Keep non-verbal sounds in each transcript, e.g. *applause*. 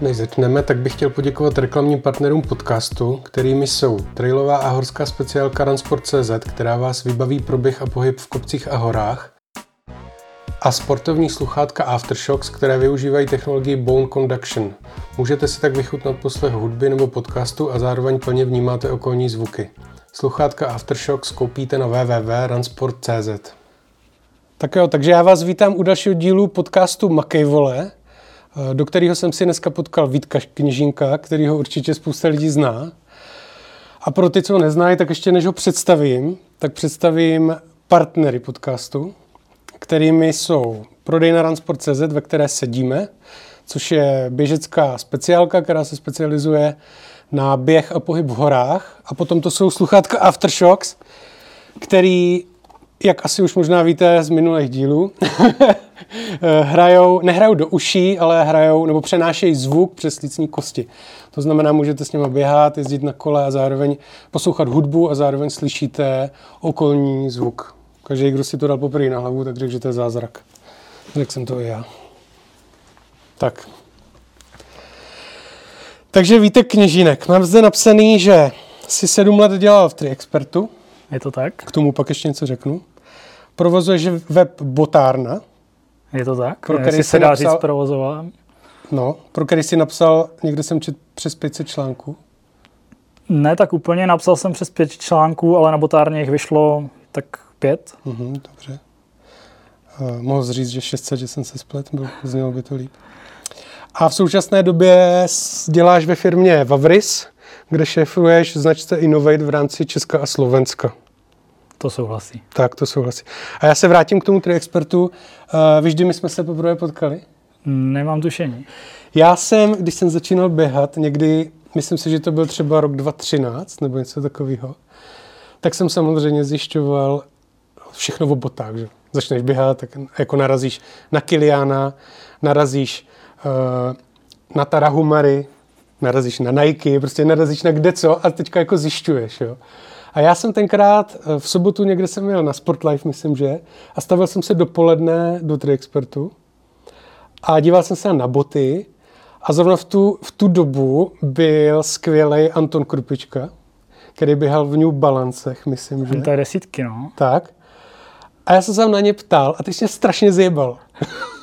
Než začneme, tak bych chtěl poděkovat reklamním partnerům podcastu, kterými jsou trailová a horská speciálka Runsport.cz, která vás vybaví proběh a pohyb v kopcích a horách, a sportovní sluchátka Aftershocks, které využívají technologii Bone Conduction. Můžete si tak vychutnat poslech hudby nebo podcastu a zároveň plně vnímáte okolní zvuky. Sluchátka Aftershocks koupíte na www.runsport.cz. Tak jo, takže já vás vítám u dalšího dílu podcastu Makej vole, do kterého jsem si dneska potkal Vítka Kněžínka, který ho určitě spousta lidí zná. A pro ty, co ho neznají, tak ještě než ho představím, tak představím partnery podcastu, kterými jsou prodejna Ransport.cz, ve které sedíme, což je běžecká speciálka, která se specializuje na běh a pohyb v horách. A potom to jsou sluchátka Aftershocks, který, jak asi už možná víte z minulých dílů, *laughs* hrajou, nehrajou do uší, ale hrajou nebo přenášejí zvuk přes lícní kosti. To znamená, můžete s nimi běhat, jezdit na kole a zároveň poslouchat hudbu a zároveň slyšíte okolní zvuk. Každý, kdo si to dal poprvé na hlavu, tak řekl, že to je zázrak. Řekl jsem to i já. Tak. Takže víte kněžínek. Mám zde napsaný, že si sedm let dělal v Triexpertu. Je to tak? K tomu pak ještě něco řeknu. Provozuješ web Botárna. Je to tak? Pro který se dá napsal, říct provozoval. No, pro který jsi napsal, někde jsem čet přes 500 článků. Ne, tak úplně napsal jsem přes pět článků, ale na botárně jich vyšlo tak pět. Mhm, dobře. Uh, mohl říct, že 600, že jsem se splet, byl, znělo by to líp. A v současné době děláš ve firmě Vavris, kde šéfuješ značce Innovate v rámci Česka a Slovenska. To souhlasí. Tak, to souhlasí. A já se vrátím k tomu tri expertu. Uh, víš, kdy my jsme se poprvé potkali? Nemám tušení. Já jsem, když jsem začínal běhat, někdy, myslím si, že to byl třeba rok 2013 nebo něco takového, tak jsem samozřejmě zjišťoval všechno o botách. Že? Začneš běhat, tak jako narazíš na Kiliana, narazíš uh, na Tarahumary, narazíš na Nike, prostě narazíš na kde co a teďka jako zjišťuješ. Jo? A já jsem tenkrát eh, v sobotu někde jsem měl na Sportlife, myslím, že, a stavil jsem se dopoledne do Triexpertu a díval jsem se na boty a zrovna v tu, v tu dobu byl skvělý Anton Krupička, který běhal v New Balancech, myslím, že. To je desítky, no. Tak. A já jsem se na ně ptal a ty jsi mě strašně zjebal. *laughs*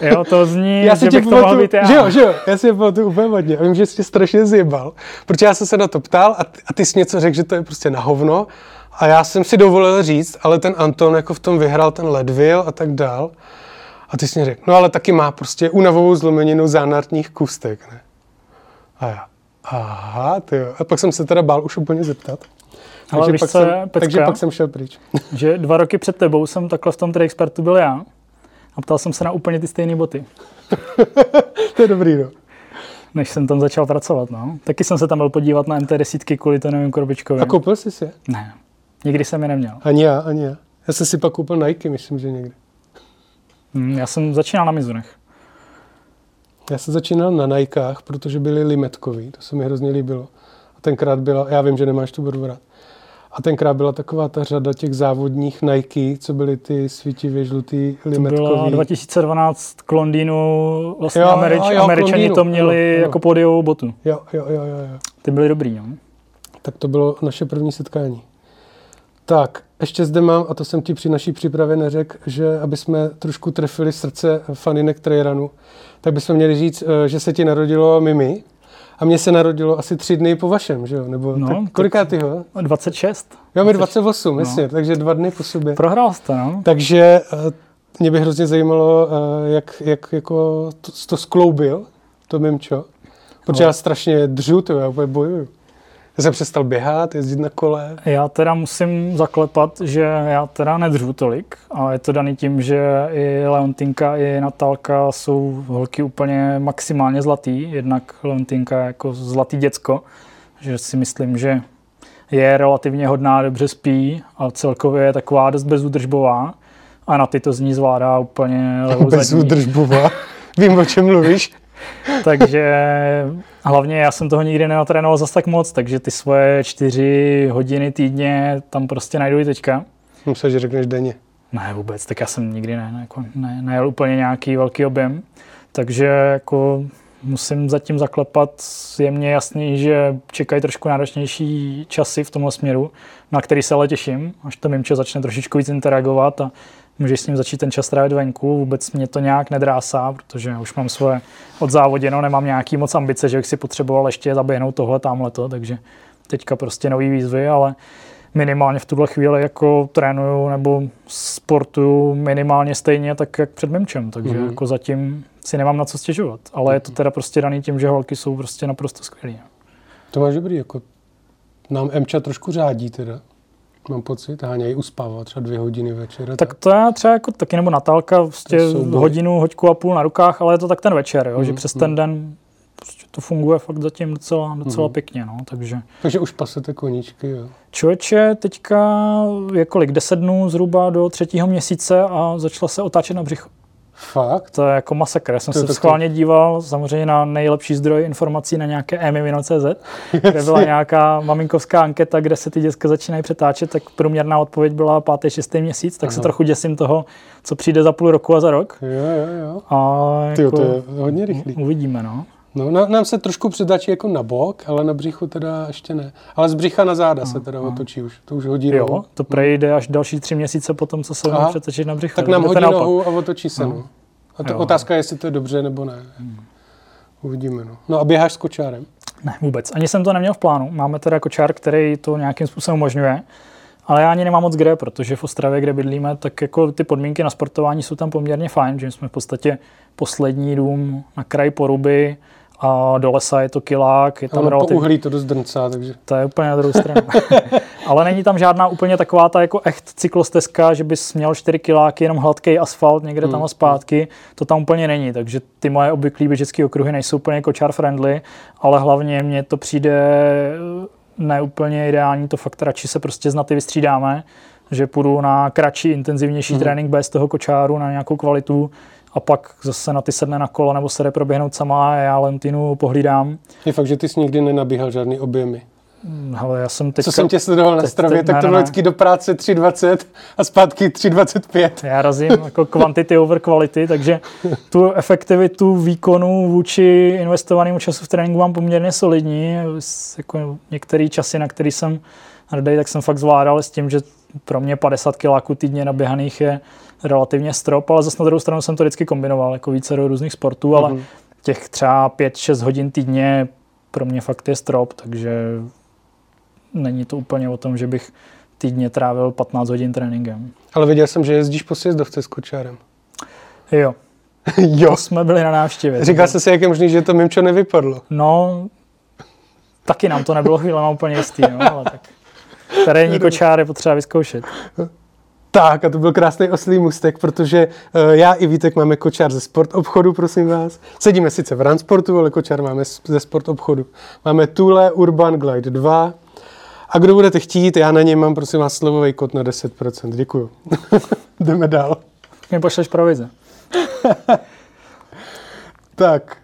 Jo, to zní, já že bych to mohl být já. Že jo, že jo, já si je pamatuju úplně hodně. A vím, že jsi strašně zjebal. Protože já jsem se na to ptal a ty, a ty jsi něco řekl, že to je prostě na hovno. A já jsem si dovolil říct, ale ten Anton jako v tom vyhrál ten Ledville a tak dál. A ty jsi mě řekl, no ale taky má prostě únavovou zlomeninu zánartních kustek, ne? A já, aha, ty jo. A pak jsem se teda bál už úplně zeptat. Ale takže, pak se, jsem, Pecka, takže pak jsem šel pryč. že dva roky před tebou jsem takhle v tom expertu byl já a ptal jsem se na úplně ty stejné boty. *laughs* to je dobrý, no. Než jsem tam začal pracovat, no. Taky jsem se tam byl podívat na MT10 kvůli to nevím Korbičkovi. A koupil jsi si je? Ne, nikdy jsem je neměl. Ani já, ani já. Já jsem si pak koupil Nike, myslím, že někdy. Hmm, já jsem začínal na Mizunech. Já jsem začínal na Nikách, protože byly limetkový, to se mi hrozně líbilo. A tenkrát byla, já vím, že nemáš tu budu rád. A tenkrát byla taková ta řada těch závodních Nike, co byly ty svítivě žlutý limetkový. To byla 2012 k Londýnu, vlastně jo, Američ, jo, jo, Američani Londýnu. to měli jo, jo. jako podiovou botu. Jo, jo, jo, jo, jo. Ty byly dobrý, jo. Tak to bylo naše první setkání. Tak, ještě zde mám, a to jsem ti při naší přípravě neřekl, že aby jsme trošku trefili srdce faninek Trailrunu, tak bychom měli říct, eh, že se ti narodilo Mimi. A mně se narodilo asi tři dny po vašem, že jo? Nebo no, tak, kolikátýho? 26. Jo, mi 28, no. jasně, takže dva dny po sobě. Prohrál jste, no. Takže uh, mě by hrozně zajímalo, uh, jak, jak jako to, to skloubil, to mimčo. Protože no. já strašně držu to, já úplně bojuju. Já jsem přestal běhat, jezdit na kole. Já teda musím zaklepat, že já teda nedržu tolik a je to daný tím, že i Leontinka, i Natálka jsou holky úplně maximálně zlatý. Jednak Leontinka jako zlatý děcko, že si myslím, že je relativně hodná, dobře spí a celkově je taková dost bezúdržbová a na ty to z ní zvládá úplně *laughs* levou Bezúdržbová? Vím, o čem mluvíš. *laughs* takže hlavně já jsem toho nikdy nenatrénoval zas tak moc, takže ty svoje čtyři hodiny týdně tam prostě najdu i teďka. Musíš, že řekneš denně. Ne, vůbec, tak já jsem nikdy ne, ne, jako ne, nejel úplně nějaký velký objem, takže jako musím zatím zaklepat, je mně jasný, že čekají trošku náročnější časy v tomhle směru, na který se ale těším, až to Mimče začne trošičku víc interagovat a můžeš s ním začít ten čas trávit venku. Vůbec mě to nějak nedrásá, protože už mám svoje odzávoděno, nemám nějaký moc ambice, že bych si potřeboval ještě zaběhnout tohle, tamhle to, takže teďka prostě nový výzvy, ale minimálně v tuhle chvíli jako trénuju nebo sportuju minimálně stejně tak, jak před Mimčem, takže mm-hmm. jako zatím si nemám na co stěžovat. Ale je to teda prostě daný tím, že holky jsou prostě naprosto skvělé. To máš dobrý, jako nám Emča trošku řádí teda. Mám pocit, hánějí uspávat třeba dvě hodiny večer. Tak to já třeba jako taky, nebo Natálka, prostě hodinu, hoďku a půl na rukách, ale je to tak ten večer, jo, mm, že přes mm. ten den prostě to funguje fakt zatím docela, docela mm. pěkně, no, takže. Takže už pasete koníčky, jo? Člověče, teďka je kolik, 10 dnů zhruba do třetího měsíce a začala se otáčet na břicho. Fakt? To je jako masakr. Já jsem to se schválně díval samozřejmě na nejlepší zdroj informací na nějaké emimino.cz, kde *laughs* byla nějaká maminkovská anketa, kde se ty děcka začínají přetáčet, tak průměrná odpověď byla pátý, šestý měsíc, tak Aha. se trochu děsím toho, co přijde za půl roku a za rok. Jo, jo, jo. A Tyjo, jako, to je hodně rychlý. Uvidíme, no. No, na, nám se trošku předačí jako na bok, ale na břichu teda ještě ne. Ale z břicha na záda no, se teda no. otočí už. To už hodí Jo, nohu. to prejde až další tři měsíce potom, co se bude přetočit na břicho. Tak nám hodí nohu a otočí se. No. No. A to otázka je, jestli to je dobře nebo ne. Hmm. Uvidíme. No. no a běháš s kočárem? Ne, vůbec. Ani jsem to neměl v plánu. Máme teda kočár, který to nějakým způsobem umožňuje. Ale já ani nemám moc kde, protože v Ostravě, kde bydlíme, tak jako ty podmínky na sportování jsou tam poměrně fajn, že jsme v podstatě poslední dům na kraji poruby, a do lesa je to kilák. Je tam relativ... po uhlí to dost drncá, takže... To je úplně na druhou stranu. *laughs* ale není tam žádná úplně taková ta jako echt cyklostezka, že bys měl 4 kiláky, jenom hladký asfalt někde hmm. tam a zpátky. To tam úplně není, takže ty moje obvyklé běžecké okruhy nejsou úplně kočár friendly, ale hlavně mně to přijde neúplně ideální, to fakt radši se prostě z naty vystřídáme, že půjdu na kratší, intenzivnější hmm. trénink bez toho kočáru na nějakou kvalitu, a pak zase na ty sedne na kolo nebo se jde proběhnout sama a já Lentinu pohlídám. Je fakt, že ty jsi nikdy nenabíhal žádný objemy. Hmm, hele, já jsem teď... Co jsem tě sledoval na stravě, tak to bylo vždycky do práce 3,20 a zpátky 3,25. Já razím jako quantity over quality, takže tu efektivitu výkonu vůči investovanému času v tréninku mám poměrně solidní. Jako některé časy, na který jsem hrdý, tak jsem fakt zvládal s tím, že pro mě 50 kiláků týdně naběhaných je relativně strop, ale zase na druhou stranu jsem to vždycky kombinoval, jako více do různých sportů, ale mm-hmm. těch třeba 5-6 hodin týdně pro mě fakt je strop, takže není to úplně o tom, že bych týdně trávil 15 hodin tréninkem. Ale viděl jsem, že jezdíš po sjezdovce s kočárem. Jo. *laughs* jo. To jsme byli na návštěvě. Říkal jsi si, jak je možný, že to Mimčo nevypadlo. No, taky nám to nebylo chvíle, mám úplně jistý, no, ale tak. Terénní *laughs* kočár je potřeba vyzkoušet. *laughs* Tak, a to byl krásný oslý mustek, protože uh, já i Vítek máme kočár ze sport obchodu, prosím vás. Sedíme sice v Ransportu, ale kočár máme ze sport obchodu. Máme Tule Urban Glide 2. A kdo budete chtít, já na něm mám, prosím vás, slovový kód na 10%. Děkuju. *laughs* Jdeme dál. Mě pošleš provize. *laughs* tak.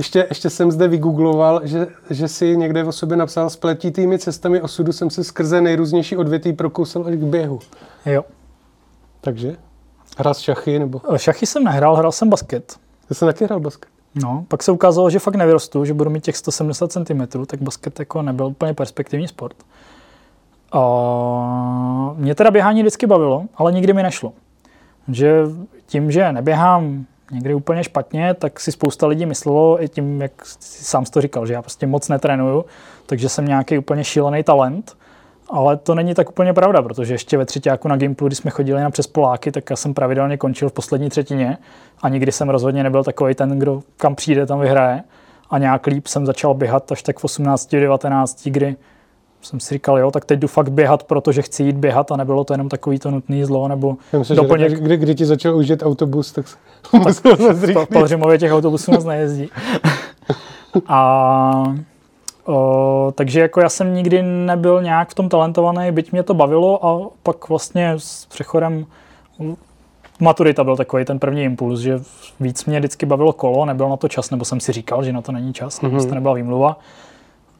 Ještě, ještě jsem zde vygoogloval, že, že si někde o sobě napsal spletitými cestami osudu jsem se skrze nejrůznější odvětví prokousal až k běhu. Jo. Takže? Hrál šachy nebo? Šachy jsem nehrál, hrál jsem basket. Já jsem taky hrál basket. No, pak se ukázalo, že fakt nevyrostu, že budu mít těch 170 cm, tak basket jako nebyl úplně perspektivní sport. A mě teda běhání vždycky bavilo, ale nikdy mi nešlo. Že tím, že neběhám někdy úplně špatně, tak si spousta lidí myslelo i tím, jak sám jsi to říkal, že já prostě moc netrénuju, takže jsem nějaký úplně šílený talent. Ale to není tak úplně pravda, protože ještě ve třetíku na Gimplu, když jsme chodili na přes Poláky, tak já jsem pravidelně končil v poslední třetině a nikdy jsem rozhodně nebyl takový ten, kdo kam přijde, tam vyhraje. A nějak líp jsem začal běhat až tak v 18, 19, kdy jsem si říkal, jo, tak teď jdu fakt běhat, protože chci jít běhat a nebylo to jenom takový to nutný zlo nebo myslím, doplněk. Že kdy, kdy ti začal užít autobus, tak, tak po, po Řimově těch autobusů moc nejezdí. *laughs* a o, takže jako já jsem nikdy nebyl nějak v tom talentovaný, byť mě to bavilo a pak vlastně s přechodem maturita byl takový ten první impuls, že víc mě vždycky bavilo kolo, nebyl na to čas, nebo jsem si říkal, že na to není čas, nebo mm-hmm. to nebyla výmluva.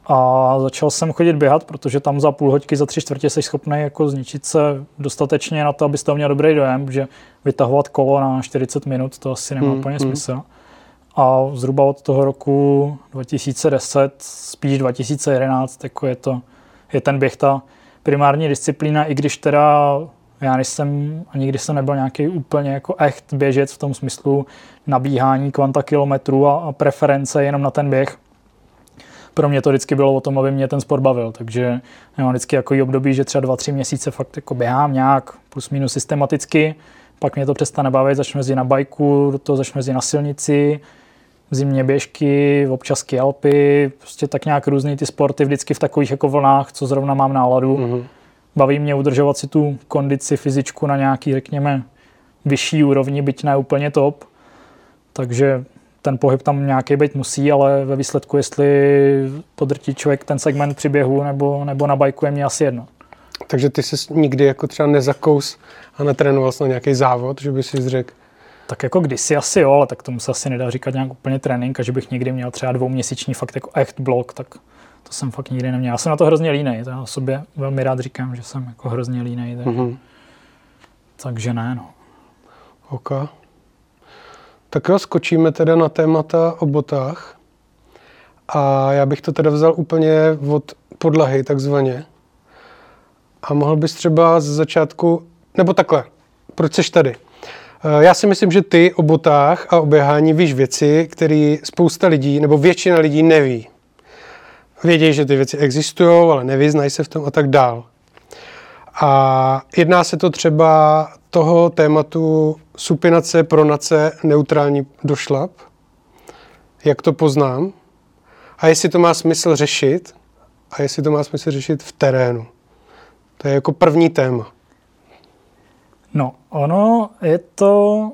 A začal jsem chodit běhat, protože tam za půl hoďky, za tři čtvrtě jsi schopný jako zničit se dostatečně na to, abyste měl dobrý dojem, že vytahovat kolo na 40 minut, to asi nemá hmm, úplně hmm. smysl. A zhruba od toho roku 2010, spíš 2011, jako je, to, je ten běh ta primární disciplína, i když teda já nejsem, a nikdy jsem nebyl nějaký úplně jako echt běžec v tom smyslu nabíhání kvanta kilometrů a, a preference jenom na ten běh. Pro mě to vždycky bylo o tom, aby mě ten sport bavil, takže já mám vždycky jako období, že třeba dva, tři měsíce fakt jako běhám nějak plus minus systematicky, pak mě to přestane bavit, začnu jezdit na bajku, do toho začnu jezdit na silnici, zimně běžky, občas Alpy, prostě tak nějak různý ty sporty vždycky v takových jako vlnách, co zrovna mám náladu. Mm-hmm. Baví mě udržovat si tu kondici, fyzičku na nějaký, řekněme, vyšší úrovni, byť ne úplně top. Takže ten pohyb tam nějaký být musí, ale ve výsledku, jestli podrtí člověk ten segment při běhu nebo, nebo na bajku, je mě asi jedno. Takže ty jsi nikdy jako třeba nezakous a netrénoval na nějaký závod, že by si řekl, tak jako kdysi asi jo, ale tak tomu se asi nedá říkat nějak úplně trénink a že bych někdy měl třeba dvouměsíční fakt jako echt blok, tak to jsem fakt nikdy neměl. Já jsem na to hrozně línej, to já o sobě velmi rád říkám, že jsem jako hrozně línej. Tak... Mm-hmm. Takže ne, no. OK. Tak jo, skočíme teda na témata o botách. A já bych to teda vzal úplně od podlahy, takzvaně. A mohl bys třeba z začátku, nebo takhle, proč jsi tady? Eh, já si myslím, že ty o botách a o běhání víš věci, které spousta lidí, nebo většina lidí neví. Vědí, že ty věci existují, ale nevyznají se v tom a tak dál. A jedná se to třeba toho tématu supinace, pronace, neutrální došlap. Jak to poznám? A jestli to má smysl řešit? A jestli to má smysl řešit v terénu? To je jako první téma. No, ono je to...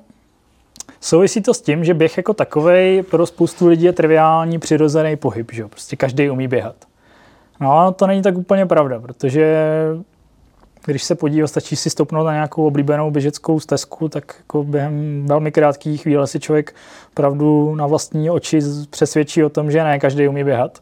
Souvisí to s tím, že běh jako takový pro spoustu lidí je triviální, přirozený pohyb, že Prostě každý umí běhat. No to není tak úplně pravda, protože když se podívá, stačí si stoupnout na nějakou oblíbenou běžeckou stezku, tak jako během velmi krátkých chvíle si člověk pravdu na vlastní oči přesvědčí o tom, že ne každý umí běhat.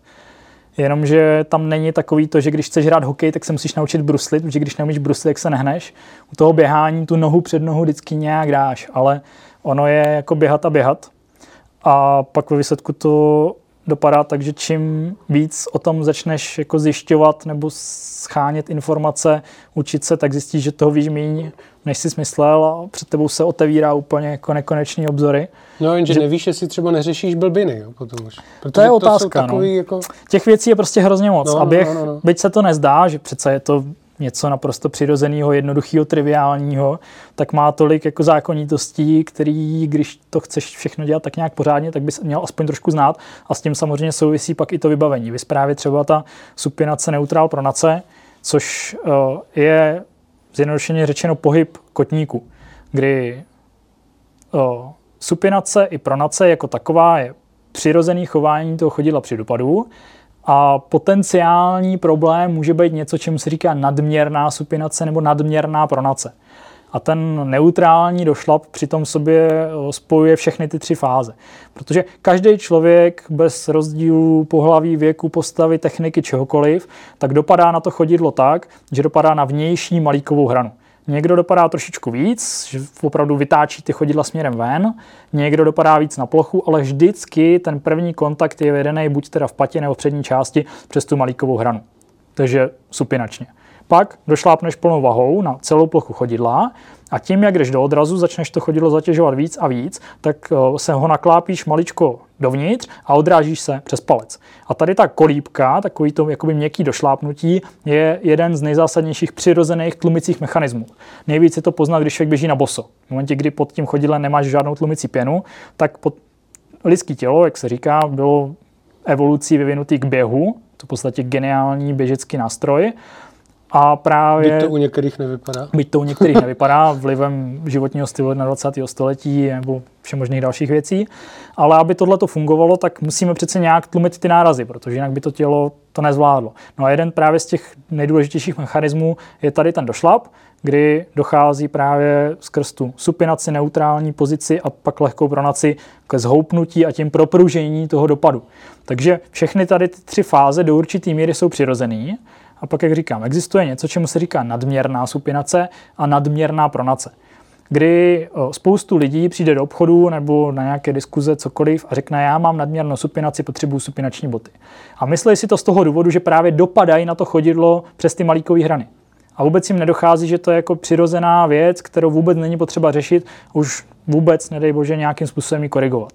Jenomže tam není takový to, že když chceš hrát hokej, tak se musíš naučit bruslit, protože když neumíš bruslit, tak se nehneš. U toho běhání tu nohu před nohu vždycky nějak dáš, ale ono je jako běhat a běhat. A pak ve výsledku to dopadá tak, že čím víc o tom začneš jako zjišťovat nebo schánět informace, učit se, tak zjistíš, že toho víš méně, než jsi myslel a před tebou se otevírá úplně jako nekoneční obzory. No jenže že... nevíš, jestli třeba neřešíš blbiny jo, potom už. Protože to je otázka. To takový, no. jako... Těch věcí je prostě hrozně moc. No, Abych, no, no, no. byť se to nezdá, že přece je to něco naprosto přirozeného, jednoduchého, triviálního, tak má tolik jako zákonitostí, který, když to chceš všechno dělat tak nějak pořádně, tak bys měl aspoň trošku znát a s tím samozřejmě souvisí pak i to vybavení. Vy právě třeba ta supinace neutral pronace, což uh, je zjednodušeně řečeno pohyb kotníku, kdy uh, supinace i pronace jako taková je přirozený chování toho chodidla při dopadu a potenciální problém může být něco, čemu se říká nadměrná supinace nebo nadměrná pronace. A ten neutrální došlap přitom sobě eh, spojuje všechny ty tři fáze. Protože každý člověk bez rozdílu pohlaví, věku, postavy, techniky, čehokoliv, tak dopadá na to chodidlo tak, že dopadá na vnější malíkovou hranu. Někdo dopadá trošičku víc, že opravdu vytáčí ty chodidla směrem ven, někdo dopadá víc na plochu, ale vždycky ten první kontakt je vedený buď teda v patě nebo v přední části přes tu malíkovou hranu. Takže supinačně. Pak došlápneš plnou vahou na celou plochu chodidla a tím, jak jdeš do odrazu, začneš to chodidlo zatěžovat víc a víc, tak eh, se ho naklápíš maličko dovnitř a odrážíš se přes palec. A tady ta kolíbka, takový to jakoby měkký došlápnutí, je jeden z nejzásadnějších přirozených tlumicích mechanismů. Nejvíce to poznat, když člověk běží na boso. V momentě, kdy pod tím chodidlem nemáš žádnou tlumicí pěnu, tak pod lidský tělo, jak se říká, bylo evolucí vyvinutý k běhu, to v podstatě geniální běžecký nástroj, a právě... Byť to u některých nevypadá. Byť to u některých nevypadá vlivem životního stylu na 20. století nebo všemožných dalších věcí. Ale aby tohle to fungovalo, tak musíme přece nějak tlumit ty nárazy, protože jinak by to tělo to nezvládlo. No a jeden právě z těch nejdůležitějších mechanismů je tady ten došlap, kdy dochází právě skrz tu supinaci, neutrální pozici a pak lehkou pronaci ke zhoupnutí a tím propružení toho dopadu. Takže všechny tady ty tři fáze do určité míry jsou přirozený. A pak, jak říkám, existuje něco, čemu se říká nadměrná supinace a nadměrná pronace kdy spoustu lidí přijde do obchodu nebo na nějaké diskuze, cokoliv a řekne, já mám nadměrnou supinaci, potřebuju supinační boty. A myslí si to z toho důvodu, že právě dopadají na to chodidlo přes ty malíkové hrany. A vůbec jim nedochází, že to je jako přirozená věc, kterou vůbec není potřeba řešit, už vůbec, nedej bože, nějakým způsobem ji korigovat.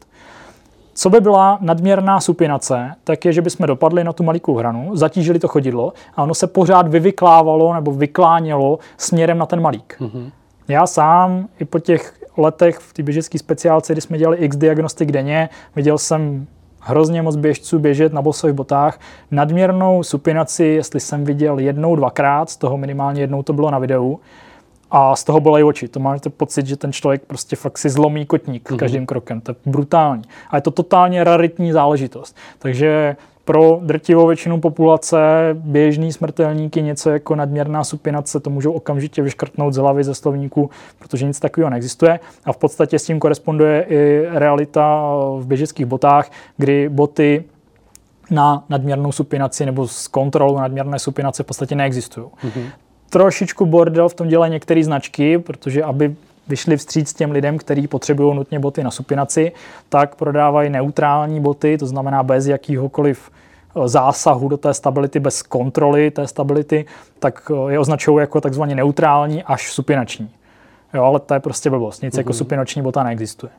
Co by byla nadměrná supinace, tak je, že bychom dopadli na tu malikou hranu, zatížili to chodidlo a ono se pořád vyvyklávalo nebo vyklánělo směrem na ten malík. Mm-hmm. Já sám i po těch letech v té běžecké speciálce, kdy jsme dělali x diagnostik denně, viděl jsem hrozně moc běžců běžet na bosových botách. Nadměrnou supinaci, jestli jsem viděl jednou, dvakrát, z toho minimálně jednou to bylo na videu, a z toho bolej oči. To máte pocit, že ten člověk prostě fakt si zlomí kotník mm-hmm. každým krokem. To je brutální. A je to totálně raritní záležitost. Takže pro drtivou většinu populace běžný smrtelníky něco jako nadměrná supinace to můžou okamžitě vyškrtnout z hlavy ze slovníku, protože nic takového neexistuje. A v podstatě s tím koresponduje i realita v běžeckých botách, kdy boty na nadměrnou supinaci nebo s kontrolou nadměrné supinace v podstatě neexistují. Mm-hmm. Trošičku bordel v tom dělají některé značky, protože aby vyšli vstříc těm lidem, kteří potřebují nutně boty na supinaci, tak prodávají neutrální boty, to znamená bez jakýhokoliv eh, zásahu do té stability, bez kontroly té stability, tak eh, je označují jako takzvaně neutrální až supinační. Jo, ale to je prostě blbost. Nic mm-hmm. jako mhm. supinační bota neexistuje.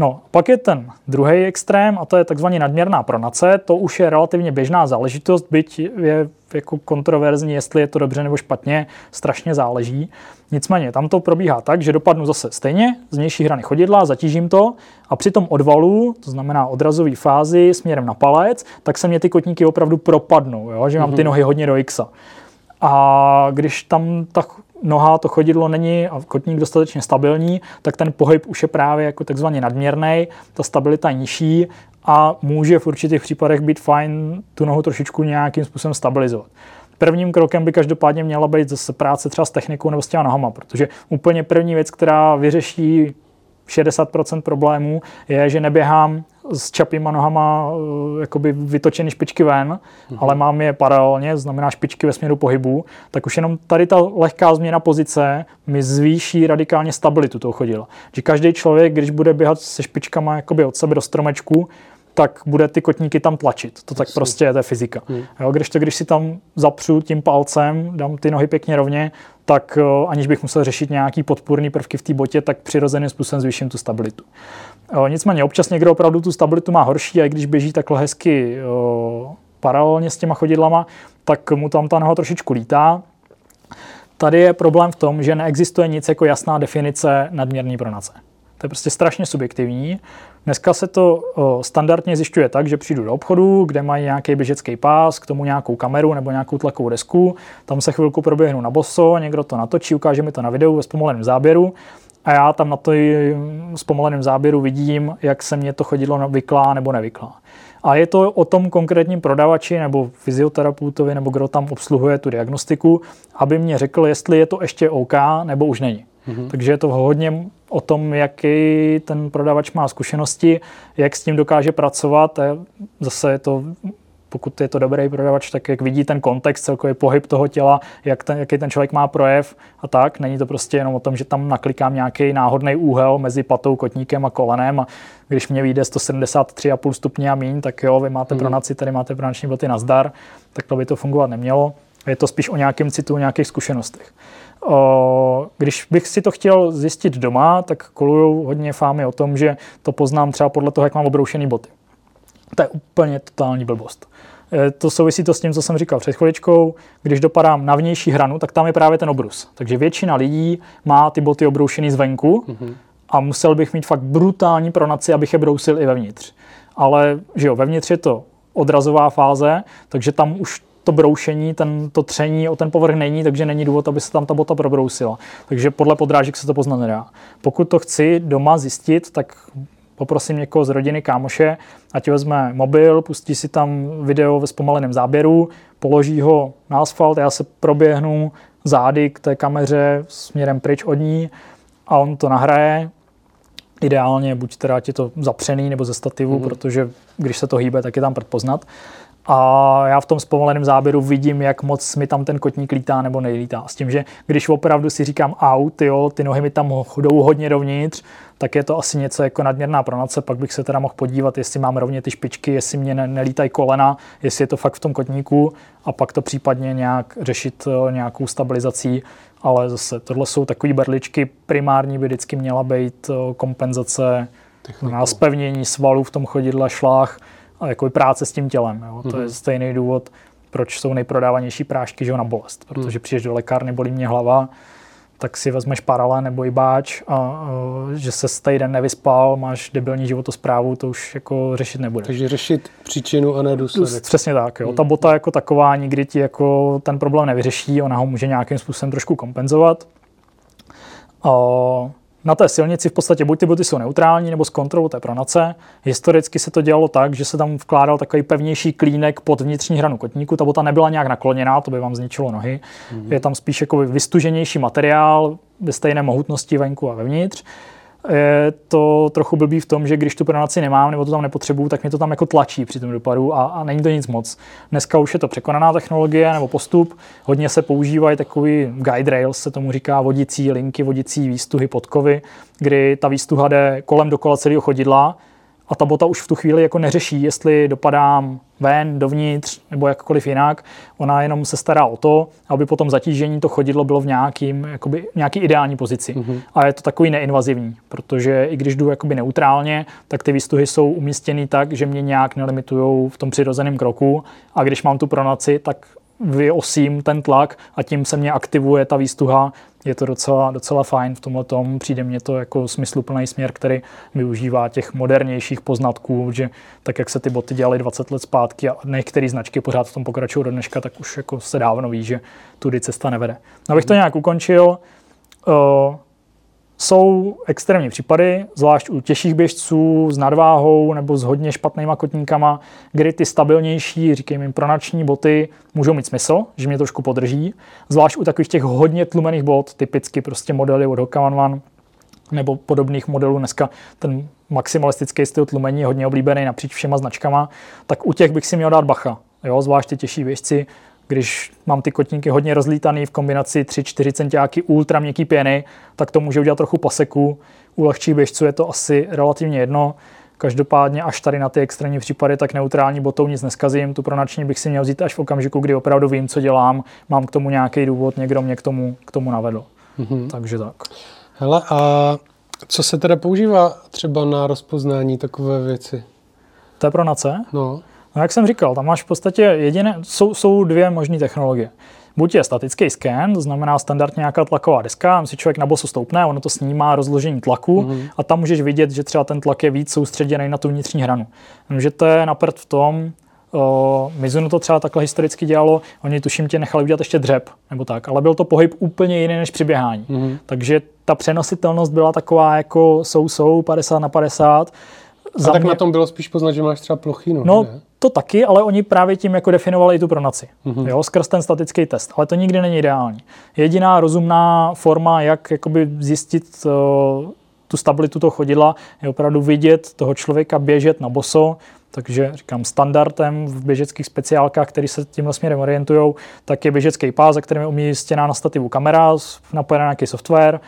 No, pak je ten druhý extrém a to je takzvaně nadměrná pronace. To už je relativně běžná záležitost, byť je jako kontroverzní, jestli je to dobře nebo špatně, strašně záleží. Nicméně tam to probíhá tak, že dopadnu zase stejně z vnější hrany chodidla, zatížím to a při tom odvalu, to znamená odrazové fázi směrem na palec, tak se mě ty kotníky opravdu propadnou, jo? že mám ty mhm. nohy hodně do X. A když tam ta noha, to chodidlo není a kotník dostatečně stabilní, tak ten pohyb už je právě jako takzvaně nadměrný, ta stabilita je nižší a může v určitých případech být fajn tu nohu trošičku nějakým způsobem stabilizovat. Prvním krokem by každopádně měla být zase práce třeba s technikou nebo s těma nohama, protože úplně první věc, která vyřeší 60% problémů je, že neběhám s čapýma nohama eh, jakoby vytočený špičky ven, mm-hmm. ale mám je paralelně, znamená špičky ve směru pohybu, tak už jenom tady ta lehká změna pozice mi zvýší radikálně stabilitu toho chodidla. Že každý člověk, když bude běhat se špičkama jakoby od sebe do stromečku, tak bude ty kotníky tam tlačit. To tak Jasně. prostě je, to je fyzika. Hmm. Jo, když to, když si tam zapřu tím palcem, dám ty nohy pěkně rovně, tak aniž bych musel řešit nějaký podpůrný prvky v té botě, tak přirozeným způsobem zvýším tu stabilitu. Jo, nicméně občas někdo opravdu tu stabilitu má horší a i když běží takhle hezky jo, paralelně s těma chodidlama, tak mu tam ta noha trošičku lítá. Tady je problém v tom, že neexistuje nic jako jasná definice nadměrný pronace. To je prostě strašně subjektivní. Dneska se to standardně zjišťuje tak, že přijdu do obchodu, kde mají nějaký běžecký pás, k tomu nějakou kameru nebo nějakou tlakovou desku, tam se chvilku proběhnu na boso, někdo to natočí, ukáže mi to na videu ve zpomaleném záběru a já tam na to zpomaleném záběru vidím, jak se mě to chodidlo vyklá nebo nevyklá. A je to o tom konkrétním prodavači nebo fyzioterapeutovi nebo kdo tam obsluhuje tu diagnostiku, aby mě řekl, jestli je to ještě OK nebo už není. Mm-hmm. Takže je to hodně o tom, jaký ten prodavač má zkušenosti, jak s tím dokáže pracovat. Zase je to pokud je to dobrý prodavač, tak jak vidí ten kontext, celkový pohyb toho těla, jak ten, jaký ten člověk má projev a tak. Není to prostě jenom o tom, že tam naklikám nějaký náhodný úhel mezi patou, kotníkem a kolenem a když mě vyjde 173,5 stupně a míň, tak jo, vy máte hmm. pronaci, tady máte pronační boty na zdar, tak to by to fungovat nemělo. Je to spíš o nějakém citu, o nějakých zkušenostech. Když bych si to chtěl zjistit doma, tak kolují hodně fámy o tom, že to poznám třeba podle toho, jak mám obroušený boty. To je úplně totální blbost. E, to souvisí to s tím, co jsem říkal před chviličkou. Když dopadám na vnější hranu, tak tam je právě ten obrus. Takže většina lidí má ty boty obroušený zvenku mm-hmm. a musel bych mít fakt brutální pronaci, abych je brousil i vevnitř. Ale že jo, vevnitř je to odrazová fáze, takže tam už to broušení, ten, to tření o ten povrch není, takže není důvod, aby se tam ta bota probrousila. Takže podle podrážek se to poznat nedá. Pokud to chci doma zjistit, tak poprosím někoho z rodiny, kámoše, ať vezme mobil, pustí si tam video ve zpomaleném záběru, položí ho na asfalt, já se proběhnu zády k té kameře směrem pryč od ní a on to nahraje. Ideálně buď teda je to zapřený nebo ze stativu, mm-hmm. protože když se to hýbe, tak je tam poznat. A já v tom zpomaleném záběru vidím, jak moc mi tam ten kotník lítá nebo nejlítá. S tím, že když opravdu si říkám au, ty jo, ty nohy mi tam jdou hodně dovnitř, tak je to asi něco jako nadměrná pronace, pak bych se teda mohl podívat, jestli mám rovně ty špičky, jestli mě nelítají kolena, jestli je to fakt v tom kotníku a pak to případně nějak řešit eh, nějakou stabilizací, ale zase tohle jsou takové berličky, primární by vždycky měla být eh, kompenzace na spevnění svalů v tom chodidle, šlách, a jako práce s tím tělem. Jo. Mm-hmm. To je mhm. stejný důvod, proč jsou nejprodávanější prášky že na bolest. Protože mm. přijdeš do lékárny, bolí mě hlava, tak si vezmeš paralé nebo i báč a, a že se týden nevyspal, máš debilní životosprávu, to už jako řešit nebude. Takže řešit příčinu a ne důsledek. Přesně tak. Jo. Hmm. Ta bota jako taková nikdy ti jako ten problém nevyřeší, ona ho může nějakým způsobem trošku kompenzovat. A na té silnici v podstatě buď ty boty jsou neutrální nebo s kontrolou té pronace. Historicky se to dělalo tak, že se tam vkládal takový pevnější klínek pod vnitřní hranu kotníku. Ta bota nebyla nějak nakloněná, to by vám zničilo nohy. Mm-hmm. Je tam spíš jako vystuženější materiál ve stejné mohutnosti venku a vevnitř je to trochu blbý v tom, že když tu pronaci nemám nebo to tam nepotřebuju, tak mě to tam jako tlačí při tom dopadu a, a není to nic moc. Dneska už je to překonaná technologie nebo postup. Hodně se používají takový guide rails, se tomu říká vodicí linky, vodicí výstuhy, podkovy, kdy ta výstuha jde kolem dokola celého chodidla a ta bota už v tu chvíli jako neřeší, jestli dopadám ven, dovnitř nebo jakkoliv jinak. Ona jenom se stará o to, aby potom zatížení to chodidlo bylo v nějakým, jakoby, nějaký ideální pozici. Mm-hmm. A je to takový neinvazivní, protože i když jdu jakoby neutrálně, tak ty výstuhy jsou umístěny tak, že mě nějak nelimitují v tom přirozeném kroku. A když mám tu pronaci, tak vyosím ten tlak a tím se mě aktivuje ta výstuha. Je to docela, docela fajn v tomhle tom. Přijde mně to jako smysluplný směr, který využívá těch modernějších poznatků, že tak, jak se ty boty dělaly 20 let zpátky a některé značky pořád v tom pokračují do dneška, tak už jako se dávno ví, že tudy cesta nevede. No, abych to nějak ukončil, uh, jsou extrémní případy, zvlášť u těžších běžců s nadváhou nebo s hodně špatnýma kotníkama, kdy ty stabilnější, říkejme jim pronační boty, můžou mít smysl, že mě trošku podrží. Zvlášť u takových těch hodně tlumených bot, typicky prostě modely od Hokavan nebo podobných modelů. Dneska ten maximalistický styl tlumení je hodně oblíbený napříč všema značkama, tak u těch bych si měl dát bacha. Jo, zvlášť ty těžší běžci, když mám ty kotníky hodně rozlítaný v kombinaci 3-4 centiáky ultra měkký pěny, tak to může udělat trochu paseku. U lehčích běžců je to asi relativně jedno. Každopádně až tady na ty extrémní případy, tak neutrální botou nic neskazím. Tu pronační bych si měl vzít až v okamžiku, kdy opravdu vím, co dělám, mám k tomu nějaký důvod, někdo mě k tomu, k tomu navedl. Mm-hmm. Takže tak. Hele, a co se teda používá třeba na rozpoznání takové věci? To je pronace? No. No jak jsem říkal, tam máš v podstatě jediné, jsou, jsou dvě možné technologie. Buď je statický scan, to znamená standardně nějaká tlaková deska, tam si člověk na bosu stoupne, ono to snímá rozložení tlaku mm-hmm. a tam můžeš vidět, že třeba ten tlak je víc soustředěný na tu vnitřní hranu. Že to je napřed v tom, Uh, Mizuno to třeba takhle historicky dělalo, oni tuším tě nechali udělat ještě dřep, nebo tak, ale byl to pohyb úplně jiný než při běhání. Mm-hmm. Takže ta přenositelnost byla taková jako sou-sou, 50 na 50. A Za tak mě... na tom bylo spíš poznat, že máš třeba plochinu. No, ne? To taky, ale oni právě tím jako definovali i tu pronaci, mm-hmm. jo, skrz ten statický test, ale to nikdy není ideální. Jediná rozumná forma, jak jakoby zjistit uh, tu stabilitu toho chodidla, je opravdu vidět toho člověka běžet na boso, takže říkám standardem v běžeckých speciálkách, který se tímhle směrem orientují, tak je běžecký pás, za kterým je umístěná na stativu kamera, napojená nějaký software,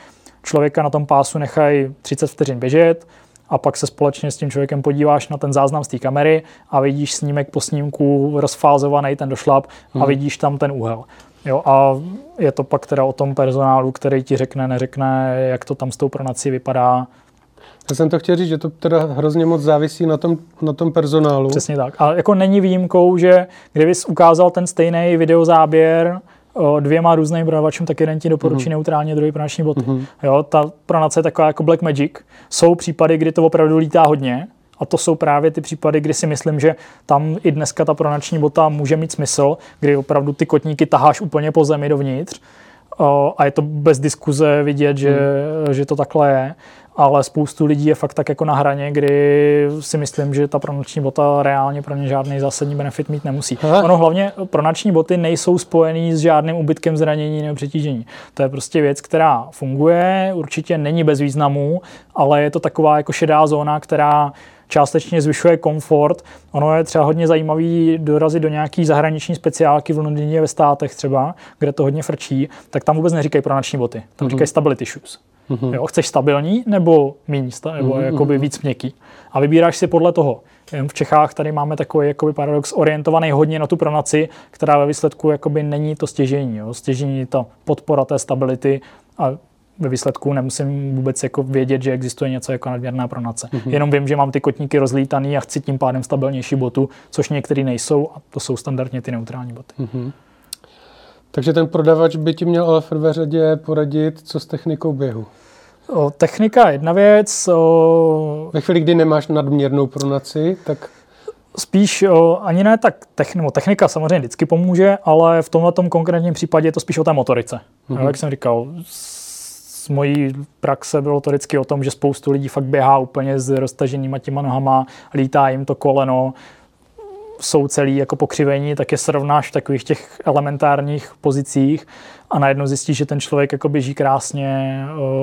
člověka na tom pásu nechají 30 vteřin běžet, a pak se společně s tím člověkem podíváš na ten záznam z té kamery a vidíš snímek po snímku rozfázovaný ten došlap hmm. a vidíš tam ten úhel. Jo, a je to pak teda o tom personálu, který ti řekne, neřekne, jak to tam s tou pronací vypadá. Já jsem to chtěl říct, že to teda hrozně moc závisí na tom, na tom personálu. Přesně tak. A jako není výjimkou, že kdybys ukázal ten stejný videozáběr dvěma různým prodavačům, tak jeden ti doporučí mm-hmm. neutrálně, druhý pronační boty. Mm-hmm. Jo, ta pronace je taková jako Black Magic. Jsou případy, kdy to opravdu lítá hodně, a to jsou právě ty případy, kdy si myslím, že tam i dneska ta pronační bota může mít smysl, kdy opravdu ty kotníky taháš úplně po zemi dovnitř a je to bez diskuze vidět, že, hmm. že to takhle je. Ale spoustu lidí je fakt tak jako na hraně, kdy si myslím, že ta pronoční bota reálně pro ně žádný zásadní benefit mít nemusí. Aha. Ono hlavně pronoční boty nejsou spojený s žádným ubytkem zranění nebo přetížení. To je prostě věc, která funguje, určitě není bez významu, ale je to taková jako šedá zóna, která částečně zvyšuje komfort. Ono je třeba hodně zajímavý dorazit do nějaký zahraniční speciálky v Londýně ve státech třeba, kde to hodně frčí, tak tam vůbec neříkají pronační boty, tam mm-hmm. říkají stability shoes. Mm-hmm. Jo, chceš stabilní nebo méně, nebo mm-hmm. jakoby víc měkký. A vybíráš si podle toho. V Čechách tady máme takový jakoby paradox orientovaný hodně na tu pronaci, která ve výsledku jakoby není to stěžení. Jo. Stěžení je ta podpora té stability a ve výsledku nemusím vůbec jako vědět, že existuje něco jako nadměrná pronace. Mm-hmm. Jenom vím, že mám ty kotníky rozlítaný a chci tím pádem stabilnější botu, což některý nejsou a to jsou standardně ty neutrální boty. Mm-hmm. Takže ten prodavač by ti měl ale v prvé řadě poradit, co s technikou běhu. O, technika je jedna věc. O... Ve chvíli, kdy nemáš nadměrnou pronaci, tak... Spíš o, ani ne tak technika, technika samozřejmě vždycky pomůže, ale v tomhle konkrétním případě je to spíš o té motorice. Mm-hmm. Jak jsem říkal, z mojí praxe bylo to vždycky o tom, že spoustu lidí fakt běhá úplně s roztaženýma těma nohama, lítá jim to koleno, jsou celý jako pokřivení, tak je srovnáš v takových těch elementárních pozicích a najednou zjistíš, že ten člověk jako běží krásně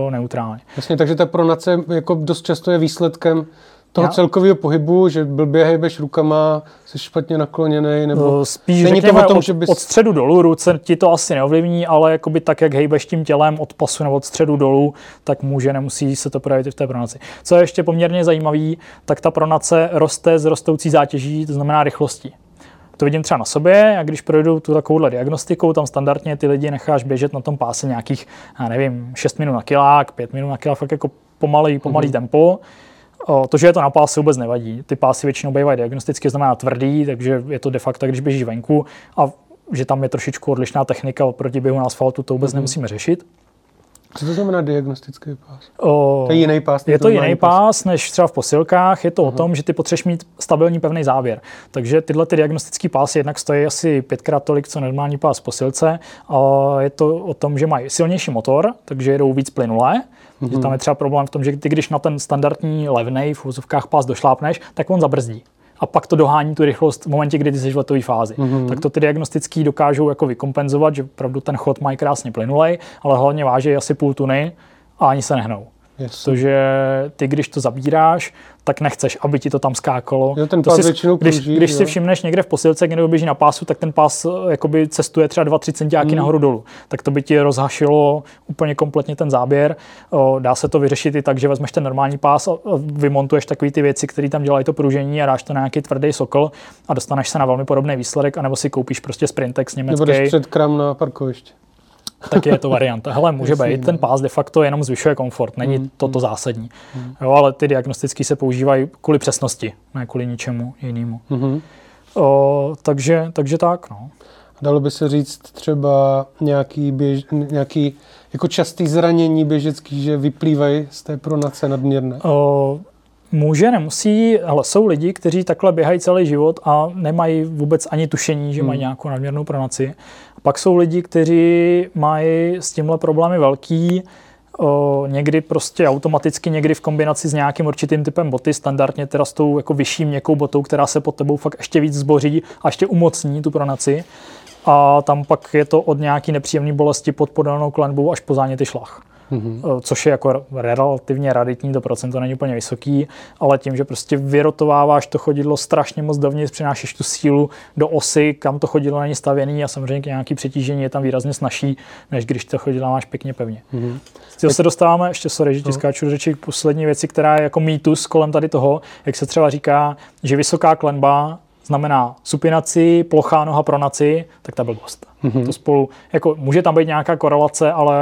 neutrálně. Jasně, takže ta pronace jako dost často je výsledkem toho Já? celkového pohybu, že blbě hejbeš rukama, jsi špatně nakloněný, nebo spíš není to o tom, od, že bys... od středu dolů, ruce ti to asi neovlivní, ale jakoby tak, jak hejbeš tím tělem od pasu nebo od středu dolů, tak může, nemusí se to projevit i v té pronaci. Co je ještě poměrně zajímavé, tak ta pronace roste z rostoucí zátěží, to znamená rychlostí. To vidím třeba na sobě, a když projdu tu takovouhle diagnostikou, tam standardně ty lidi necháš běžet na tom páse nějakých, já nevím, 6 minut na kilák, 5 minut na kilák, fakt jako pomalý, pomalý mm-hmm. tempo to, že je to na páse, vůbec nevadí. Ty pásy většinou bývají diagnosticky, znamená tvrdý, takže je to de facto, když běží venku a že tam je trošičku odlišná technika oproti běhu na asfaltu, to vůbec mm-hmm. nemusíme řešit. Co to znamená diagnostický pás? O, to je jiný pás? Je to jiný pás, pás než třeba v posilkách. Je to Aha. o tom, že ty potřebuješ mít stabilní pevný závěr. Takže tyhle ty diagnostický pásy jednak stojí asi pětkrát tolik, co normální pás v posilce. A je to o tom, že mají silnější motor, takže jedou víc plynulé. Mm-hmm. Že tam je třeba problém v tom, že ty, když na ten standardní levnej v úzovkách pás došlápneš, tak on zabrzdí a pak to dohání tu rychlost v momentě, kdy ty jsi v letové fázi. Mm-hmm. Tak to ty diagnostický dokážou jako vykompenzovat, že opravdu ten chod mají krásně plynulej, ale hlavně váží asi půl tuny a ani se nehnou. Yes. Protože ty, když to zabíráš, tak nechceš, aby ti to tam skákalo. Jo, ten to si, většinou když, když si všimneš někde v posilce, někdo běží na pásu, tak ten pás eh, jakoby cestuje třeba 2-3 centiáky mm. nahoru dolů. Tak to by ti rozhašilo úplně kompletně ten záběr. O, dá se to vyřešit i tak, že vezmeš ten normální pás a vymontuješ takové ty věci, které tam dělají to pružení a dáš to na nějaký tvrdý sokol a dostaneš se na velmi podobný výsledek, anebo si koupíš prostě Sprintex německý. Nebo před kram na parkoviště tak je to varianta. Hele, může být, ten no. pás de facto jenom zvyšuje komfort, není mm, to to zásadní. Mm. Jo, ale ty diagnostické se používají kvůli přesnosti, ne kvůli ničemu jinému. Mm. O, takže, takže tak, no. Dalo by se říct třeba nějaký, běž, nějaký jako častý zranění běžecký, že vyplývají z té pronace nadměrné? O, Může, nemusí, ale jsou lidi, kteří takhle běhají celý život a nemají vůbec ani tušení, že hmm. mají nějakou nadměrnou pronaci. A pak jsou lidi, kteří mají s tímhle problémy velký, o, někdy prostě automaticky, někdy v kombinaci s nějakým určitým typem boty, standardně teda s tou jako vyšší měkkou botou, která se pod tebou fakt ještě víc zboří a ještě umocní tu pronaci. A tam pak je to od nějaký nepříjemné bolesti pod podanou klenbou až po záněty šlach mm-hmm. což je jako relativně raditní, to procento není úplně vysoký, ale tím, že prostě vyrotováváš to chodidlo strašně moc dovnitř, přinášíš tu sílu do osy, kam to chodidlo není stavěný a samozřejmě nějaký přetížení je tam výrazně snažší, než když to chodidlo máš pěkně pevně. Mm-hmm. Tak... se dostáváme, ještě sorry, že ti no. skáču do řeči, poslední věci, která je jako mýtus kolem tady toho, jak se třeba říká, že vysoká klenba znamená supinaci, plochá noha pronaci, tak ta blbost. Mm-hmm. To spolu, jako může tam být nějaká korelace, ale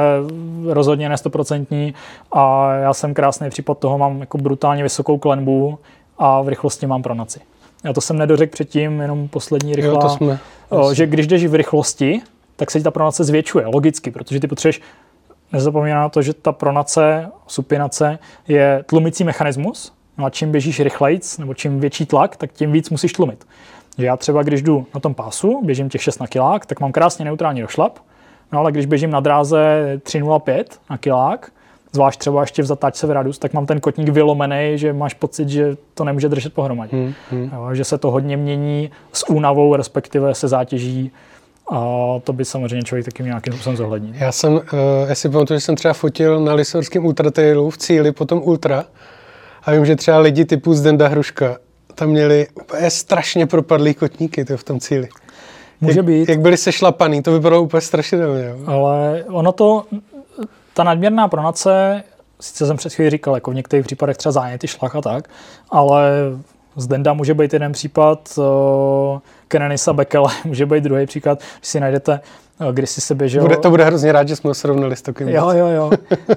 rozhodně nestoprocentní a já jsem krásný případ toho, mám jako brutálně vysokou klenbu a v rychlosti mám pronaci. Já to jsem nedořekl předtím, jenom poslední rychlá, jo, to jsme, že když jdeš v rychlosti, tak se ti ta pronace zvětšuje, logicky, protože ty potřebuješ nezapomínat na to, že ta pronace, supinace je tlumicí mechanismus, No a čím běžíš rychlejc, nebo čím větší tlak, tak tím víc musíš tlumit. Že já třeba, když jdu na tom pásu, běžím těch 6 na kilák, tak mám krásně neutrální došlap, no ale když běžím na dráze 3,05 na kilák, zvlášť třeba ještě v zatáčce v Radus, tak mám ten kotník vylomený, že máš pocit, že to nemůže držet pohromadě. Hmm, hmm. Jo, že se to hodně mění s únavou, respektive se zátěží a to by samozřejmě člověk taky měl nějakým způsobem zohlednit. Já jsem, uh, já si pamatuju, že jsem třeba fotil na Lisorském ultratailu v cíli, potom ultra. A vím, že třeba lidi typu Zdenda Hruška tam měli úplně strašně propadlý kotníky to v tom cíli. Může jak, být. Jak byli sešlapaný, to vypadalo úplně strašidelně. Jo. Ale ono to, ta nadměrná pronace, sice jsem před chvíli říkal, jako v některých případech třeba záněty šlach a tak, ale z Denda může být jeden případ, uh, Kenenisa Bekele *laughs* může být druhý příklad, když si najdete když si se běžel... Bude, to bude hrozně rád, že jsme ho srovnali s takovým. Jo, jo, jo.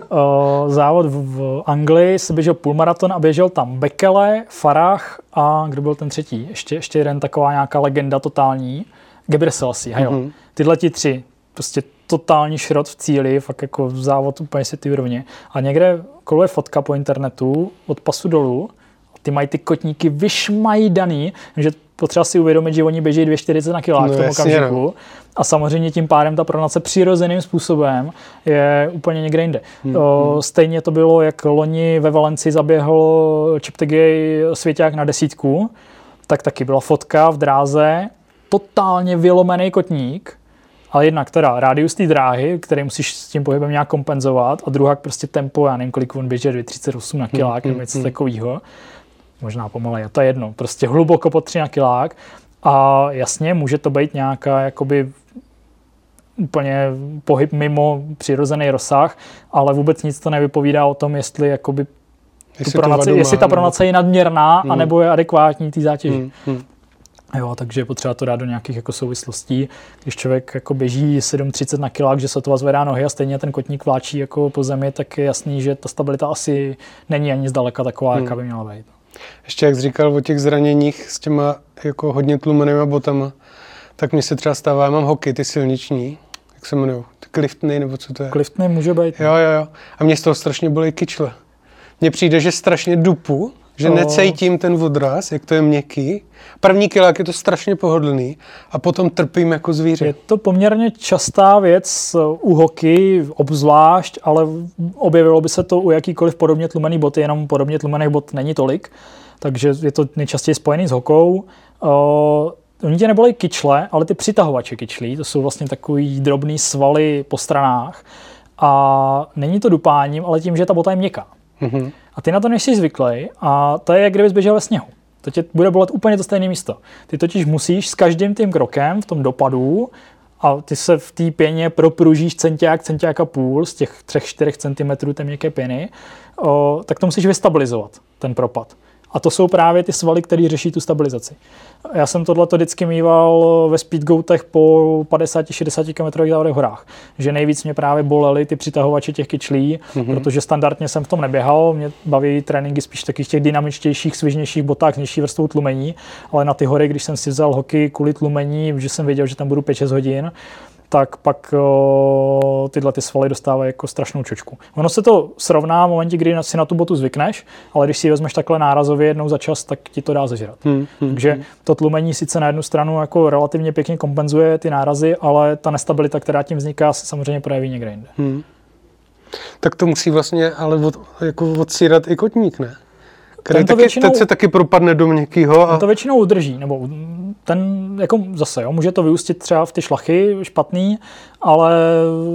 *laughs* závod v, v Anglii se běžel půlmaraton a běžel tam Bekele, Farah a kdo byl ten třetí? Ještě, ještě jeden taková nějaká legenda totální. Gebre Selassie, mm-hmm. Tyhle ti tři, prostě totální šrot v cíli, fakt jako závod úplně si ty rovně. A někde koluje fotka po internetu od pasu dolů, ty mají ty kotníky vyšmajdaný, že potřeba si uvědomit, že oni běží 240 na kilák no, v tom okamžiku. No. A samozřejmě tím pádem ta pronace přirozeným způsobem je úplně někde jinde. Hmm. O, hmm. stejně to bylo, jak loni ve Valencii zaběhl Chiptegay svěťák na desítku, tak taky byla fotka v dráze, totálně vylomený kotník, ale jednak teda rádius té dráhy, který musíš s tím pohybem nějak kompenzovat a druhá prostě tempo, já nevím, kolik on běží, 238 na kilák hmm, nebo něco hmm. takového. Možná pomaleji, to je jedno. Prostě hluboko pod 3 na kilák a jasně, může to být nějaká jakoby úplně pohyb mimo přirozený rozsah, ale vůbec nic to nevypovídá o tom, jestli jakoby jestli, pronace, jestli ta pronace je nadměrná, hmm. anebo je adekvátní té zátěži. Hmm. Hmm. Jo, takže je potřeba to dát do nějakých jako souvislostí. Když člověk jako běží 7,30 na kilák, že se to zvedá nohy a stejně ten kotník vláčí jako po zemi, tak je jasný, že ta stabilita asi není ani zdaleka taková, hmm. jaká by měla být. Ještě jak jsi říkal o těch zraněních s těma jako hodně tlumenýma botama, tak mi se třeba stává, já mám hokej, ty silniční, jak se jmenují, ty kliftny nebo co to je? Kliftny může být. Jo, jo, jo. A mě z toho strašně bolí kyčle. Mně přijde, že strašně dupu, že no. necejtím ten odraz, jak to je měkký. První kilák je to strašně pohodlný a potom trpím jako zvíře. Je to poměrně častá věc u hoky, obzvlášť, ale objevilo by se to u jakýkoliv podobně tlumený boty, jenom podobně tlumených bot není tolik, takže je to nejčastěji spojený s hokou. Uh, Oni tě nebolí kyčle, ale ty přitahovače kyčlí, to jsou vlastně takový drobný svaly po stranách. A není to dupáním, ale tím, že ta bota je měkká. Mm-hmm. A ty na to nejsi zvyklý a to je, jak kdybys běžel ve sněhu. To tě bude bolet úplně to stejné místo. Ty totiž musíš s každým tím krokem v tom dopadu a ty se v té pěně propružíš centiák, centiák a půl z těch 3-4 cm té měkké pěny, o, tak to musíš vystabilizovat, ten propad. A to jsou právě ty svaly, které řeší tu stabilizaci. Já jsem tohle vždycky mýval ve speedgoatech po 50-60 km závodech horách. Že nejvíc mě právě bolely ty přitahovače těch kyčlí, mm-hmm. protože standardně jsem v tom neběhal. Mě baví tréninky spíš takých těch dynamičtějších, svižnějších botách s nižší vrstvou tlumení, ale na ty hory, když jsem si vzal hoky kvůli tlumení, že jsem věděl, že tam budu 5-6 hodin, tak pak o, tyhle ty svaly dostávají jako strašnou čočku. Ono se to srovná v momentě, kdy si na tu botu zvykneš, ale když si ji vezmeš takhle nárazově jednou za čas, tak ti to dá zežrat. Hmm, hmm, Takže hmm. to tlumení sice na jednu stranu jako relativně pěkně kompenzuje ty nárazy, ale ta nestabilita, která tím vzniká, se samozřejmě projeví někde jinde. Hmm. Tak to musí vlastně ale od, jako odsírat i kotník, ne? Který taky, většinou, teď se taky propadne do měkkýho. A... to většinou udrží, nebo ten jako zase, jo, může to vyústit třeba v ty šlachy špatný, ale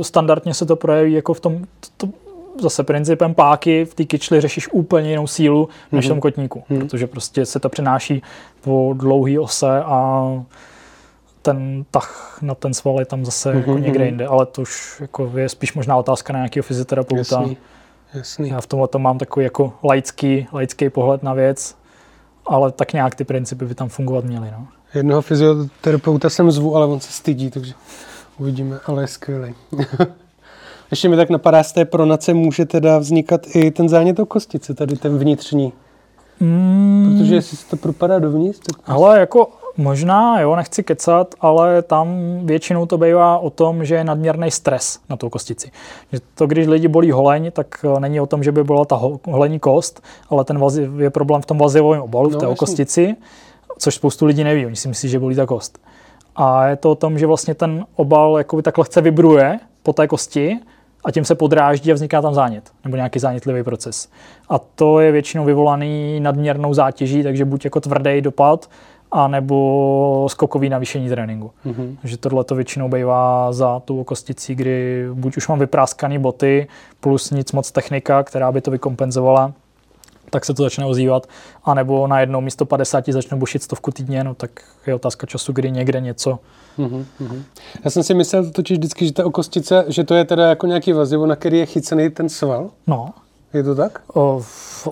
standardně se to projeví jako v tom, to, to, zase principem páky v té kyčli řešíš úplně jinou sílu než mm-hmm. v tom kotníku, mm-hmm. protože prostě se to přenáší po dlouhý ose a ten tah na ten sval je tam zase mm-hmm. jako někde mhm. jinde, ale to už jako je spíš možná otázka na nějakého fyzioterapeuta. Jasný. Jasný. Já v tomhle to mám takový jako laický, laický pohled na věc, ale tak nějak ty principy by tam fungovat měly. No. Jednoho fyzioterapeuta jsem zvu, ale on se stydí, takže uvidíme, ale je skvělý. *laughs* Ještě mi tak napadá, z té pronace může teda vznikat i ten zánět o kostice, tady ten vnitřní. Mm. Protože jestli se to propadá dovnitř, tak... Ale jako Možná, jo, nechci kecat, ale tam většinou to bývá o tom, že je nadměrný stres na tou kostici. Že to, když lidi bolí holeň, tak eh, není o tom, že by byla ta holení kost, ale ten vazi, je problém v tom vazivovém obalu, no, v té jasný. kostici, což spoustu lidí neví, oni si myslí, že bolí ta kost. A je to o tom, že vlastně ten obal jakoby tak lehce vibruje po té kosti a tím se podráždí a vzniká tam zánět nebo nějaký zánětlivý proces. A to je většinou vyvolaný nadměrnou zátěží, takže buď jako tvrdý dopad, a nebo skokový navýšení tréninku. Mm-hmm. Takže tohle to většinou bývá za tu kosticí, kdy buď už mám vypráskané boty plus nic moc technika, která by to vykompenzovala, tak se to začne ozývat, anebo na jednou místo 50 začnu bušit stovku týdně, no tak je otázka času, kdy někde něco. Mm-hmm. Já jsem si myslel totiž vždycky, že ta okostice, že to je teda jako nějaký vazivo, na který je chycený ten sval. No. Je to tak? O,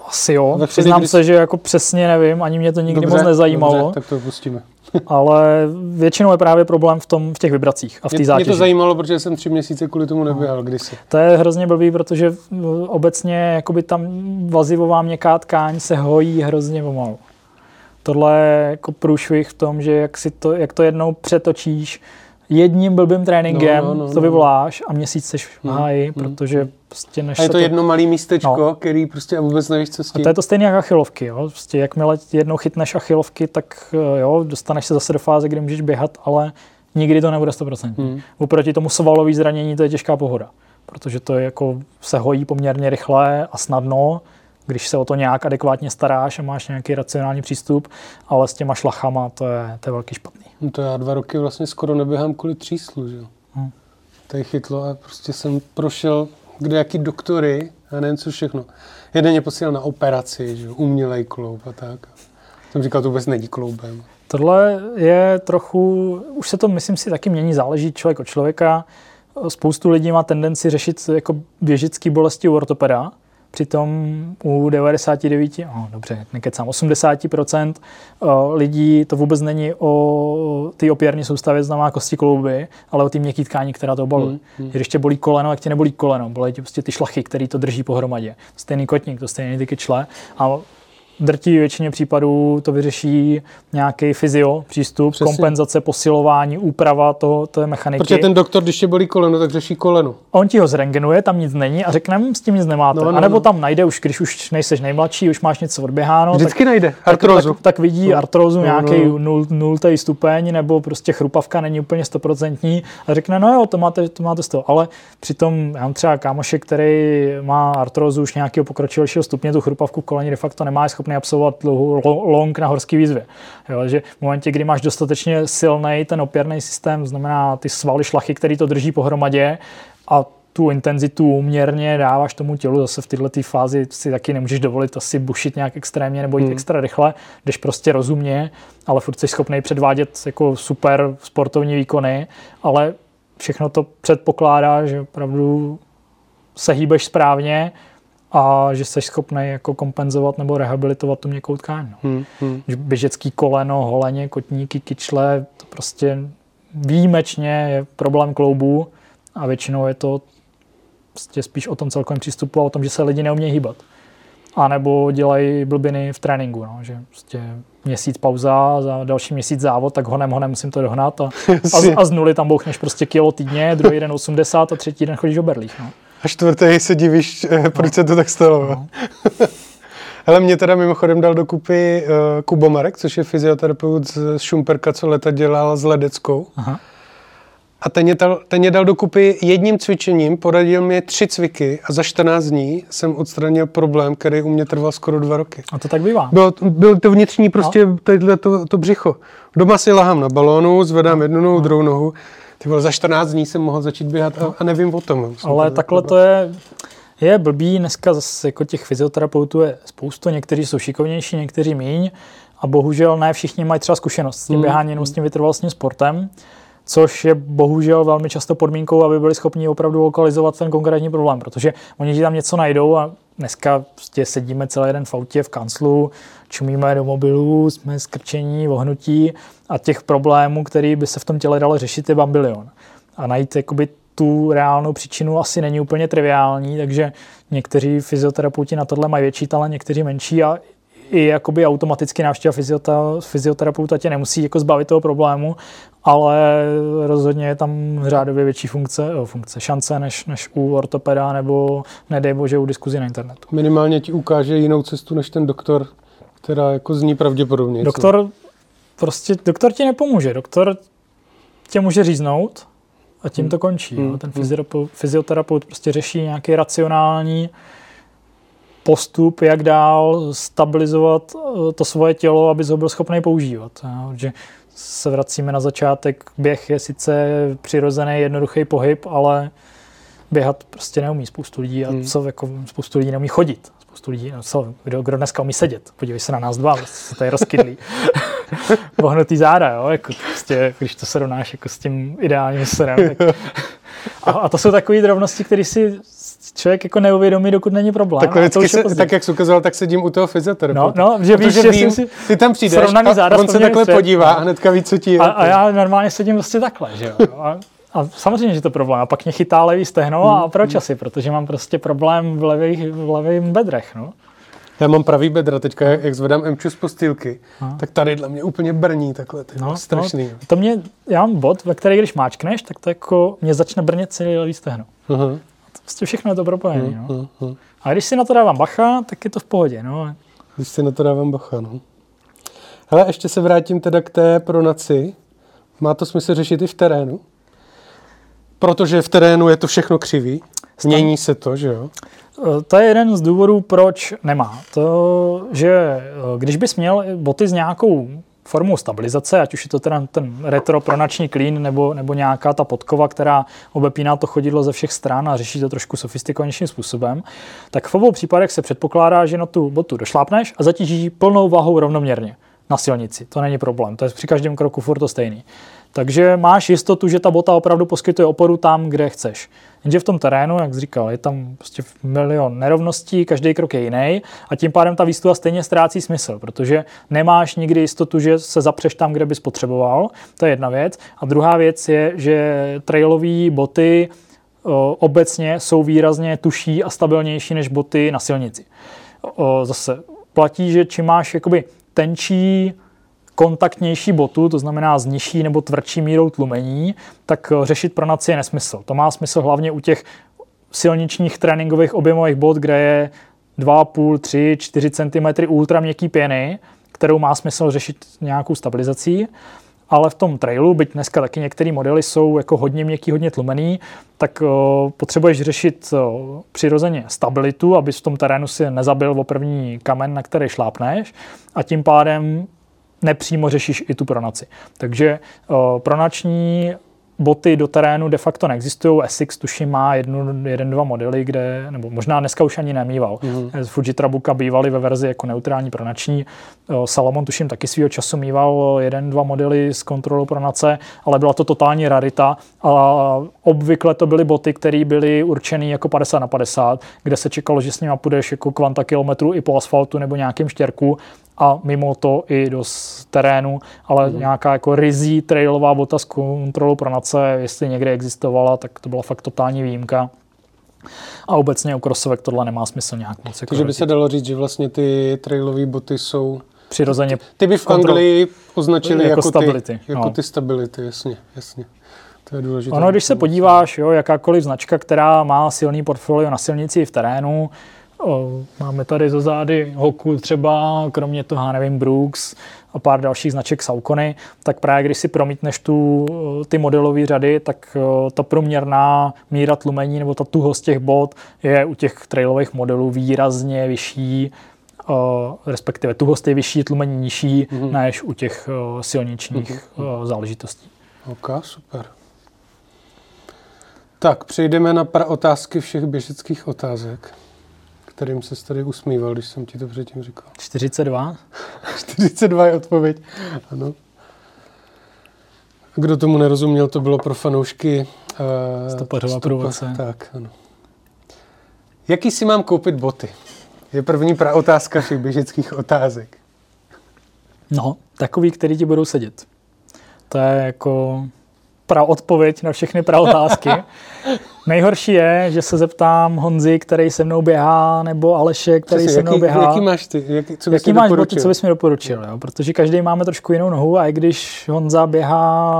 asi jo. Přiznám kdy... se, že jako přesně nevím, ani mě to nikdy dobře, moc nezajímalo. Dobře, tak to pustíme. *laughs* ale většinou je právě problém v, tom, v těch vibracích a v té zátěži. Mě to zajímalo, protože jsem tři měsíce kvůli tomu neběhal no. kdysi. To je hrozně blbý, protože obecně jakoby tam vazivová měkká tkáň se hojí hrozně pomalu. Tohle je jako průšvih v tom, že jak, si to, jak to jednou přetočíš, jedním blbým tréninkem no, no, no, to no. vyvoláš a měsíc seš v hmm, háji, mm, protože prostě než A je to, to jedno malé místečko, no. který prostě vůbec nevíš, co s tím. A to je to stejné jako achilovky, jo. Prostě jakmile jednou chytneš achilovky, tak eh, jo, dostaneš se zase do fáze, kdy můžeš běhat, ale nikdy to nebude 100%. Hmm. Oproti tomu svalový zranění to je těžká pohoda, protože to je jako se hojí poměrně rychle a snadno, když se o to nějak adekvátně staráš a máš nějaký racionální přístup, ale s těma šlachama to je, to je velký špatný. No to já dva roky vlastně skoro neběhám kvůli tříslu, že jo. Hmm. Tady chytlo a prostě jsem prošel kde jaký doktory a nevím co všechno. Jeden mě posílal na operaci, že jo, umělej kloub a tak. Jsem říkal, to vůbec není kloubem. Tohle je trochu, už se to myslím si taky mění, záleží člověk od člověka. Spoustu lidí má tendenci řešit jako běžický bolesti u ortopeda, Přitom u 99, oh, dobře, nekecám, 80% eh, lidí to vůbec není o ty opěrní soustavě, znamená kosti klouby, ale o ty měkké tkání, která to bolí. Hmm, hmm. Když tě bolí koleno, jak tě nebolí koleno, bolí tě prostě ty šlachy, které to drží pohromadě. Stejný kotník, to stejný ty kyčle. A drtí většině případů to vyřeší nějaký fyzio přístup, Přesně. kompenzace, posilování, úprava toho, té mechaniky. Protože ten doktor, když je bolí koleno, tak řeší koleno. On ti ho zrengenuje, tam nic není a řekne, s tím nic nemáte. No, no, A nebo no. tam najde, už když už nejseš nejmladší, už máš něco odběháno. Vždycky tak, najde artrózu. Tak, tak, tak vidí no. artrózu no, nějaký no. Nul, nultý stupeň, nebo prostě chrupavka není úplně stoprocentní a řekne, no jo, to máte, to máte z toho. Ale přitom já mám třeba kámoše, který má artrózu už nějakého pokročilejšího stupně, tu chrupavku koleni de facto nemá, je schopný absolvovat long na horské výzvě. Jo, že v momentě, kdy máš dostatečně silný ten opěrný systém, znamená ty svaly šlachy, který to drží pohromadě a tu intenzitu uměrně dáváš tomu tělu, zase v této fázi si taky nemůžeš dovolit asi bušit nějak extrémně nebo jít hmm. extra rychle, jdeš prostě rozumně, ale furt jsi schopný předvádět jako super sportovní výkony, ale všechno to předpokládá, že opravdu se hýbeš správně, a že jsi schopný jako kompenzovat nebo rehabilitovat tu měkkou tkáň. No. Hmm, hmm. Běžecký koleno, holeně, kotníky, kyčle, to prostě výjimečně je problém kloubů a většinou je to prostě spíš o tom celkovém přístupu a o tom, že se lidi neumějí hýbat. A nebo dělají blbiny v tréninku, no, že prostě měsíc pauza, za další měsíc závod, tak honem, honem musím to dohnat a, a, a z nuly tam bouchneš prostě kilo týdně, druhý den 80 a třetí den chodíš o berlích. No a čtvrtý se divíš, eh, proč no. se to tak stalo. No. Hele, mě teda mimochodem dal dokupy uh, Kubo Marek, což je fyzioterapeut z Šumperka, co leta dělal s Ledeckou. Aha. A ten mě, dal, ten mě dal dokupy jedním cvičením, poradil mi tři cviky a za 14 dní jsem odstranil problém, který u mě trval skoro dva roky. A to tak bývá. Bylo, bylo to vnitřní prostě no. to, to břicho. Doma si lahám na balónu, zvedám no. jednu nohu, no. druhou nohu ty vole, za 14 dní jsem mohl začít běhat a, a nevím o tom. Ale to takhle to je, je blbý. Dneska zase jako těch fyzioterapeutů je spoustu, někteří jsou šikovnější, někteří míň a bohužel ne všichni mají třeba zkušenost s tím hmm. běháním, mm. s tím vytrvalostním sportem, což je bohužel velmi často podmínkou, aby byli schopni opravdu lokalizovat ten konkrétní problém, protože oni tam něco najdou a dneska prostě sedíme celý den v autě, v kanclu, čumíme do mobilů, jsme skrčení, ohnutí a těch problémů, který by se v tom těle dalo řešit, je bambilion. A najít jakoby tu reálnou příčinu asi není úplně triviální, takže někteří fyzioterapeuti na tohle mají větší talent, někteří menší a i jakoby automaticky návštěva fyzioterapeuta tě nemusí jako zbavit toho problému, ale rozhodně je tam řádově větší funkce, funkce šance než, než u ortopeda nebo nedej bože u diskuzi na internetu. Minimálně ti ukáže jinou cestu než ten doktor, která jako zní pravděpodobně. Doktor prostě, doktor ti nepomůže, doktor tě může říznout a tím to končí. Hmm. Ten fyzioterapeut prostě řeší nějaký racionální postup, jak dál stabilizovat eh, to svoje tělo, aby ho byl schopný používat. Že se vracíme na začátek, běh je sice přirozený, jednoduchý pohyb, ale běhat prostě neumí spoustu lidí a hmm. co, jako, spoustu lidí neumí chodit. Spoustu lidí, no co, kdo, kdo dneska umí sedět? Podívej se na nás dva, se tady rozkydlí. *laughs* Vohnutý záda, jo, jako prostě, když to srovnáš jako s tím ideálním srem. Tak... *laughs* A, a, to jsou takové drobnosti, které si člověk jako neuvědomí, dokud není problém. Tak, vždycky se, tak jak jsi ukazoval, tak sedím u toho fyzioterapeuta. No, no, že víš, že vím, si ty tam přijdeš a on se takhle před, podívá a hnedka ví, co ti je. A, a já normálně sedím prostě takhle, že jo. A, a samozřejmě, že to problém. A pak mě chytá levý stehno a hmm. proč asi? Protože mám prostě problém v, levých, v levým bedrech, no. Já mám pravý bedra teďka, jak, zvedám Mču z postýlky, no. tak tady dla mě úplně brní takhle, ty no, strašný. No, to mě, já mám bod, ve který když máčkneš, tak to jako mě začne brnět celý levý stehno. Uh-huh. Prostě všechno je to propojené. Uh-huh. No. Uh-huh. A když si na to dávám bacha, tak je to v pohodě. No. Když si na to dávám bacha, no. Hele, ještě se vrátím teda k té pronaci. Má to smysl řešit i v terénu? Protože v terénu je to všechno křivý. Mění se to, že jo? Eh, to je jeden z důvodů, proč nemá. To, že eh, když bys měl boty s nějakou formou stabilizace, ať už je to teda ten retro pronační klín nebo, nebo nějaká ta podkova, která obepíná to chodidlo ze všech stran a řeší to trošku sofistikovanějším způsobem, tak v obou případech se předpokládá, že na tu botu došlápneš a zatíží plnou vahou rovnoměrně na silnici. To není problém, to je při každém kroku furt to stejný. Takže máš jistotu, že ta bota opravdu poskytuje oporu tam, kde chceš. Jenže v tom terénu, jak jsi říkal, je tam prostě milion nerovností, každý krok je jiný a tím pádem ta výstupa stejně ztrácí smysl, protože nemáš nikdy jistotu, že se zapřeš tam, kde bys potřeboval. To je jedna věc. A druhá věc je, že trailové boty o, obecně jsou výrazně tuší a stabilnější než boty na silnici. O, zase platí, že čím máš jakoby tenčí kontaktnější botu, to znamená s nižší nebo tvrdší mírou tlumení, tak eh, řešit pronaci je nesmysl. To má smysl hlavně u těch silničních tréninkových objemových bot, kde je 2,5, 3, 4 cm ultra měkký pěny, kterou má smysl řešit nějakou stabilizací. Ale v tom trailu, byť dneska taky některé modely jsou jako hodně měkký, hodně tlumený, tak uh, potřebuješ řešit uh, přirozeně stabilitu, aby v tom terénu si nezabil o první kamen, na který šlápneš a tím pádem nepřímo řešíš i tu pronaci. Takže uh, pronační boty do terénu de facto neexistují. Essex tuším má jednu, jeden, dva modely, kde, nebo možná dneska už ani nemýval. Mm-hmm. Fuji Trabuka bývaly ve verzi jako neutrální pronační. Salomon tuším taky svýho času mýval jeden, dva modely s kontrolou pronace, ale byla to totální rarita a obvykle to byly boty, které byly určené jako 50 na 50, kde se čekalo, že s nimi půjdeš jako kvanta kilometrů i po asfaltu nebo nějakým štěrku a mimo to i do terénu, ale mm. nějaká jako rizí trailová bota s kontrolou pronace, jestli někde existovala, tak to byla fakt totální výjimka. A obecně u krosovek tohle nemá smysl nějak moc. Jako Takže by se dalo říct, že vlastně ty trailové boty jsou přirozeně. Ty by v Anglii označili jako, jako, stability. Ty, jako no. ty stability, jasně, jasně. To je důležité. Ono, když se podíváš, jo, jakákoliv značka, která má silný portfolio na silnici i v terénu, Máme tady za zády Hoku třeba, kromě toho, nevím, Brooks a pár dalších značek Saucony, tak právě když si promítneš tu, ty modelové řady, tak ta průměrná míra tlumení nebo ta tuhost těch bot je u těch trailových modelů výrazně vyšší, respektive tuhost je vyšší, tlumení nižší, mm-hmm. než u těch silničních mm-hmm. záležitostí. Ok, super. Tak, přejdeme na otázky všech běžeckých otázek kterým se tady usmíval, když jsem ti to předtím říkal. 42? 42 *laughs* je odpověď, ano. Kdo tomu nerozuměl, to bylo pro fanoušky uh, Stopařová průvodce. Tak, ano. Jaký si mám koupit boty? Je první pra otázka všech běžeckých otázek. No, takový, který ti budou sedět. To je jako pra odpověď na všechny pra otázky. *laughs* Nejhorší je, že se zeptám Honzi, který se mnou běhá, nebo Aleše, který Přesně, se mnou běhá. Jaký máš ty? Jaký, co bys jaký máš boty, co bys mi doporučil? Jo? Protože každý máme trošku jinou nohu a i když Honza běhá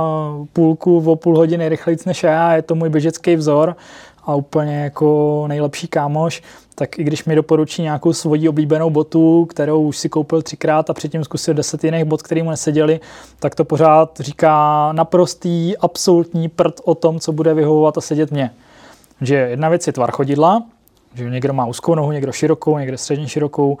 půlku o půl hodiny rychlejc než já, je to můj běžecký vzor a úplně jako nejlepší kámoš, tak i když mi doporučí nějakou svoji oblíbenou botu, kterou už si koupil třikrát a předtím zkusil deset jiných bot, který mu neseděli, tak to pořád říká naprostý, absolutní prd o tom, co bude vyhovovat a sedět mě. Že jedna věc je tvar chodidla, že někdo má úzkou nohu, někdo širokou, někdo středně širokou.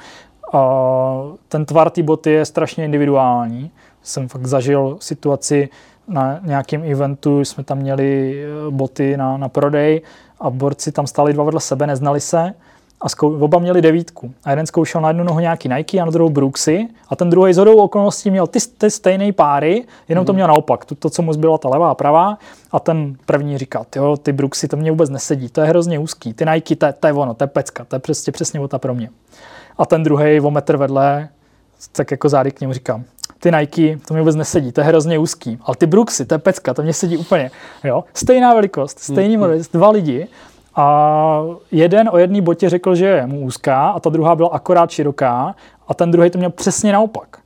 Ten tvar té boty je strašně individuální. Jsem fakt zažil situaci na nějakém eventu, jsme tam měli eh, boty na, na prodej a borci tam stáli dva vedle sebe, neznali se a zkou, oba měli devítku. A jeden zkoušel na jednu nohu nějaký Nike a na druhou Brooksy a ten druhý z hodou okolností měl ty, ty stejné páry, jenom mm. to mhm. měl naopak. To, to, co mu zbyla ta levá a pravá a ten první říkal, jo, ty Brooksy, to mě vůbec nesedí, to je hrozně úzký, ty Nike, to, to je ono, to je pecka, to je přesně, přesně ta pro mě. A ten druhý o metr vedle, tak jako zády k němu říkám, ty Nike, to mi vůbec nesedí, to je hrozně úzký. Ale ty Brooksy, to je pecka, to mě sedí úplně. Jo? Stejná velikost, stejný mm. model, dva lidi a jeden o jedné botě řekl, že je mu úzká a ta druhá byla akorát široká a ten druhý to měl přesně naopak.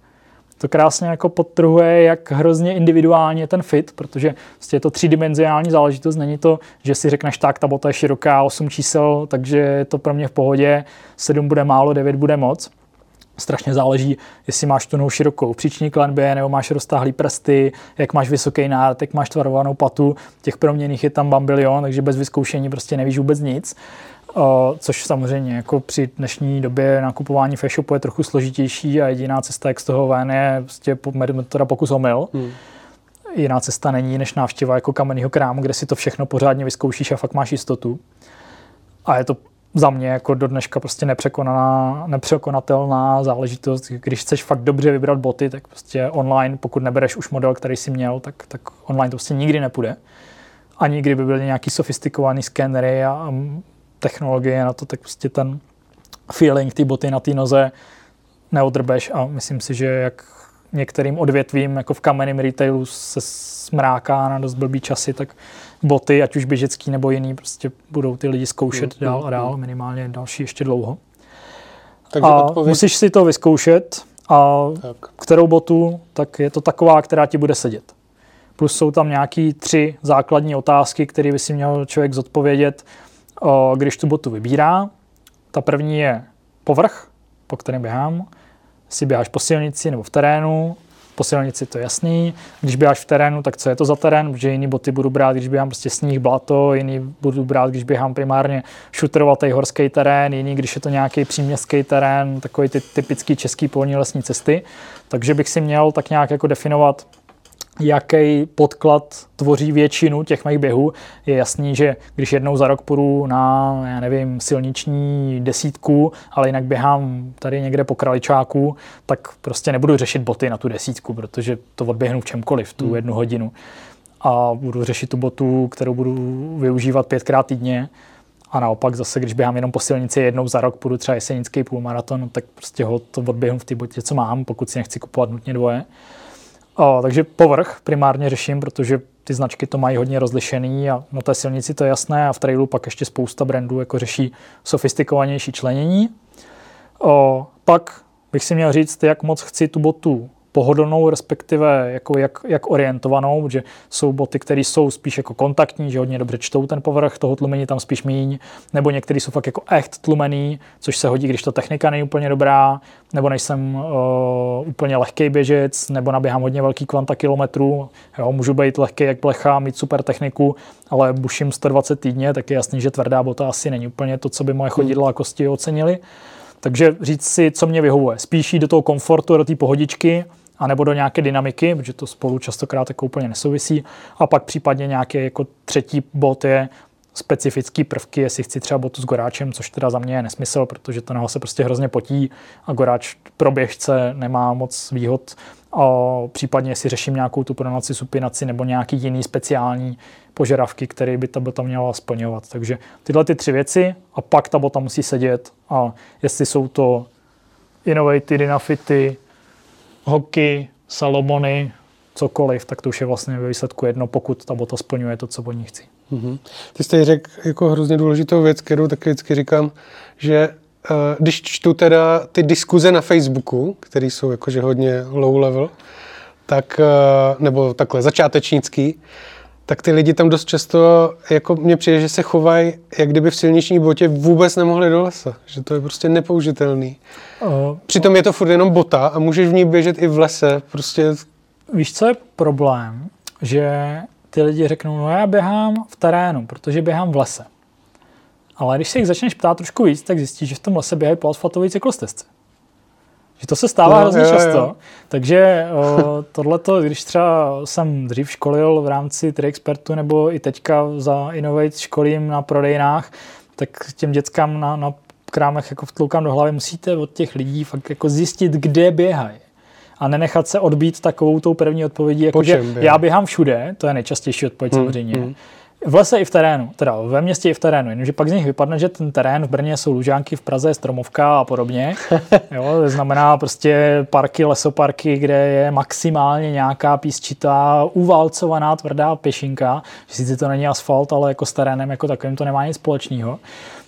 To krásně jako podtrhuje, jak hrozně individuálně je ten fit, protože vlastně je to třídimenzionální záležitost. Není to, že si řekneš tak, ta bota je široká, 8 čísel, takže je to pro mě v pohodě, 7 bude málo, 9 bude moc strašně záleží, jestli máš tu nohu širokou příční klenbě, nebo máš roztáhlý prsty, jak máš vysoký nárt, jak máš tvarovanou patu. Těch proměných je tam bambilion, takže bez vyzkoušení prostě nevíš vůbec nic. O, což samozřejmě jako při dnešní době nakupování v e-shopu je trochu složitější a jediná cesta, jak z toho ven, je prostě metoda pokus omyl. Hmm. Jiná cesta není než návštěva jako kamenného krámu, kde si to všechno pořádně vyzkoušíš a fakt máš jistotu. A je to za mě jako do dneška prostě nepřekonaná, nepřekonatelná záležitost. Když chceš fakt dobře vybrat boty, tak prostě online, pokud nebereš už model, který jsi měl, tak, tak online to prostě nikdy nepůjde. Ani kdyby byly nějaký sofistikovaný skenery a, a technologie na to, tak prostě ten feeling ty boty na té noze neodrbeš a myslím si, že jak některým odvětvím, jako v kamenném retailu se smráká na dost blbý časy, tak boty, ať už běžecký nebo jiný, prostě budou ty lidi zkoušet mm, dál a dál, minimálně další ještě dlouho. Takže a odpověď... musíš si to vyzkoušet a tak. kterou botu, tak je to taková, která ti bude sedět. Plus jsou tam nějaký tři základní otázky, které by si měl člověk zodpovědět, když tu botu vybírá. Ta první je povrch, po kterém běhám. Jestli běháš po silnici nebo v terénu, po silnici to jasný. Když běháš v terénu, tak co je to za terén? Protože jiný boty budu brát, když běhám prostě sníh, blato, jiný budu brát, když běhám primárně šutrovatý horský terén, jiný, když je to nějaký příměstský terén, takový ty typický český polní lesní cesty. Takže bych si měl tak nějak jako definovat, jaký podklad tvoří většinu těch mých běhů. Je jasný, že když jednou za rok půjdu na, já nevím, silniční desítku, ale jinak běhám tady někde po kraličáku, tak prostě nebudu řešit boty na tu desítku, protože to odběhnu v čemkoliv, tu hmm. jednu hodinu. A budu řešit tu botu, kterou budu využívat pětkrát týdně. A naopak zase, když běhám jenom po silnici jednou za rok, půjdu třeba jesenický půlmaraton, tak prostě ho to odběhnu v té botě, co mám, pokud si nechci kupovat nutně dvoje. O, takže povrch primárně řeším, protože ty značky to mají hodně rozlišený a na té silnici to je jasné a v trailu pak ještě spousta brandů jako řeší sofistikovanější členění. O, pak bych si měl říct, jak moc chci tu botu pohodlnou, respektive jako jak, jak orientovanou, protože jsou boty, které jsou spíš jako kontaktní, že hodně dobře čtou ten povrch, toho tlumení tam spíš míň, nebo některé jsou fakt jako echt tlumený, což se hodí, když ta technika není úplně dobrá, nebo nejsem uh, úplně lehký běžec, nebo naběhám hodně velký kvanta kilometrů, jo, můžu být lehký jak plecha, mít super techniku, ale buším 120 týdně, tak je jasný, že tvrdá bota asi není úplně to, co by moje chodidla a kosti ocenili. Takže říct si, co mě vyhovuje. Spíš jít do toho komfortu, do té pohodičky, anebo do nějaké dynamiky, protože to spolu častokrát jako úplně nesouvisí. A pak případně nějaký jako třetí bod je specifický prvky, jestli chci třeba botu s goráčem, což teda za mě je nesmysl, protože to noha se prostě hrozně potí a goráč pro běžce nemá moc výhod. A případně si řeším nějakou tu pronaci, supinaci nebo nějaký jiný speciální požadavky, které by ta bota měla splňovat. Takže tyhle ty tři věci a pak ta bota musí sedět a jestli jsou to Innovaty, Dynafity, hoky, Salomony, cokoliv, tak to už je vlastně ve výsledku jedno, pokud ta bota splňuje to, co po ní chci. Mm-hmm. Ty jste řekl jako hrozně důležitou věc, kterou taky vždycky říkám, že uh, když čtu teda ty diskuze na Facebooku, které jsou jakože hodně low level, tak, uh, nebo takhle začátečnický, tak ty lidi tam dost často, jako mně přijde, že se chovají, jak kdyby v silniční botě vůbec nemohli do lesa. Že to je prostě nepoužitelný. Uh, Přitom je to furt jenom bota a můžeš v ní běžet i v lese. Prostě... Víš, co je problém? Že ty lidi řeknou, no já běhám v terénu, protože běhám v lese. Ale když se jich začneš ptát trošku víc, tak zjistíš, že v tom lese běhají po asfaltové cyklostezce. Že to se stává no, hrozně jo, často. Jo. Takže tohleto, když třeba jsem dřív školil v rámci Expertu nebo i teďka za Innovate školím na prodejnách, tak těm dětskám na, na krámech jako vtloukám do hlavy, musíte od těch lidí fakt jako zjistit, kde běhají a nenechat se odbít takovou tou první odpovědí, jako že já běhám všude, to je nejčastější odpověď hmm, samozřejmě, hmm. V lese i v terénu, teda ve městě i v terénu, jenomže pak z nich vypadne, že ten terén v Brně jsou lužánky, v Praze je stromovka a podobně. *laughs* Jo, to znamená prostě parky, lesoparky, kde je maximálně nějaká písčitá, uvalcovaná tvrdá pěšinka, že sice to není asfalt, ale jako s terénem jako takovým to nemá nic společného.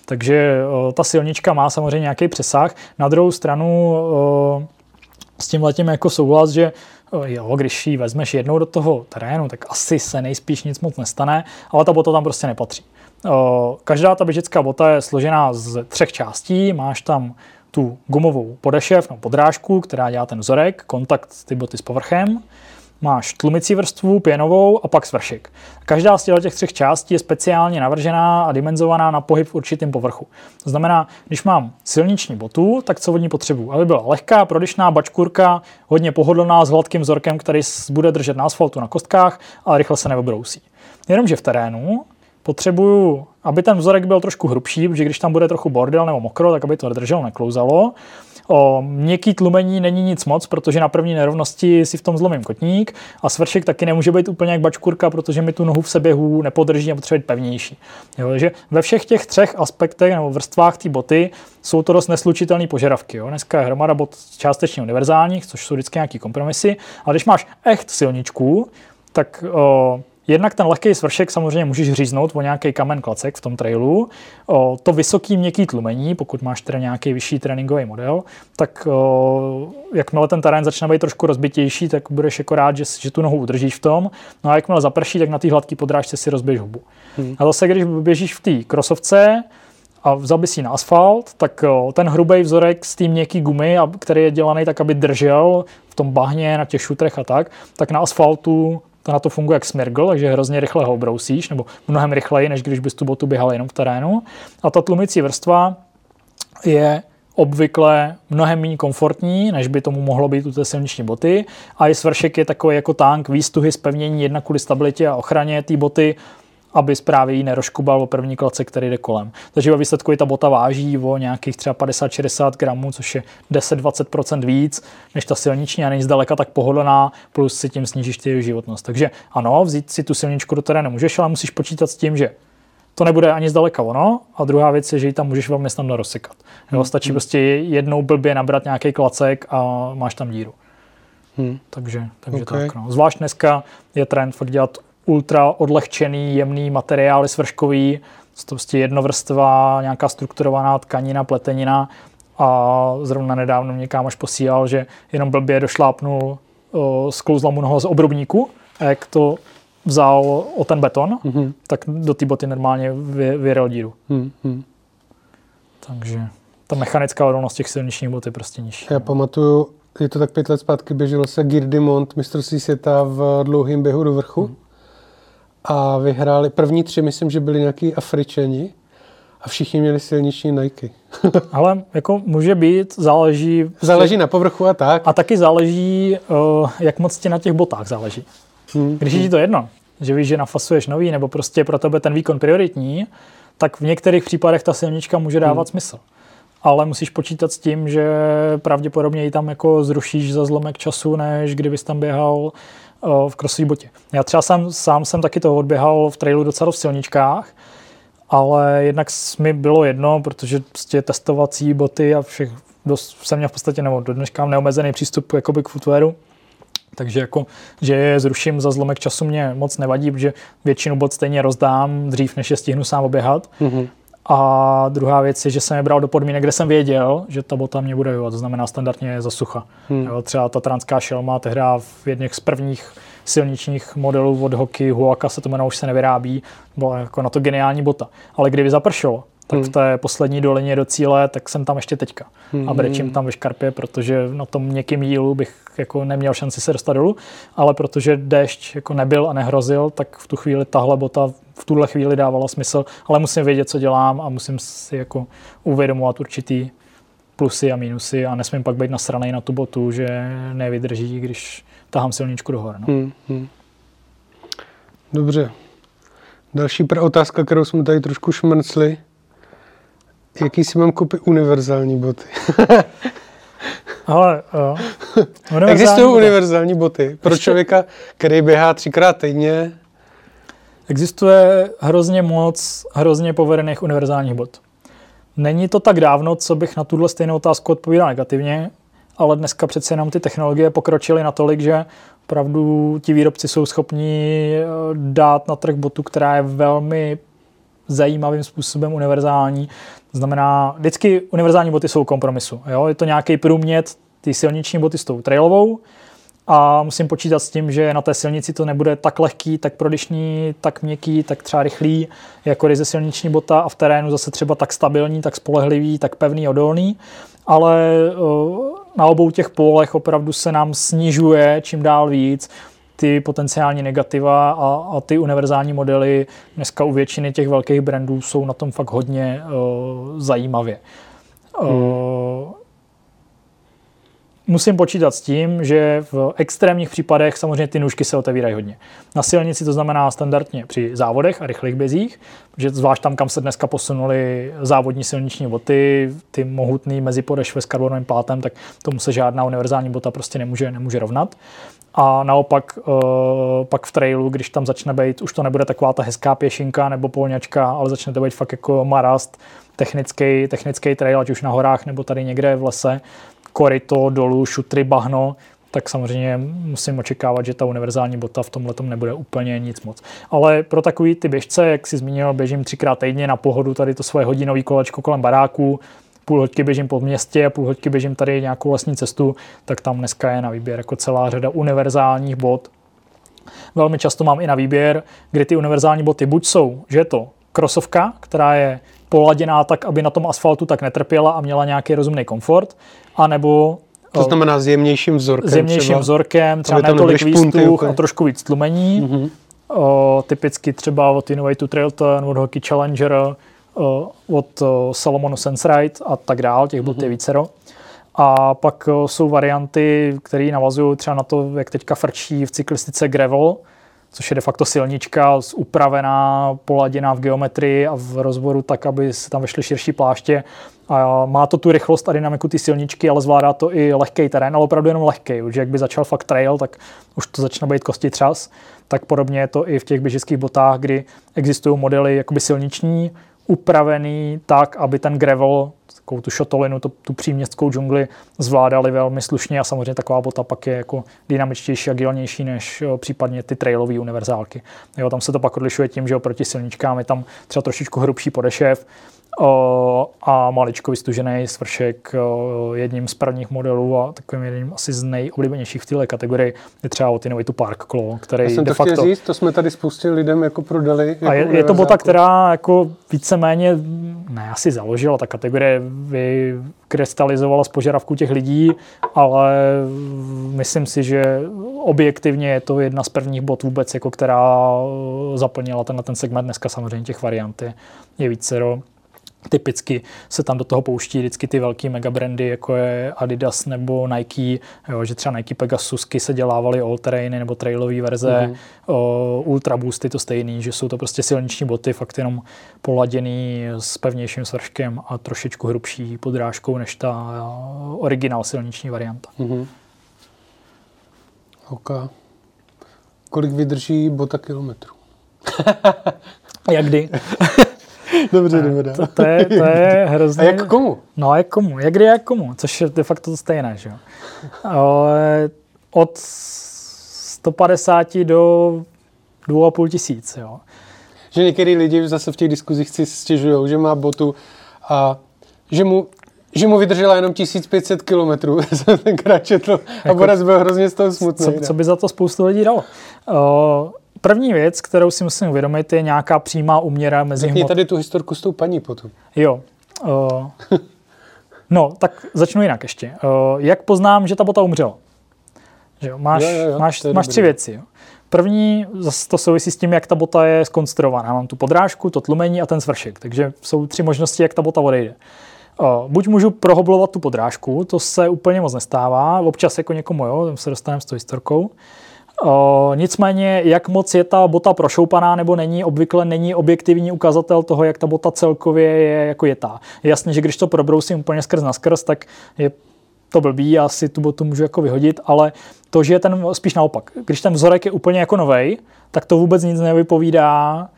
Takže o, ta silnička má samozřejmě nějaký přesah. Na druhou stranu o, s tím letím jako souhlas, že jo, když ji vezmeš jednou do toho terénu, tak asi se nejspíš nic moc nestane, ale ta bota tam prostě nepatří. Každá ta běžecká bota je složená z třech částí, máš tam tu gumovou podešev, no podrážku, která dělá ten vzorek, kontakt ty boty s povrchem, máš tlumicí vrstvu, pěnovou a pak svršek. Každá z těch třech částí je speciálně navržená a dimenzovaná na pohyb v určitém povrchu. To znamená, když mám silniční botu, tak co od ní potřebuji? Aby byla lehká, prodyšná bačkurka, hodně pohodlná, s hladkým vzorkem, který bude držet na asfaltu na kostkách, ale rychle se neobrousí. Jenomže v terénu potřebuju, aby ten vzorek byl trošku hrubší, protože když tam bude trochu bordel nebo mokro, tak aby to drželo, neklouzalo. O měkký tlumení není nic moc, protože na první nerovnosti si v tom zlomím kotník a svršek taky nemůže být úplně jak bačkurka, protože mi tu nohu v seběhu nepodrží a potřebuje být pevnější. Jo, takže ve všech těch třech aspektech nebo vrstvách té boty jsou to dost neslučitelné požadavky. Jo. Dneska je hromada bot částečně univerzálních, což jsou vždycky nějaké kompromisy, ale když máš echt silničku, tak o, Jednak ten lehký svršek samozřejmě můžeš říznout o nějaký kamen klacek v tom trailu. O, to vysoký měkký tlumení, pokud máš teda nějaký vyšší tréninkový model, tak o, jakmile ten terén začne být trošku rozbitější, tak budeš jako rád, že, že tu nohu udržíš v tom. No a jakmile zaprší, tak na té hladké podrážce si rozbiješ hubu. Hmm. A zase, když běžíš v té krosovce, a vzal na asfalt, tak ten hrubý vzorek z té měkký gumy, který je dělaný tak, aby držel v tom bahně, na těch šutrech a tak, tak na asfaltu to na to funguje jak smirgl, takže hrozně rychle ho obrousíš, nebo mnohem rychleji, než když bys tu botu běhal jenom v terénu. A ta tlumicí vrstva je obvykle mnohem méně komfortní, než by tomu mohlo být u té silniční boty. A i svršek je takový jako tank, výstuhy, spevnění jedna kvůli stabilitě a ochraně té boty aby právě ji neroškubal o první klace, který jde kolem. Takže ve výsledku i ta bota váží o nějakých třeba 50-60 gramů, což je 10-20% víc než ta silniční a není zdaleka tak pohodlná, plus si tím snížíš ty životnost. Takže ano, vzít si tu silničku do terénu můžeš, ale musíš počítat s tím, že to nebude ani zdaleka ono. A druhá věc je, že ji tam můžeš velmi snadno rozsekat. Jo, hmm. Stačí hmm. prostě jednou blbě nabrat nějaký klacek a máš tam díru. Hmm. Takže, takže okay. tak. No. Zvlášť dneska je trend fakt dělat ultra odlehčený, jemný materiály svrškový, to prostě jednovrstva, nějaká strukturovaná tkanina, pletenina a zrovna nedávno mě kámoš posílal, že jenom blbě došlápnul, sklouzla mu noho z obrubníku a jak to vzal o ten beton, mm-hmm. tak do té boty normálně vy, vyrel díru. Mm-hmm. Takže ta mechanická odolnost těch silničních bot je prostě nižší. Já pamatuju, je to tak pět let zpátky, běželo se Girdimont, mistrovství světa v dlouhém běhu do vrchu. Mm a vyhráli první tři, myslím, že byli nějaký Afričani a všichni měli silniční Nike. *laughs* Ale jako může být, záleží... Záleží na povrchu a tak. A taky záleží, uh, jak moc ti na těch botách záleží. Hmm. Když je ti to jedno, že víš, že nafasuješ nový, nebo prostě pro tebe ten výkon prioritní, tak v některých případech ta silnička může dávat hmm. smysl. Ale musíš počítat s tím, že pravděpodobně ji tam jako zrušíš za zlomek času, než kdybys tam běhal v krosové botě. Já třeba sám, sám jsem taky to odběhal v trailu docela v silničkách, ale jednak mi bylo jedno, protože prostě testovací boty a všech, dost, jsem měl v podstatě, nebo do dneška neomezený přístup jakoby k footwearu, takže jako, že je zruším za zlomek času mě moc nevadí, protože většinu bot stejně rozdám dřív, než je stihnu sám oběhat. Mm-hmm. A druhá věc je, že jsem je bral do podmínek, kde jsem věděl, že ta bota mě bude vyhovat, to znamená standardně za sucha. Hmm. Jo, třeba ta transká šelma tehdy v jedných z prvních silničních modelů od hoky Huaka se to jmenuje, už se nevyrábí, byla jako na to geniální bota. Ale kdyby zapršelo, tak hmm. v té poslední dolině do cíle, tak jsem tam ještě teďka. Hmm. A brečím tam ve škarpě, protože na tom měkkým jílu bych jako neměl šanci se dostat dolů, ale protože déšť jako nebyl a nehrozil, tak v tu chvíli tahle bota v tuhle chvíli dávala smysl, ale musím vědět, co dělám a musím si jako uvědomovat určitý plusy a minusy a nesmím pak být nasranej na tu botu, že nevydrží, když tahám silničku dohor. No. Hmm, hmm. Dobře. Další otázka, kterou jsme tady trošku šmrcli. Jaký si mám koupit univerzální boty? *laughs* Ale jo. *laughs* Univerzální Existují boty. univerzální boty pro Ještě... člověka, který běhá třikrát týdně? Existuje hrozně moc hrozně povedených univerzálních bot. Není to tak dávno, co bych na tuhle stejnou otázku odpovídal negativně, ale dneska přece jenom ty technologie pokročily natolik, že opravdu ti výrobci jsou schopni eh, dát na trh botu, která je velmi zajímavým způsobem univerzální. Znamená, vždycky univerzální boty jsou kompromisu. Jo? Je to nějaký průmět ty silniční boty s tou trailovou a musím počítat s tím, že na té silnici to nebude tak lehký, tak prodyšný, tak měkký, tak třeba rychlý, jako ryze silniční bota a v terénu zase třeba tak stabilní, tak spolehlivý, tak pevný, odolný. Ale eh, na obou těch polech opravdu se nám snižuje čím dál víc ty potenciální negativa a, a ty univerzální modely dneska u většiny těch velkých brandů jsou na tom fakt hodně uh, zajímavě. Hmm. Uh, musím počítat s tím, že v extrémních případech samozřejmě ty nůžky se otevírají hodně. Na silnici to znamená standardně při závodech a rychlých bezích, že zvlášť tam, kam se dneska posunuli závodní silniční boty, ty mohutný mezipodešvy s karbonovým plátem, tak tomu se žádná univerzální bota prostě nemůže, nemůže rovnat. A naopak uh, pak v trailu, když tam začne být, už to nebude taková ta hezká pěšinka nebo polňačka, ale začne to být fakt jako marast, technický, technický trail, ať už na horách nebo tady někde v lese, koryto, dolů, šutry, bahno, tak samozřejmě musím očekávat, že ta univerzální bota v tomhle nebude úplně nic moc. Ale pro takový ty běžce, jak si zmínil, běžím třikrát týdně na pohodu tady to svoje hodinový kolečko kolem baráku, půl hoďky běžím po městě, půl hoďky běžím tady nějakou vlastní cestu, tak tam dneska je na výběr jako celá řada univerzálních bot. Velmi často mám i na výběr, kdy ty univerzální boty buď jsou, že je to krosovka, která je poladěná tak, aby na tom asfaltu tak netrpěla a měla nějaký rozumný komfort, anebo to znamená s jemnějším vzorkem. S jemnějším třeba, vzorkem, třeba netolik výstuch a trošku víc tlumení. Mm-hmm. O, typicky třeba od Innovate Trailton, od Hockey Challenger, od o, Salomonu Sense a tak dál, těch bot je mhm. vícero. A pak o, jsou varianty, které navazují třeba na to, jak teďka frčí v cyklistice gravel, což je de facto silnička upravená, poladěná v geometrii a v rozboru tak, aby se tam vešly širší pláště. A má to tu rychlost a dynamiku ty silničky, ale zvládá to i lehký terén, ale opravdu jenom lehký. Už jak by začal fakt trail, tak už to začne být kosti třas. Tak podobně je to i v těch běžických botách, kdy existují modely jakoby silniční, upravený tak, aby ten gravel takovou tu šotolinu, tu, tu příměstskou džungli zvládali velmi slušně a samozřejmě taková bota pak je jako dynamičtější, agilnější než jo, případně ty trailové univerzálky. Jo, tam se to pak odlišuje tím, že oproti silničkám je tam třeba trošičku hrubší podešev, a maličko vystužený svršek jedním z prvních modelů a takovým jedním asi z nejoblíbenějších v této kategorii je třeba od tu Park Claw, který Já jsem de to facto... říct, to jsme tady spustili lidem jako prodali. Jako a je, je, to bota, která jako víceméně, ne asi založila, ta kategorie vykrystalizovala z požadavků těch lidí, ale myslím si, že objektivně je to jedna z prvních bot vůbec, jako která zaplnila ten, ten segment. Dneska samozřejmě těch variant je, je vícero. Typicky se tam do toho pouští vždycky ty velké megabrandy, jako je Adidas nebo Nike, jo, že třeba Nike Pegasusky se dělávaly all terrainy nebo trailové verze, mm-hmm. o, Ultra Boosty to stejný, že jsou to prostě silniční boty, fakt jenom poladěný s pevnějším svrškem a trošičku hrubší podrážkou než ta originál silniční varianta. Mm-hmm. OK. Kolik vydrží bota kilometru? *laughs* Jak kdy? *laughs* Dobře, dobře. To, to, je, to je *laughs* hrozně... A jak komu? No, jak komu? Jak kdy, jak komu? Což je de facto to stejné, že jo. Od 150 do 2,5 tisíc, jo. že některý lidi zase v těch diskuzích si stěžují, že má botu a že mu že mu vydržela jenom 1500 kilometrů, *laughs* jsem tenkrát četl a jako, Boris byl hrozně z toho smutný. Co, co by za to spoustu lidí dalo? Uh, první věc, kterou si musím uvědomit, je nějaká přímá uměra mezi hmot... tady tu historku s tou paní potom. Jo. Uh, *laughs* no, tak začnu jinak ještě. Uh, jak poznám, že ta bota umřela? Že jo, máš, jo, jo, jo, máš, máš tři věci. Jo. První, zase to souvisí s tím, jak ta bota je skonstruovaná. Mám tu podrážku, to tlumení a ten svršek. Takže jsou tři možnosti, jak ta bota odejde. Buď můžu prohoblovat tu podrážku, to se úplně moc nestává, občas jako někomu, jo, tam se dostaneme s tou historkou. Nicméně, jak moc je ta bota prošoupaná nebo není, obvykle není objektivní ukazatel toho, jak ta bota celkově je jako. Je jasně, že když to probrousím úplně skrz na skrz, tak je to blbý, já si tu botu můžu jako vyhodit, ale to, že je ten spíš naopak. Když ten vzorek je úplně jako novej, tak to vůbec nic nevypovídá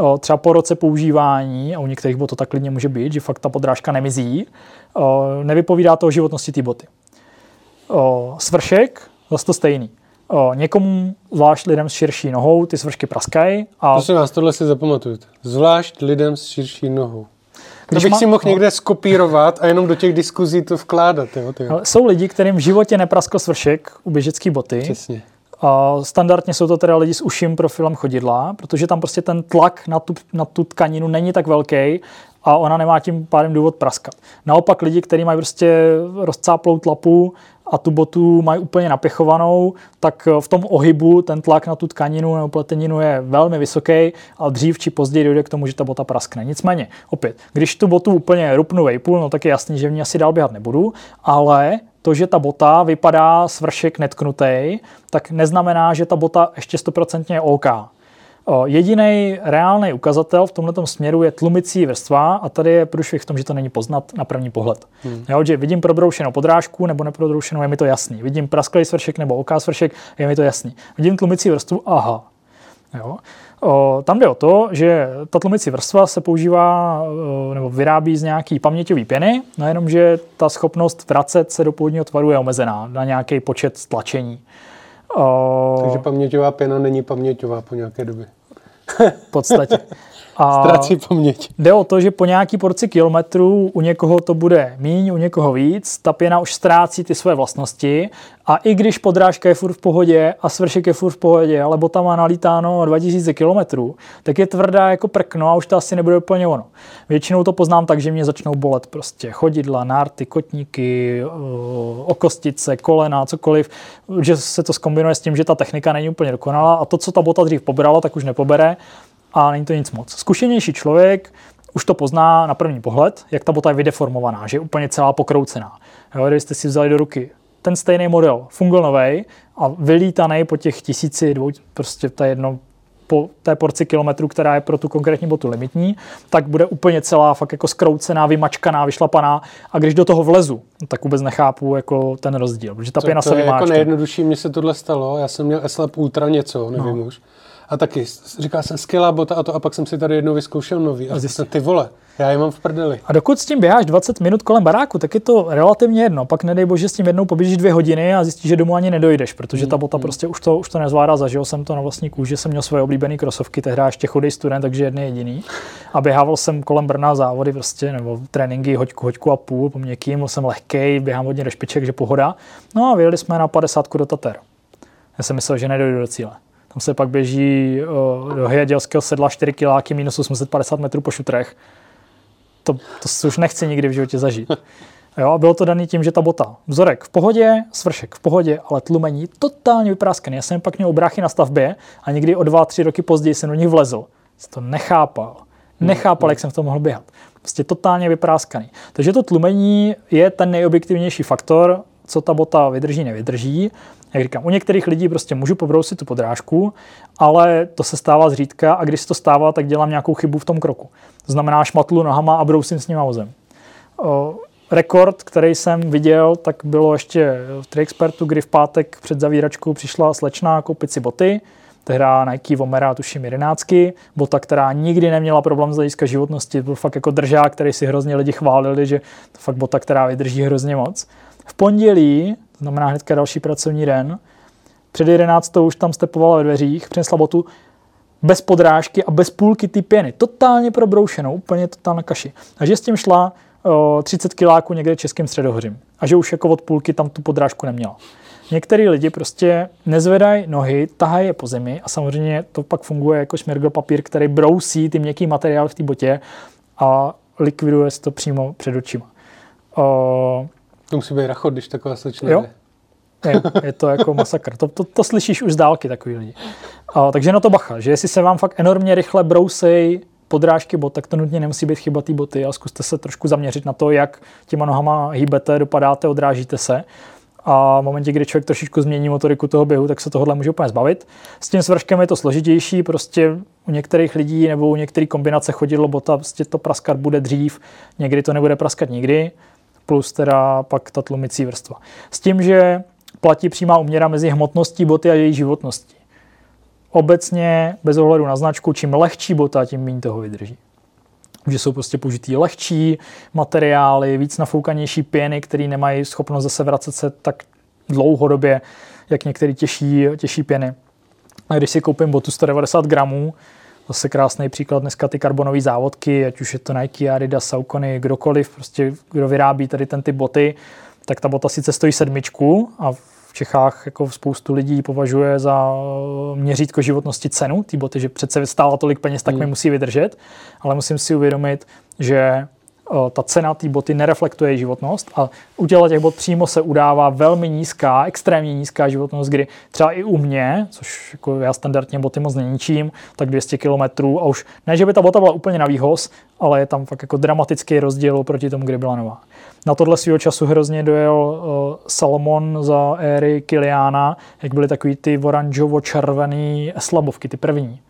o, třeba po roce používání, a u některých bot to tak klidně může být, že fakt ta podrážka nemizí, o, nevypovídá to o životnosti té boty. Svršek, zase to stejný. O, někomu, zvlášť lidem s širší nohou, ty svršky praskají. A... Prosím vás, tohle si zapamatujte. Zvlášť lidem s širší nohou. Když bych má... si mohl no. někde skopírovat a jenom do těch diskuzí to vkládat. Jo, ty. Jsou lidi, kterým v životě nepraskl svršek u běžecké boty. Přesně. A standardně jsou to teda lidi s uším profilem chodidla, protože tam prostě ten tlak na tu, na tu tkaninu není tak velký a ona nemá tím pádem důvod praskat. Naopak lidi, kteří mají prostě rozcáplou tlapu a tu botu mají úplně napěchovanou, tak v tom ohybu ten tlak na tu tkaninu nebo pleteninu je velmi vysoký a dřív či později dojde k tomu, že ta bota praskne. Nicméně, opět, když tu botu úplně rupnu vejpůl, no tak je jasný, že v ní asi dál běhat nebudu, ale to, že ta bota vypadá svršek netknutý, tak neznamená, že ta bota ještě stoprocentně je OK. Jediný reálný ukazatel v tomto směru je tlumicí vrstva a tady je průšvih v tom, že to není poznat na první pohled. Hmm. Jo, že vidím probroušenou podrážku nebo neprodroušenou, je mi to jasný. Vidím prasklý svršek nebo OK svršek, je mi to jasný. Vidím tlumicí vrstvu, aha. Jo. O, tam jde o to, že ta tlumicí vrstva se používá o, nebo vyrábí z nějaký paměťový pěny, no jenom, že ta schopnost vracet se do původního tvaru je omezená na nějaký počet stlačení. O... Takže paměťová pěna není paměťová po nějaké době. v podstatě. *laughs* A Ztrácí paměť. Jde o to, že po nějaký porci kilometrů u někoho to bude míň, u někoho víc, ta pěna už ztrácí ty své vlastnosti a i když podrážka je furt v pohodě a svršek je furt v pohodě, ale bota má nalítáno 2000 kilometrů, tak je tvrdá jako prkno a už to asi nebude úplně ono. Většinou to poznám tak, že mě začnou bolet prostě chodidla, nárty, kotníky, okostice, kolena, cokoliv, že se to skombinuje s tím, že ta technika není úplně dokonalá a to, co ta bota dřív pobrala, tak už nepobere a není to nic moc. Zkušenější člověk už to pozná na první pohled, jak ta bota je vydeformovaná, že je úplně celá pokroucená. Jo, kdybyste si vzali do ruky ten stejný model, fungl novej a vylítaný po těch tisíci, dvou, prostě to je jedno, po té porci kilometrů, která je pro tu konkrétní botu limitní, tak bude úplně celá fakt jako skroucená, vymačkaná, vyšlapaná a když do toho vlezu, tak vůbec nechápu jako ten rozdíl, protože ta to, pěna to se vymáčká. jako nejjednodušší, mně se tohle stalo, já jsem měl Eslab Ultra něco, nevím no. už a taky říkal jsem skvělá bota a to a pak jsem si tady jednou vyzkoušel nový a zjistil, ty vole, já je mám v prdeli. A dokud s tím běháš 20 minut kolem baráku, tak je to relativně jedno. Pak nedej bože s tím jednou poběžíš dvě hodiny a zjistíš, že domů ani nedojdeš, protože ta bota mm. prostě už to, už to nezvládá. Zažil jsem to na vlastní kůži, jsem měl svoje oblíbené krosovky, tehdy ještě chudý student, takže jedný jediný. A běhával jsem kolem Brna závody prostě, nebo tréninky hoďku, hoďku a půl, po měkkým, byl jsem lehkej, běhám hodně do špiček, že pohoda. No a vyjeli jsme na 50 do Tater. Já jsem myslel, že nedojdu do cíle. Tam se pak běží do Hyjadělského sedla 4 kiláky minus 850 metrů po šutrech. To, to už nechci nikdy v životě zažít. *laughs* Jo, a bylo to daný tím, že ta bota, vzorek v pohodě, svršek v pohodě, ale tlumení totálně vypráskaný. Já jsem pak měl bráchy na stavbě a někdy o dva, tři roky později jsem do nich vlezl. Jsem to nechápal. Nechápal, jak jsem v tom mohl běhat. Prostě totálně vypráskaný. Takže to tlumení je ten nejobjektivnější faktor, co ta bota vydrží, nevydrží. Jak říkám, u některých lidí prostě můžu pobrousit tu podrážku, ale to se stává zřídka a když se to stává, tak dělám nějakou chybu v tom kroku. To znamená šmatlu nohama a brousím s ním vozem. rekord, který jsem viděl, tak bylo ještě v Triexpertu, kdy v pátek před zavíračkou přišla slečna koupit si boty, tehdy Nike Vomera, tuším jedenáctky, bota, která nikdy neměla problém z hlediska životnosti, byl fakt jako držák, který si hrozně lidi chválili, že to fakt bota, která vydrží hrozně moc. V pondělí to znamená hnedka další pracovní den. Před 11. už tam stepovala ve dveřích, přinesla botu, bez podrážky a bez půlky ty pěny. Totálně probroušenou, úplně totálně kaši. A že s tím šla o, 30 kiláků někde českým středohořím. A že už jako od půlky tam tu podrážku neměla. Některý lidi prostě nezvedají nohy, tahají je po zemi a samozřejmě to pak funguje jako šmirgl papír, který brousí ty měkký materiál v té botě a likviduje se to přímo před očima. O... To musí být rachot, když taková slečna jo? Je, je to jako masakr. To, to, to slyšíš už z dálky takový lidi. A, takže na to bacha, že jestli se vám fakt enormně rychle brousej podrážky bot, tak to nutně nemusí být chyba té boty a zkuste se trošku zaměřit na to, jak těma nohama hýbete, dopadáte, odrážíte se. A v momentě, kdy člověk trošičku změní motoriku toho běhu, tak se tohohle může úplně zbavit. S tím svrškem je to složitější, prostě u některých lidí nebo u některých kombinace chodidlo bota, prostě to praskat bude dřív, někdy to nebude praskat nikdy, plus teda pak ta tlumicí vrstva. S tím, že platí přímá uměra mezi hmotností boty a její životností. Obecně, bez ohledu na značku, čím lehčí bota, tím méně toho vydrží. Že jsou prostě použitý lehčí materiály, víc nafoukanější pěny, které nemají schopnost zase vracet se tak dlouhodobě, jak některé těžší, těžší pěny. A když si koupím botu 190 gramů, zase krásný příklad dneska ty karbonové závodky, ať už je to Nike, Adidas, Saucony, kdokoliv, prostě kdo vyrábí tady ten ty boty, tak ta bota sice stojí sedmičku a v Čechách jako spoustu lidí považuje za měřítko životnosti cenu ty boty, že přece stála tolik peněz, tak mi hmm. musí vydržet, ale musím si uvědomit, že ta cena té boty nereflektuje životnost a u těla těch bot přímo se udává velmi nízká, extrémně nízká životnost, kdy třeba i u mě, což jako já standardně boty moc neníčím, tak 200 km a už ne, že by ta bota byla úplně na výhoz, ale je tam fakt jako dramatický rozdíl oproti tomu, kdy byla nová. Na tohle svého času hrozně dojel Salomon za éry Kiliána, jak byly takový ty oranžovo-červený slabovky, ty první.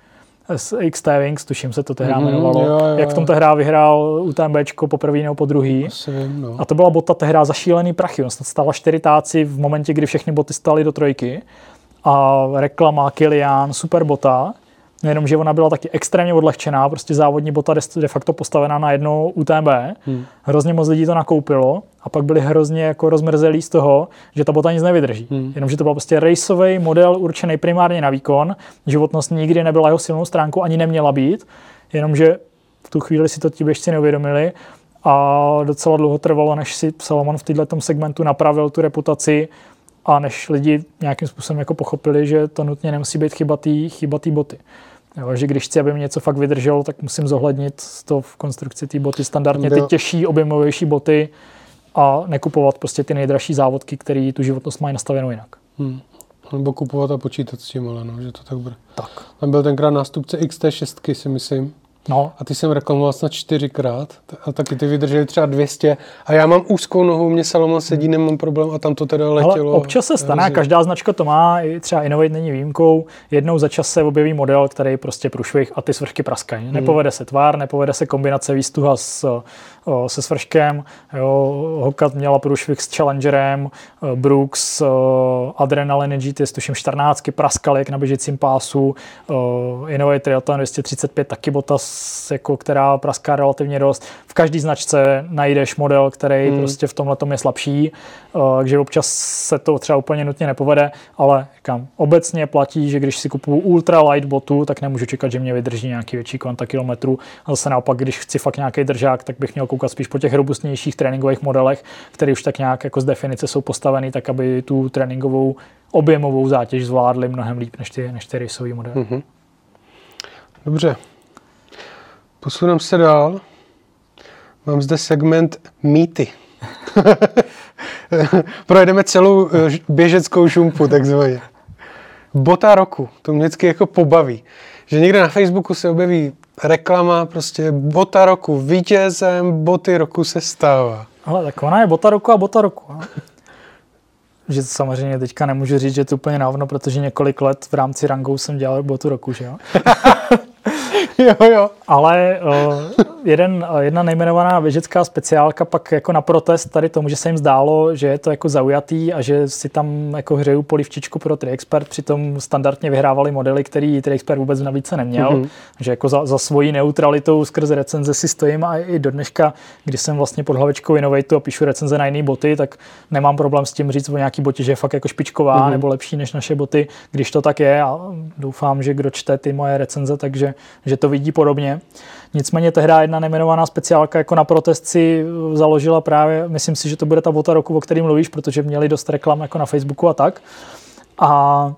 XT Wings, tuším se to tehdy mm-hmm, jmenovalo, jo, jo, jak v tom tehdy vyhrál UTMBčko po první nebo po druhý. vím, no. A to byla bota tehdy za šílený prachy. On snad stala čtyři táci v momentě, kdy všechny boty staly do trojky. A reklama Kilian, super bota. Nejenom, že ona byla taky extrémně odlehčená, prostě závodní bota de facto postavená na jedno UTMB. Hmm. Hrozně moc lidí to nakoupilo a pak byli hrozně jako rozmrzelí z toho, že ta bota nic nevydrží. Hmm. Jenomže to byl prostě raceový model určený primárně na výkon. Životnost nikdy nebyla jeho silnou stránkou, ani neměla být. Jenomže v tu chvíli si to ti běžci neuvědomili a docela dlouho trvalo, než si Salomon v této segmentu napravil tu reputaci a než lidi nějakým způsobem jako pochopili, že to nutně nemusí být chyba té boty. Jo, že když chci, aby mi něco fakt vydrželo, tak musím zohlednit to v konstrukci té boty standardně ty těžší, objemovější boty a nekupovat prostě ty nejdražší závodky, které tu životnost mají nastavenou jinak. Hmm. Nebo kupovat a počítat s tím, ale no, že to tak bude. Tak. Tam byl tenkrát nástupce XT6, si myslím. No. A ty jsem reklamoval snad čtyřikrát a taky ty vydrželi třeba 200 a já mám úzkou nohu, mě Salomon sedí, nemám problém a tam to teda letělo. Ale občas se stane, každá značka to má, i třeba Innovate není výjimkou, jednou za čas se objeví model, který prostě průšvih a ty svršky praskají. Hmm. Nepovede se tvár, nepovede se kombinace výstuha s se svrškem. Jo, Hokat měla průšvih s Challengerem, Brooks, Adrenaline GT, tuším 14, praskal jak na běžícím pásu, Innovate Triathlon 235 taky Botas, jako, která praská relativně dost. V každé značce najdeš model, který hmm. prostě v tomhle je slabší, takže občas se to třeba úplně nutně nepovede, ale kam obecně platí, že když si kupuju ultra light botu, tak nemůžu čekat, že mě vydrží nějaký větší kvanta kilometrů. A zase naopak, když chci fakt nějaký držák, tak bych měl koukat spíš po těch robustnějších tréninkových modelech, které už tak nějak jako z definice jsou postaveny, tak aby tu tréninkovou objemovou zátěž zvládly mnohem líp než ty, než ty raceový modely. Mm-hmm. Dobře. Posuneme se dál. Mám zde segment mýty. *laughs* Projedeme celou eh, běžeckou šumpu, takzvaně. Bota roku, to mě vždycky jako pobaví. Že někde na Facebooku se objeví reklama, prostě bota roku, vítězem boty roku se stává. Ale tak ona je bota roku a bota roku. No? že samozřejmě teďka nemůžu říct, že to úplně návno, protože několik let v rámci rangou jsem dělal botu roku, že jo? *laughs* *laughs* jo, jo. Ale uh, jeden, jedna nejmenovaná běžecká speciálka pak jako na protest tady tomu, že se jim zdálo, že je to jako zaujatý a že si tam jako hřeju polivčičku pro Triexpert, přitom standardně vyhrávali modely, který Triexpert vůbec v nabídce neměl, mm-hmm. že jako za, za svojí neutralitou skrze recenze si stojím a i do dneška, kdy jsem vlastně pod hlavičkou Innovate a píšu recenze na jiné boty, tak nemám problém s tím říct o nějaký botě, že je fakt jako špičková mm-hmm. nebo lepší než naše boty, když to tak je a doufám, že kdo čte ty moje recenze, takže že to vidí podobně. Nicméně tehdy jedna nejmenovaná speciálka jako na protest si založila právě, myslím si, že to bude ta bota roku, o kterém mluvíš, protože měli dost reklam jako na Facebooku a tak. A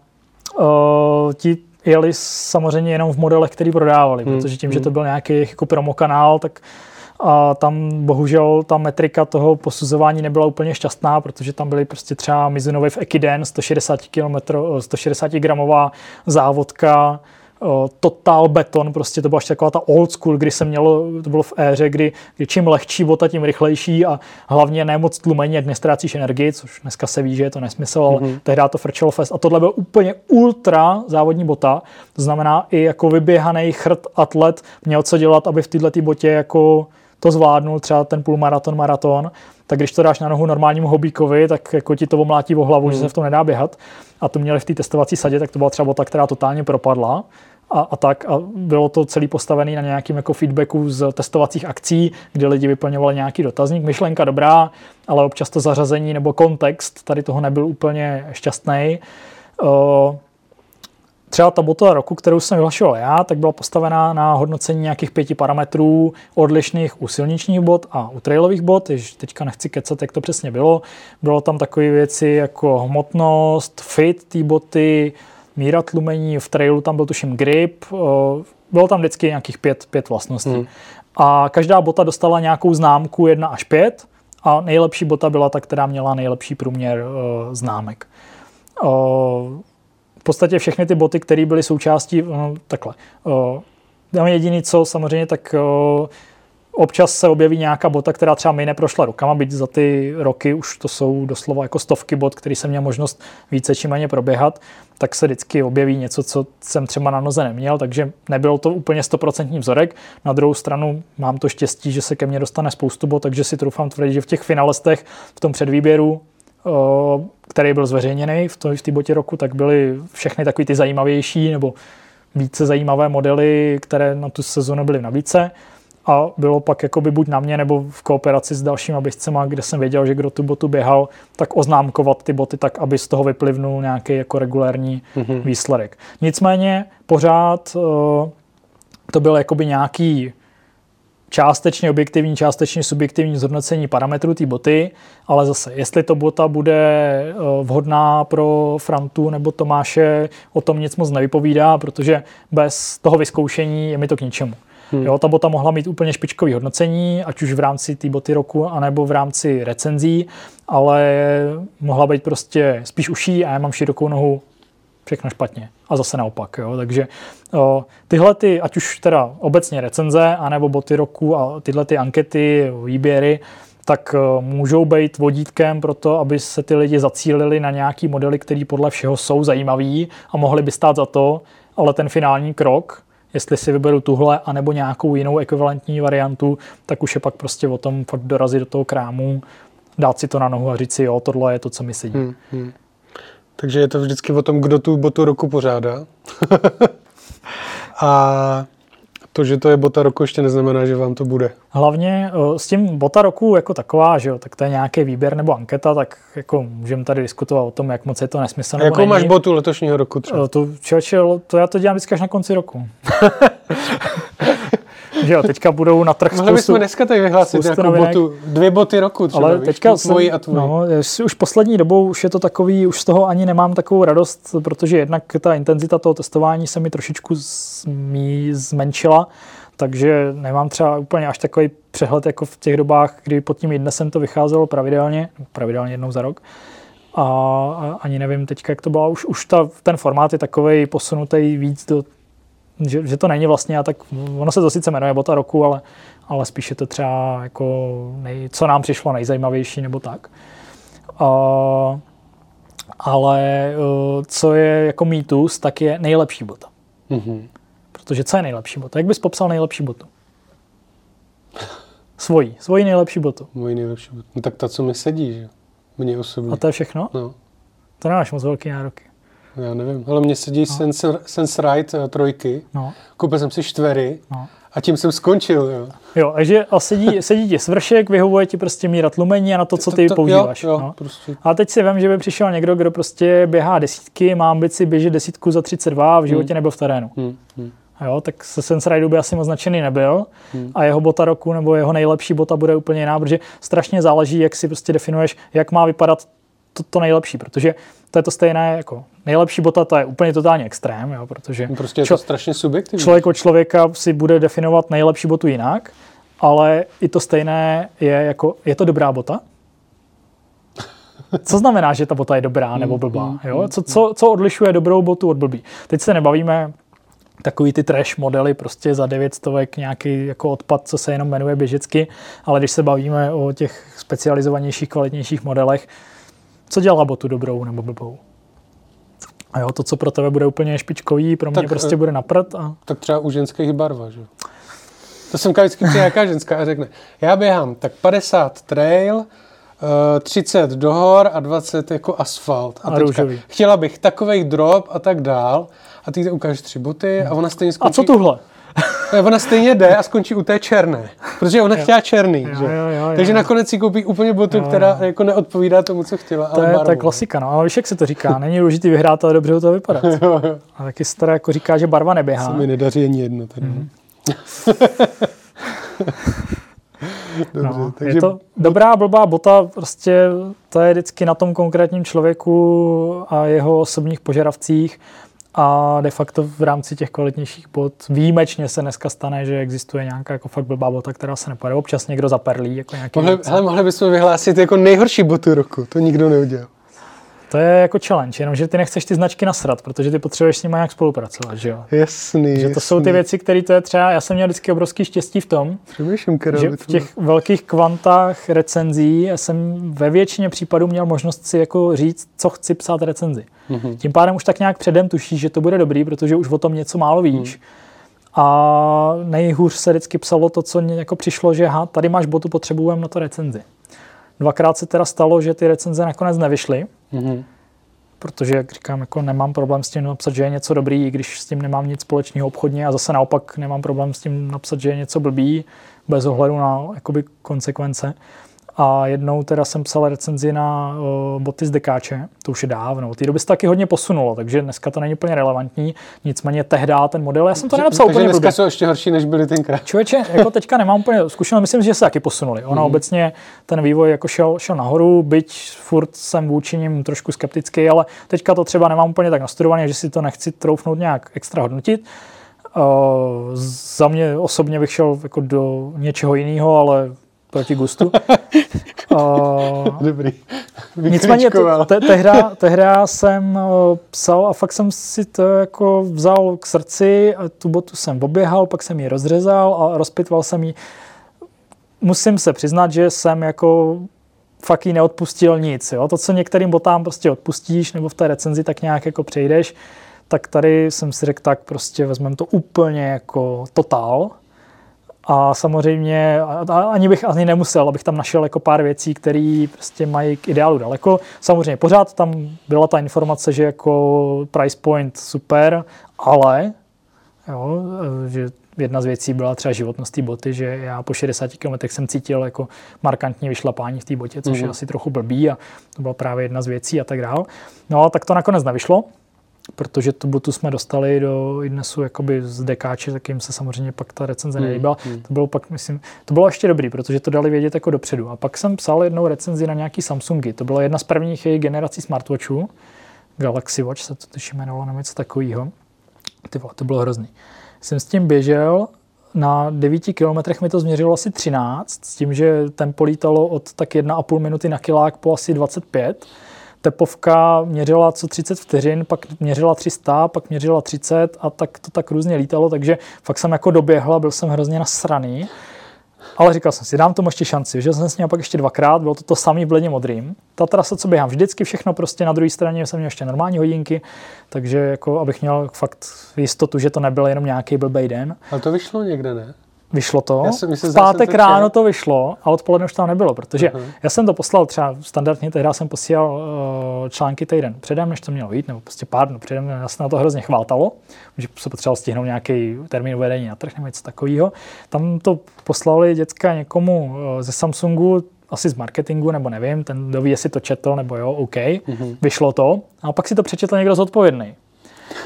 uh, ti jeli samozřejmě jenom v modelech, který prodávali, hmm. protože tím, že to hmm. byl nějaký jako promo kanál, tak a tam bohužel ta metrika toho posuzování nebyla úplně šťastná, protože tam byly prostě třeba Mizuno v Ekiden 160 km, 160 gramová závodka, Total Beton, prostě to byla ještě taková ta old school, kdy se mělo, to bylo v éře, kdy, kdy čím lehčí bota, tím rychlejší a hlavně nemoc tlumení, jak nestrácíš energii, což dneska se ví, že je to nesmysl, ale mm-hmm. tehdy to frčelo fest a tohle byl úplně ultra závodní bota, to znamená i jako vyběhaný chrt atlet měl co dělat, aby v této botě jako to zvládnul, třeba ten půlmaraton, maraton, tak když to dáš na nohu normálnímu hobíkovi, tak jako ti to omlátí o hlavu, mm. že se v tom nedá běhat. A to měli v té testovací sadě, tak to byla třeba bota, která totálně propadla. A, a, tak. A bylo to celý postavený na nějakým jako feedbacku z testovacích akcí, kdy lidi vyplňovali nějaký dotazník. Myšlenka dobrá, ale občas to zařazení nebo kontext tady toho nebyl úplně šťastný. Třeba ta bota roku, kterou jsem vyhlašoval já, tak byla postavená na hodnocení nějakých pěti parametrů odlišných u silničních bot a u trailových bot, jež teďka nechci kecat, jak to přesně bylo. Bylo tam takové věci jako hmotnost, fit té boty, míra tlumení, v trailu tam byl tuším grip, bylo tam vždycky nějakých pět, pět vlastností. Hmm. A každá bota dostala nějakou známku 1 až 5 a nejlepší bota byla ta, která měla nejlepší průměr uh, známek. Uh, v podstatě všechny ty boty, které byly součástí, no, takhle. Tam jediný co samozřejmě, tak občas se objeví nějaká bota, která třeba mi neprošla rukama, byť za ty roky už to jsou doslova jako stovky bot, který jsem měl možnost více či méně proběhat, tak se vždycky objeví něco, co jsem třeba na noze neměl, takže nebylo to úplně stoprocentní vzorek. Na druhou stranu mám to štěstí, že se ke mně dostane spoustu bot, takže si troufám tvrdit, že v těch finalistech, v tom předvýběru který byl zveřejněný v, v té botě roku, tak byly všechny takové ty zajímavější nebo více zajímavé modely, které na tu sezonu byly v nabídce. A bylo pak jakoby buď na mě nebo v kooperaci s dalšíma běžcema, kde jsem věděl, že kdo tu botu běhal, tak oznámkovat ty boty tak, aby z toho vyplivnul nějaký jako regulérní mm-hmm. výsledek. Nicméně pořád to byl jakoby nějaký částečně objektivní, částečně subjektivní zhodnocení parametrů té boty, ale zase, jestli to bota bude eh, vhodná pro Frantu nebo Tomáše, o tom nic moc nevypovídá, protože bez toho vyzkoušení je mi to k ničemu. Hmm. Jo, ta bota mohla mít úplně špičkový hodnocení, ať už v rámci té boty roku, anebo v rámci recenzí, ale mohla být prostě spíš uší a já mám širokou nohu všechno špatně. A zase naopak. Jo? Takže o, tyhle, ty, ať už teda obecně recenze, anebo boty roku a tyhle ty ankety, výběry, tak o, můžou být vodítkem pro to, aby se ty lidi zacílili na nějaký modely, které podle všeho jsou zajímavý a mohly by stát za to, ale ten finální krok, jestli si vyberu tuhle anebo nějakou jinou ekvivalentní variantu, tak už je pak prostě o tom fakt dorazit do toho krámu, dát si to na nohu a říct si, jo, tohle je to, co mi sedí. Hmm, hmm. Takže je to vždycky o tom, kdo tu botu roku pořádá. *laughs* a to, že to je bota roku, ještě neznamená, že vám to bude. Hlavně s tím bota roku jako taková, že jo, tak to je nějaký výběr nebo anketa, tak jako můžeme tady diskutovat o tom, jak moc je to nesmysl. Jakou není. máš botu letošního roku třeba? To, člověče, to já to dělám vždycky až na konci roku. *laughs* že jo, teďka budou na trh Mohli bychom dneska tady vyhlásit nějakou botu, dvě boty roku třeba, Ale teďka víš, jsem, a tvůj. No, už poslední dobou už je to takový, už z toho ani nemám takovou radost, protože jednak ta intenzita toho testování se mi trošičku zmí, zmenšila, takže nemám třeba úplně až takový přehled jako v těch dobách, kdy pod tím jsem to vycházelo pravidelně, pravidelně jednou za rok. A, a ani nevím teď, jak to bylo. Už, už ta, ten formát je takový posunutý víc do že, že to není vlastně, a tak ono se to sice jmenuje bota roku, ale, ale spíš je to třeba jako nej, co nám přišlo nejzajímavější nebo tak. Uh, ale uh, co je jako mýtus, tak je nejlepší bota. Mm-hmm. Protože co je nejlepší bota? Jak bys popsal nejlepší botu? Svojí, svoji nejlepší botu. Mojí nejlepší botu. No tak ta, co mi sedí, že? Mně osobně. A to je všechno? No, To nemáš moc velký nároky. Já nevím. Ale mně sedí no. Sense, Sense Ride eh, trojky. No, Koupil jsem si čtvery no. a tím jsem skončil, jo. Jo, takže a sedí, sedí ti svršek, vyhovuje ti prostě míra tlumení a na to, co ty To- to- používáš. Jo, jo, no. prostě. A teď si vím, že by přišel někdo, kdo prostě běhá desítky, má ambici běžet desítku za 32 a v životě nebyl v terénu. Hm, hm. A jo, tak se Sense by asi moc nadšený nebyl Hmm. a jeho bota roku nebo jeho nejlepší bota bude úplně jiná, protože strašně záleží, jak si prostě definuješ, jak má vypadat to, to nejlepší, protože to je to stejné jako nejlepší bota, to je úplně totálně extrém, jo, protože Prostě je to strašně subjektivní. člověk od člověka si bude definovat nejlepší botu jinak, ale i to stejné je jako, je to dobrá bota? Co znamená, že ta bota je dobrá nebo blbá? Jo? Co, co, co odlišuje dobrou botu od blbý? Teď se nebavíme takový ty trash modely prostě za 900 nějaký jako odpad, co se jenom jmenuje běžecky, ale když se bavíme o těch specializovanějších, kvalitnějších modelech, co dělá botu dobrou nebo blbou? A jo, to, co pro tebe bude úplně špičkový, pro mě Tak, prostě eh, bude na prd a Tak třeba u ženských barva, že? To jsem vždycky nějaká ženská a řekne, já běhám tak 50 trail, eh, 30 do hor a 20 jako asfalt. A růžový. chtěla bych takovej drop a tak dál. A ty ukážeš tři boty a ona stejně A skončí. co tuhle? Ona stejně jde a skončí u té černé. Protože ona chtěla černý. Jo, že? jo, jo, Takže jo. nakonec si koupí úplně botu, Jo, která jo. jako neodpovídá tomu, co chtěla. To ale je, to je klasika, no. Ale víš, jak se to říká? Není důležitý vyhrát, ale dobře to. *laughs* Jo, jo. A taky se teda jako říká, že barva neběhá. Se mi nedaří ani jedno. Tady. Mhm. *laughs* Dobře, No, takže je to dobrá, blbá bota, prostě to je vždycky na tom konkrétním člověku a jeho osobních požadavcích a de facto v rámci těch kvalitnějších bot výjimečně se dneska stane, že existuje nějaká jako fakt blbá bota, která se nepojede. Občas někdo zaperlí, jako nějaký mohli, hele, mohli bychom vyhlásit jako nejhorší botu roku. To nikdo neudělal. To je jako challenge, jenomže ty nechceš ty značky nasrat, protože ty potřebuješ s nimi nějak spolupracovat, že jo? Jasný, Že to jsou ty věci, které to je třeba, já jsem měl vždycky obrovský štěstí v tom, Přemýšlím, že v to těch velkých kvantách recenzí já jsem ve většině případů měl možnost si jako říct, co chci psát recenzi. Mhm. Tím pádem už tak nějak předem tušíš, že to bude dobrý, protože už o tom něco málo víš. A nejhůř se vždycky psalo to, co mě jako přišlo, že ha, tady máš botu, potřebujeme na to recenzi. Dvakrát se teda stalo, že ty recenze nakonec nevyšly, Mhm. protože, jak říkám, jako nemám problém s tím napsat, že je něco dobrý, i když s tím nemám nic společného obchodně a zase naopak nemám problém s tím napsat, že je něco blbý, bez ohledu na jakoby, konsekvence. A jednou teda jsem psal recenzi na o, boty z Dekáče, to už je dávno. Od té doby se taky hodně posunulo, takže dneska to není úplně relevantní. Nicméně tehdy ten model, já jsem to nenapsal Takže úplně dneska blbě. jsou ještě horší, než byly tenkrát. Člověče, jako teďka nemám úplně zkušenost, myslím, že se taky posunuli. Ono Mhm. obecně ten vývoj jako šel, šel nahoru, byť furt jsem vůči nim trošku skeptický, ale teďka to třeba nemám úplně tak nastudované, že si to nechci troufnout nějak extra hodnotit. Uh, za mě osobně bych šel jako do něčeho jiného, ale proti gustu. *laughs* uh, Dobrý. Nicméně te, tehda, tehda jsem o, psal a fakt jsem si to jako vzal k srdci a tu botu jsem oběhal, pak jsem ji rozřezal a rozpitval jsem ji. Musím se přiznat, že jsem jako fakt jí neodpustil nic. Jo? To, co některým botám prostě odpustíš nebo v té recenzi tak nějak jako přejdeš, tak tady jsem si řekl, tak prostě vezmeme to úplně jako totál. A samozřejmě ani bych ani nemusel, abych tam našel jako pár věcí, které prostě mají k ideálu daleko. Samozřejmě pořád tam byla ta informace, že jako price point super, ale jo, že jedna z věcí byla třeba životnost té boty, že já po 60 km jsem cítil jako markantní vyšlapání v té botě, což je Mhm. asi trochu blbý a to byla právě jedna z věcí a tak dál. No tak to nakonec nevyšlo, protože tu botu jsme dostali do Idnesu jakoby z dekáče, tak jim se samozřejmě pak ta recenze Hmm, nelíbila. hmm. To bylo pak, myslím, to bylo ještě dobrý, protože to dali vědět jako dopředu. A pak jsem psal jednou recenzi na nějaký Samsungy. To byla jedna z prvních jejich generací smartwatchů. Galaxy Watch se to tuším jmenovalo nebo něco takového. Ty vole, to bylo hrozný. Jsem s tím běžel, na 9 kilometrech mi to změřilo asi 13, s tím, že tempo lítalo od tak 1,5 minuty na kilák po asi 25. Tepovka měřila co 30 vteřin, pak měřila 300, pak měřila 30 a tak to tak různě lítalo, takže fakt jsem jako doběhla, byl jsem hrozně nasraný. Ale říkal jsem si, dám tomu ještě šanci. Že jsem s ním pak ještě dvakrát, bylo to to samý v bledě modrým. Ta trasa, co běhám vždycky, všechno prostě na druhé straně jsem měl ještě normální hodinky, takže jako abych měl fakt jistotu, že to nebyl jenom nějaký blbý den. Ale to vyšlo někde, ne? Vyšlo to. Já jsem, v pátek to ráno to vyšlo, a odpoledne už tam nebylo, protože uh-huh. já jsem to poslal třeba standardně, tehdy jsem posílal uh, články týden předem, než to mělo jít, nebo prostě pár dnů předem, já se na to hrozně chvátalo, že se potřeboval stihnout nějaký termín uvedení na trh nebo něco takového. Tam to poslali děcka někomu uh, ze Samsungu, asi z marketingu, nebo nevím, ten doví, jestli to četl, nebo jo, OK, uh-huh. vyšlo to, a pak si to přečetl někdo zodpovědný.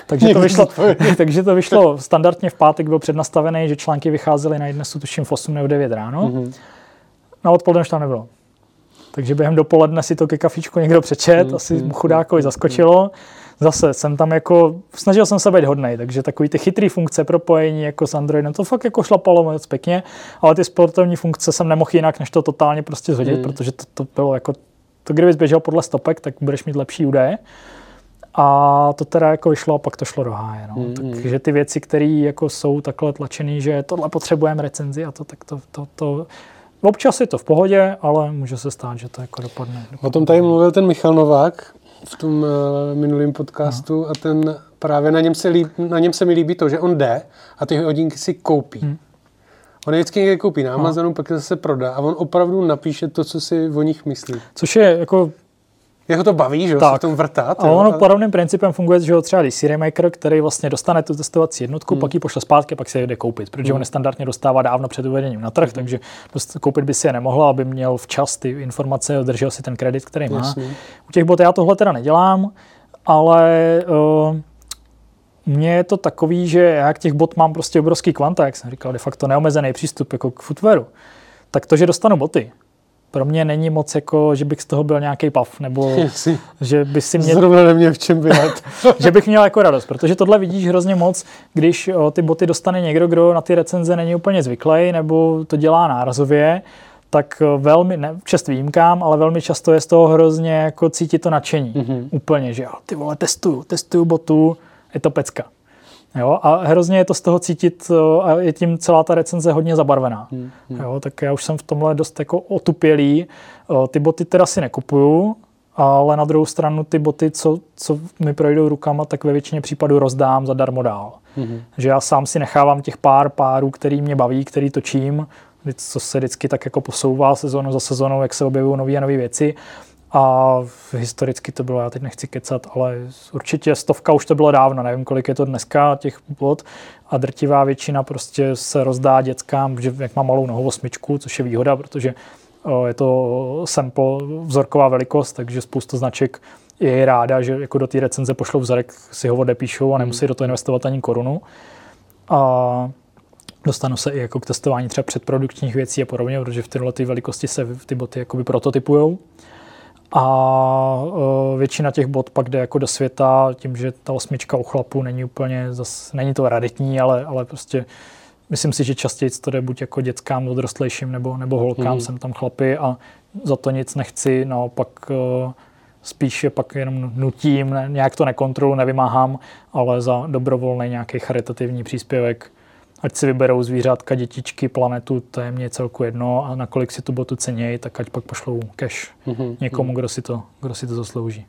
Takže to, vyšlo, *laughs* takže to vyšlo standardně v pátek, byl přednastavený, že články vycházely na jednes, tuším v 8 nebo 9 ráno. Mm-hmm. Na odpoledne už tam nebylo. Takže během dopoledne si to ke kafičku někdo přečet, mm-hmm. asi mu chudákovi zaskočilo. Zase jsem tam jako, snažil jsem se být hodnej, takže takový ty chytrý funkce propojení jako s Androidem, to fakt jako šlapalo moc pěkně, ale ty sportovní funkce jsem nemohl jinak, než to totálně prostě zhodit, mm. protože to, to bylo jako, to kdybys běžel podle stopek, tak budeš mít lepší údaje. A to teda jako vyšlo a pak to šlo do háje. No. Mm, Takže ty věci, které jako jsou takhle tlačené, že tohle potřebujeme recenzi a to, tak to, to, to, Občas je to v pohodě, ale může se stát, že to jako dopadne. dopadne. O tom tady mluvil ten Michal Novák v tom uh, minulém podcastu no. a ten právě na něm, se líb, na něm se mi líbí to, že on jde a ty hodinky si koupí. Hmm. On je vždycky někde koupí na. Amazonu, no. pak se prodá a on opravdu napíše to, co si o nich myslí. Což je jako jeho to baví, že tak. se tom vrtat. A ono podobným principem funguje, že třeba DC Remaker, který vlastně dostane tu testovací jednotku, hmm. pak ji pošle zpátky, pak se jde koupit, protože hmm. on standardně dostává dávno před uvedením na trh, hmm. takže koupit by si je nemohl, aby měl včas ty informace, držel si ten kredit, který má. Jasný. U těch bot já tohle teda nedělám, ale uh, mně je to takový, že já k těch bot mám prostě obrovský kvanta, jak jsem říkal, de facto neomezený přístup jako k footwearu. Tak to, že dostanu boty, pro mě není moc jako, že bych z toho byl nějaký pav, nebo *laughs* Jsi. že by si mě... Zrovna neměl v čem běhat. *laughs* že bych měl jako radost, protože tohle vidíš hrozně moc, když o, ty boty dostane někdo, kdo na ty recenze není úplně zvyklý, nebo to dělá nárazově, tak velmi, ne čest výjimkám, ale velmi často je z toho hrozně jako cítit to nadšení. Mm-hmm. Úplně, že jo, ty vole, testuju, testuju botu, je to pecka. Jo, a hrozně je to z toho cítit eh, a je tím celá ta recenze hodně zabarvená. Hmm, hmm. Jo, tak já už jsem v tomhle dost jako otupělý. Eh, ty boty teda si nekupuju, ale na druhou stranu ty boty, co, co mi projdou rukama, tak ve většině případů rozdám zadarmo dál. hmm Že já sám si nechávám těch pár párů, který mě baví, který točím, co se vždycky tak jako posouvá sezónu za sezónou, jak se objevují nové a nové věci a historicky to bylo, já teď nechci kecat, ale určitě stovka už to bylo dávno, nevím, kolik je to dneska těch bod a drtivá většina prostě se rozdá dětskám, že jak má malou nohu osmičku, což je výhoda, protože je to sample, vzorková velikost, takže spousta značek je ráda, že jako do té recenze pošlou vzorek, si ho odepíšou a nemusí do toho investovat ani korunu. A dostanu se i jako k testování třeba předprodukčních věcí a podobně, protože v této velikosti se ty boty jakoby prototypujou. A uh, většina těch bod pak jde jako do světa tím, že ta osmička u chlapu není úplně, zas, není to raditní, ale, ale prostě myslím si, že častěji to jde buď jako dětskám, odrostlejším nebo, nebo holkám, mm. jsem tam chlapy a za to nic nechci, naopak uh, spíš je pak jenom nutím, ne, nějak to nekontrolu, nevymáhám, ale za dobrovolný nějaký charitativní příspěvek ať si vyberou zvířátka, dětičky, planetu, to je mě celku jedno a nakolik si tu botu cenějí, tak ať pak pošlou cash mm-hmm. někomu, kdo si, to, kdo si to zaslouží.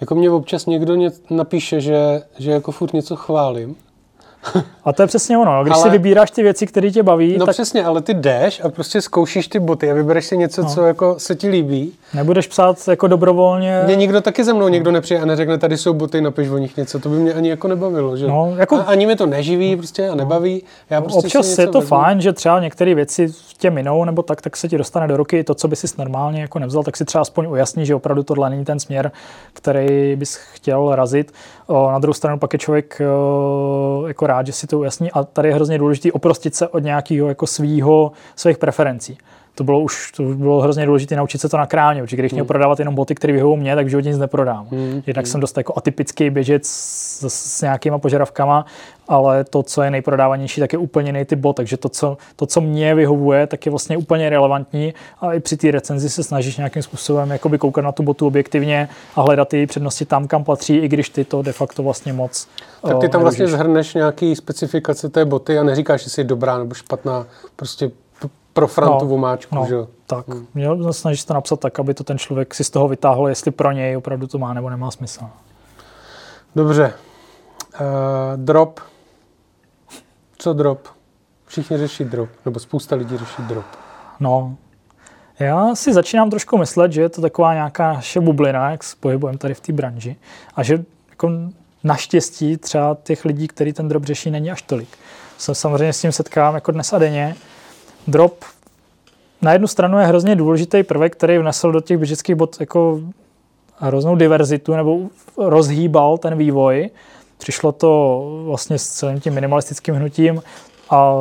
Jako mě občas někdo ně, napíše, že, že jako furt něco chválím a to je přesně ono. Když ale... si vybíráš ty věci, které tě baví. No tak... přesně, ale ty jdeš a prostě zkoušíš ty boty a vybereš si něco, no. co jako se ti líbí. Nebudeš psát jako dobrovolně. Mě nikdo taky ze mnou někdo nepřijde a neřekne, tady jsou boty, napiš o nich něco. To by mě ani jako nebavilo. Že? No, jako... a ani mě to neživí prostě a nebaví. Já prostě Občas je to vezmu. fajn, že třeba některé věci tě minou nebo tak, tak se ti dostane do ruky to, co by si normálně jako nevzal, tak si třeba aspoň ujasní, že opravdu tohle není ten směr, který bys chtěl razit. O, na druhou stranu pak je člověk o, jako rád, že si to ujasní. A tady je hrozně důležité oprostit se od nějakého jako svýho, svých preferencí to bylo už to bylo hrozně důležité naučit se to na krámě, protože když mm. měl prodávat jenom boty, které vyhovují mě, tak v životě nic neprodám. Mm. Jednak mm. jsem dost jako atypický běžec s, s nějakýma požadavkama, ale to, co je nejprodávanější, tak je úplně jiný typ bot, takže to co, to, co mě vyhovuje, tak je vlastně úplně relevantní a i při té recenzi se snažíš nějakým způsobem jakoby koukat na tu botu objektivně a hledat její přednosti tam, kam patří, i když ty to de facto vlastně moc Tak ty tam vlastně zhrneš nějaký specifikace té boty a neříkáš, jestli je dobrá nebo špatná, prostě pro frontu no, omáčku, no, že jo? Tak, hmm. měl snažit se to napsat tak, aby to ten člověk si z toho vytáhl, jestli pro něj opravdu to má nebo nemá smysl. Dobře. Uh, drop. Co drop? Všichni řeší drop, nebo spousta lidí řeší drop. No, já si začínám trošku myslet, že je to taková nějaká naše bublina, jak s pohybujeme tady v té branži. A že jako naštěstí třeba těch lidí, kteří ten drop řeší, není až tolik. Se samozřejmě s tím setkávám jako dnes a denně. Drop na jednu stranu je hrozně důležitý prvek, který vnesl do těch běžeckých bod jako hroznou diverzitu nebo rozhýbal ten vývoj. Přišlo to vlastně s celým tím minimalistickým hnutím a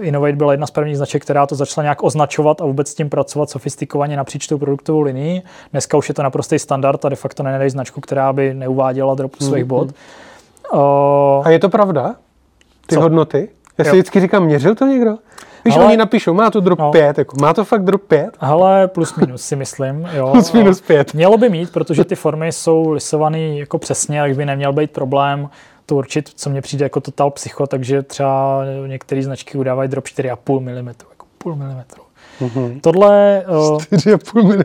Innovate byla jedna z prvních značek, která to začala nějak označovat a vůbec s tím pracovat sofistikovaně napříč tou produktovou linií. Dneska už je to naprostý standard a de facto nenajdeš značku, která by neuváděla drop mm-hmm. svých bod. Uh, a je to pravda? Ty co? hodnoty? Já si jo. vždycky říkám, měřil to někdo? Víš, Ale, oni napíšou, má to drop no. 5, jako, má to fakt drop 5? Ale plus minus si myslím, jo. plus minus 5. Mělo by mít, protože ty formy jsou lisované jako přesně, tak by neměl být problém to určit, co mně přijde jako total psycho, takže třeba některé značky udávají drop 4,5 mm, jako půl milimetru. Mm-hmm. Tohle... 4,5 mm.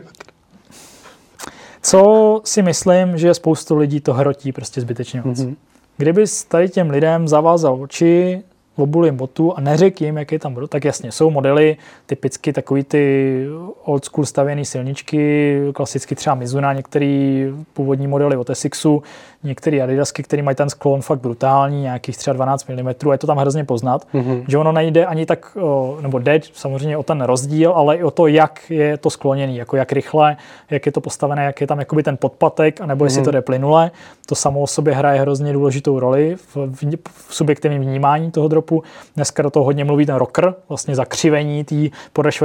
Co si myslím, že spoustu lidí to hrotí prostě zbytečně moc. Mm-hmm. Kdyby tady těm lidem zavázal oči, obulím botu a neřekl jim, jaký tam budou, tak jasně, jsou modely, typicky takový ty old school stavěné silničky, klasicky třeba Mizuna, některý původní modely od Essixu, některé Adidasky, které mají ten sklon fakt brutální, nějakých třeba 12 mm, a je to tam hrozně poznat, mm-hmm. že ono nejde ani tak, nebo jde samozřejmě o ten rozdíl, ale i o to, jak je to skloněný, jako jak rychle, jak je to postavené, jak je tam jakoby ten podpatek, anebo jestli mm-hmm. to jde plynule. To samo o sobě hraje hrozně důležitou roli v, v, v subjektivním vnímání toho dropu. Dneska do toho hodně mluví ten rocker, vlastně zakřivení té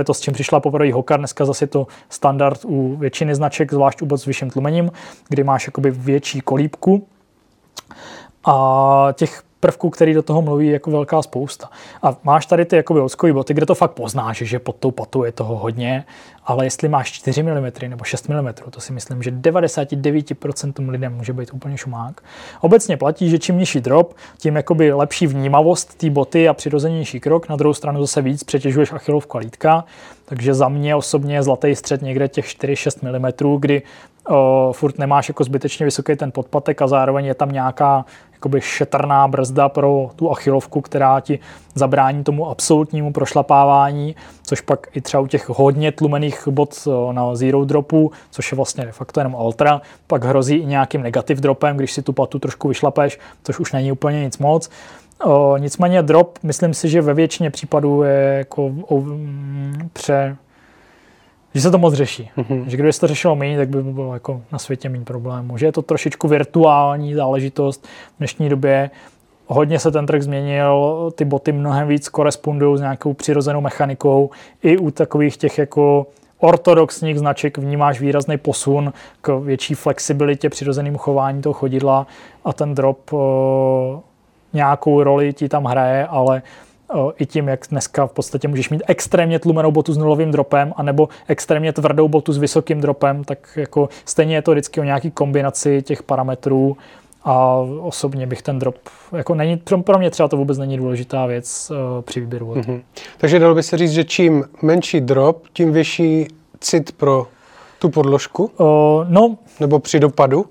to s čím přišla poprvé Hokar, dneska zase to standard u většiny značek, zvlášť u s vyšším tlumením, kdy máš jakoby větší kolíbku. A těch prvků, který do toho mluví, jako velká spousta. A máš tady ty jakoby odskový boty, kde to fakt poznáš, že pod tou patou je toho hodně, ale jestli máš 4 mm nebo 6 mm, to si myslím, že 99% lidem může být úplně šumák. Obecně platí, že čím nižší drop, tím jakoby lepší vnímavost té boty a přirozenější krok, na druhou stranu zase víc přetěžuješ achilovka lítka, takže za mě osobně je zlatý střed někde těch 4-6 mm, kdy o, furt nemáš jako zbytečně vysoký ten podpatek a zároveň je tam nějaká jakoby šetrná brzda pro tu achilovku, která ti zabrání tomu absolutnímu prošlapávání, což pak i třeba u těch hodně tlumených bod na zero dropu, což je vlastně de facto jenom ultra, pak hrozí i nějakým negativ dropem, když si tu patu trošku vyšlapeš, což už není úplně nic moc. O, nicméně drop, myslím si, že ve většině případů je jako o, mm, pře, že se to moc řeší. Mm-hmm. Že kdyby se to řešilo méně, tak by bylo jako na světě méně problémů. Že je to trošičku virtuální záležitost v dnešní době. Hodně se ten trh změnil, ty boty mnohem víc korespondují s nějakou přirozenou mechanikou. I u takových těch jako ortodoxních značek vnímáš výrazný posun k větší flexibilitě, přirozenému chování toho chodidla a ten drop o, nějakou roli ti tam hraje, ale i tím, jak dneska v podstatě můžeš mít extrémně tlumenou botu s nulovým dropem, anebo extrémně tvrdou botu s vysokým dropem, tak jako stejně je to vždycky o nějaký kombinaci těch parametrů a osobně bych ten drop, jako není, pro mě třeba to vůbec není důležitá věc uh, při výběru Mm-hmm. Takže dalo by se říct, že čím menší drop, tím vyšší cit pro tu podložku? Uh, no. Nebo při dopadu?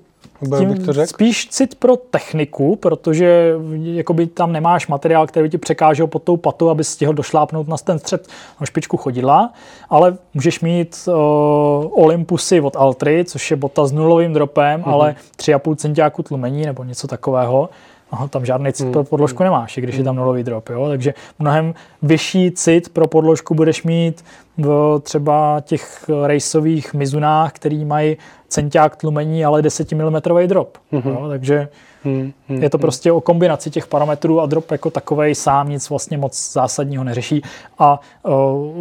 Tím bych to řekl? Spíš cit pro techniku, protože jakoby tam nemáš materiál, který by ti překážel pod tou patou, aby stihl došlápnout na ten střed na špičku chodidla, ale můžeš mít uh, Olympusy od Altry, což je bota s nulovým dropem, mm-hmm. ale 3,5 centiáku tlumení nebo něco takového. Aha, tam žádný cit hmm. pro podložku nemáš, když hmm. je tam nulový drop. Jo? Takže mnohem vyšší cit pro podložku budeš mít v třeba těch rejsových mizunách, který mají centiák tlumení, ale 10 mm drop. Mm-hmm. Jo? Takže mm-hmm. je to prostě o kombinaci těch parametrů a drop jako takovej sám nic vlastně moc zásadního neřeší. A uh,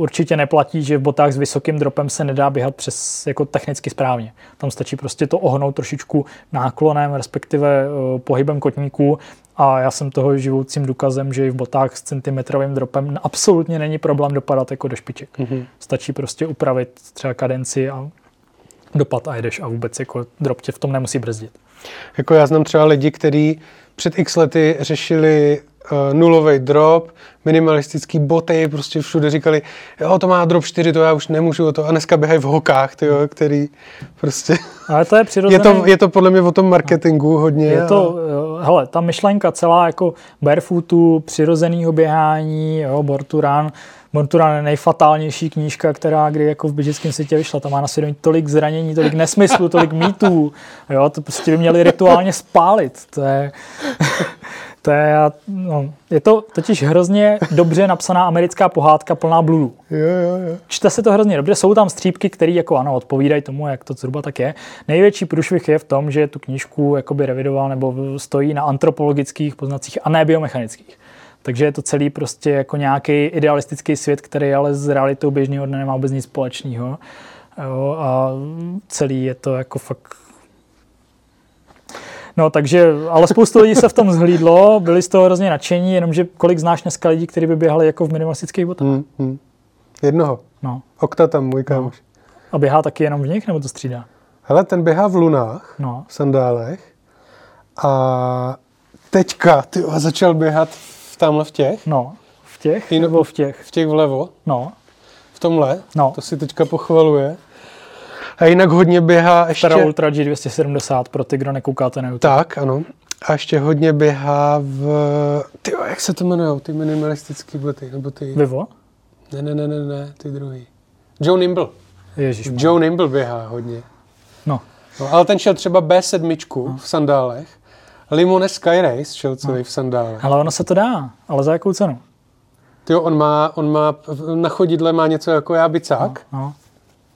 určitě neplatí, že v botách s vysokým dropem se nedá běhat přes jako technicky správně. Tam stačí prostě to ohnout trošičku náklonem, respektive uh, pohybem kotníků a já jsem toho živoucím důkazem, že i v botách s centimetrovým dropem absolutně není problém dopadat jako do špiček. Mm-hmm. Stačí prostě upravit třeba kadenci a dopad a jedeš a vůbec jako drop tě v tom nemusí brzdit. Jako já znám třeba lidi, kteří před x lety řešili uh, nulový drop, minimalistický boty, prostě všude říkali, jo, to má drop 4, to já už nemůžu o to. A dneska běhají v hokách, tyjo, který prostě... Ale to je přirozený... *laughs* Je to, je to podle mě o tom marketingu hodně. Je to, a... hele, ta myšlenka celá jako barefootu, přirozeného běhání, jo, Borturan, Borturan je nejfatálnější knížka, která kdy jako v běžickém světě vyšla. Tam má na svědomí tolik zranění, tolik nesmyslu, tolik mýtů. Jo, to prostě by měli rituálně spálit. To je... To je, no, je to totiž hrozně dobře napsaná americká pohádka plná bludu. Jo, jo, jo. Čte se to hrozně dobře, jsou tam střípky, které jako ano, odpovídají tomu, jak to zhruba tak je. Největší průšvih je v tom, že tu knížku jakoby revidoval nebo stojí na antropologických poznacích a ne biomechanických. Takže je to celý prostě jako nějaký idealistický svět, který ale s realitou běžného dne nemá vůbec nic společného. Jo, a celý je to jako fakt No, takže, ale spoustu lidí se v tom zhlídlo, byli z toho hrozně nadšení, jenomže kolik znáš dneska lidí, kteří by běhali jako v minimalistických botách? Hmm, hmm. Jednoho. No. Okta tam, můj kámoš. No. A běhá taky jenom v nich, nebo to střídá? Hele, ten běhá v lunách, no. v sandálech. A teďka, ty začal běhat v tamhle v těch. No, v těch, nebo v těch? V těch vlevo. No. V tomhle. No. To si teďka pochvaluje. A jinak hodně běhá ještě... Para Ultra G270 pro ty, kdo nekoukáte na YouTube. Tak, ano. A ještě hodně běhá v... Ty, jak se to jmenují, ty minimalistické boty? Nebo ty... Vivo? Ne, ne, ne, ne, ne, ty druhý. Joe Nimble. Ježiš. Joe Nimble běhá hodně. No. no. ale ten šel třeba B7 no. v sandálech. Limone Sky Race šel celý no. v sandálech. Ale ono se to dá, ale za jakou cenu? Ty on má, on má, na chodidle má něco jako já bicák. No,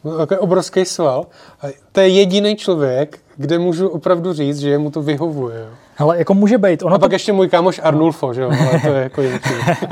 no. Takový obrovský sval. A to je jediný člověk, kde můžu opravdu říct, že mu to vyhovuje. Jo. Hele, jako může být. Ono a to... pak ještě můj kámoš Arnulfo, že jo, ale to je jako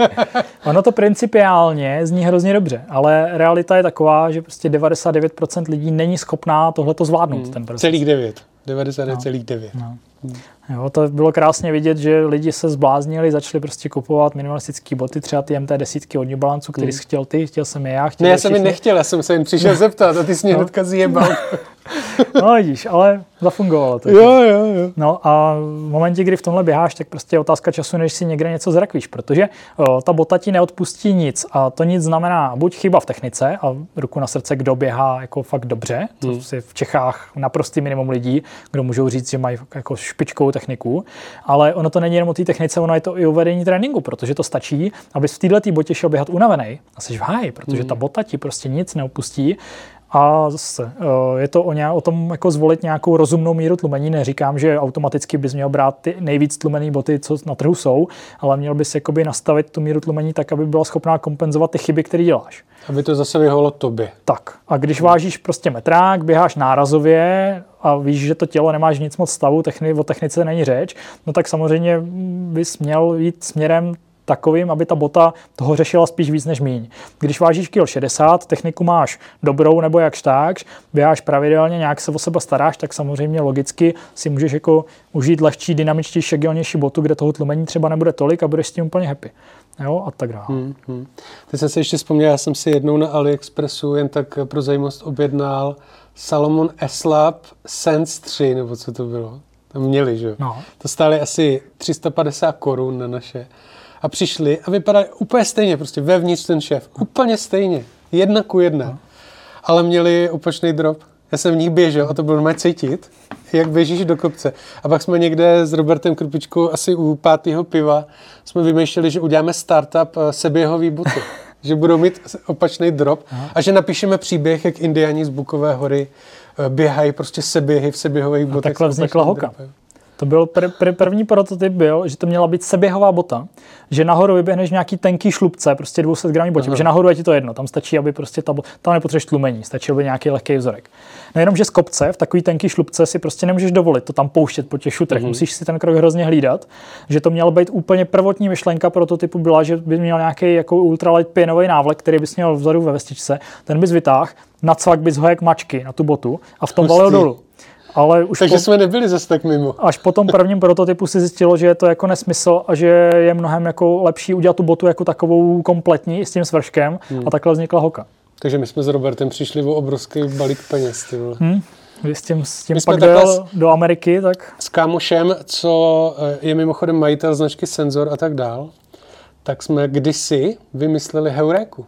*laughs* Ono to principiálně zní hrozně dobře, ale realita je taková, že prostě 99% lidí není schopná tohleto zvládnout, hmm. ten proces. Celých 9. 99,9. No. No. Jo, to bylo krásně vidět, že lidi se zbláznili, začali prostě kupovat minimalistické boty, třeba ty MT desítky od New Balance, který hmm. jsi chtěl ty, chtěl jsem je já. Chtěl ne, já jsem je nechtěl, já jsem se jen přišel zeptat a ty jsi mě no. hnedka zjebal. *laughs* no vidíš, ale zafungovalo to. Jo, jo, jo. No a v momentě, kdy v tomhle běháš, tak prostě je otázka času, než si někde něco zrakvíš, protože o, ta bota ti neodpustí nic a to nic znamená buď chyba v technice a ruku na srdce, kdo běhá jako fakt dobře, to hmm. je v Čechách naprostý minimum lidí, kdo můžou říct, že mají jako špičkovou techniku, ale ono to není jenom o té technice, ono je to i o vedení tréninku, protože to stačí, abys v této botě šel běhat unavený a jsi v háji, protože hmm. ta bota ti prostě nic neopustí a zase eh, je to o, nějak, o tom jako zvolit nějakou rozumnou míru tlumení. Neříkám, že automaticky bys měl brát ty nejvíc tlumené boty, co na trhu jsou, ale měl bys jakoby nastavit tu míru tlumení tak, aby byla schopná kompenzovat ty chyby, které děláš. Aby to zase vyhovalo tobě. Tak. A když vážíš prostě metrák, běháš nárazově a víš, že to tělo nemáš nic moc stavu, techni, o technice není řeč, no tak samozřejmě bys měl jít směrem takovým, aby ta bota toho řešila spíš víc než míň. Když vážíš kilo 60, techniku máš dobrou nebo jakž tak, běháš pravidelně, nějak se o sebe staráš, tak samozřejmě logicky si můžeš jako užít lehčí, dynamičtější, agilnější botu, kde toho tlumení třeba nebude tolik a budeš s tím úplně happy. Jo, a tak dále. Hmm, hmm. Teď jsem se ještě vzpomněl, já jsem si jednou na AliExpressu jen tak pro zajímavost objednal Salomon S-Lab Sense 3, nebo co to bylo. Tam měli, že jo? No. To stály asi 350 korun na naše a přišli a vypadali úplně stejně, prostě vevnitř ten šéf, úplně stejně, jedna ku jedna. No. Ale měli opačný drop. Já jsem v nich běžel a to bylo normálně cítit, jak běžíš do kopce. A pak jsme někde s Robertem Krupičkou asi u pátého piva jsme vymýšleli, že uděláme startup eh, seběhový boty. že budou mít opačný drop Aha. a že napíšeme příběh, jak indiani z Bukové hory eh, běhají prostě seběhy v seběhových botech. takhle vznikla hoka. Dropem. To byl pr- pr- první prototyp byl, že to měla být seběhová bota, že nahoru vyběhneš nějaký tenký šlubce, prostě 200 gramů botě, že nahoru je ti to jedno, tam stačí, aby prostě ta, tam nepotřebuješ tlumení, stačí, aby nějaký lehký vzorek. Nejenom, no že z kopce v takový tenký šlubce si prostě nemůžeš dovolit to tam pouštět po těch šutrech, mm-hmm. musíš si ten krok hrozně hlídat, že to měla být úplně prvotní myšlenka prototypu byla, že by měl nějaký jako ultralight pěnový návlek, který bys měl vzadu ve vestičce, ten bys vytáhl, nacvak bys ho jak mačky na tu botu a v tom valil dolů. Ale už Takže po, jsme nebyli zase tak mimo. Až po tom prvním prototypu si zjistilo, že je to jako nesmysl a že je mnohem jako lepší udělat tu botu jako takovou kompletní s tím svrškem hmm. a takhle vznikla hoka. Takže my jsme s Robertem přišli o obrovský balík peněz. Ty vole. Hmm. Když s tím, s tím pak dojel do Ameriky, tak... S kámošem, co eh, je mimochodem majitel značky Senzor a tak dál, tak jsme kdysi vymysleli heuréku.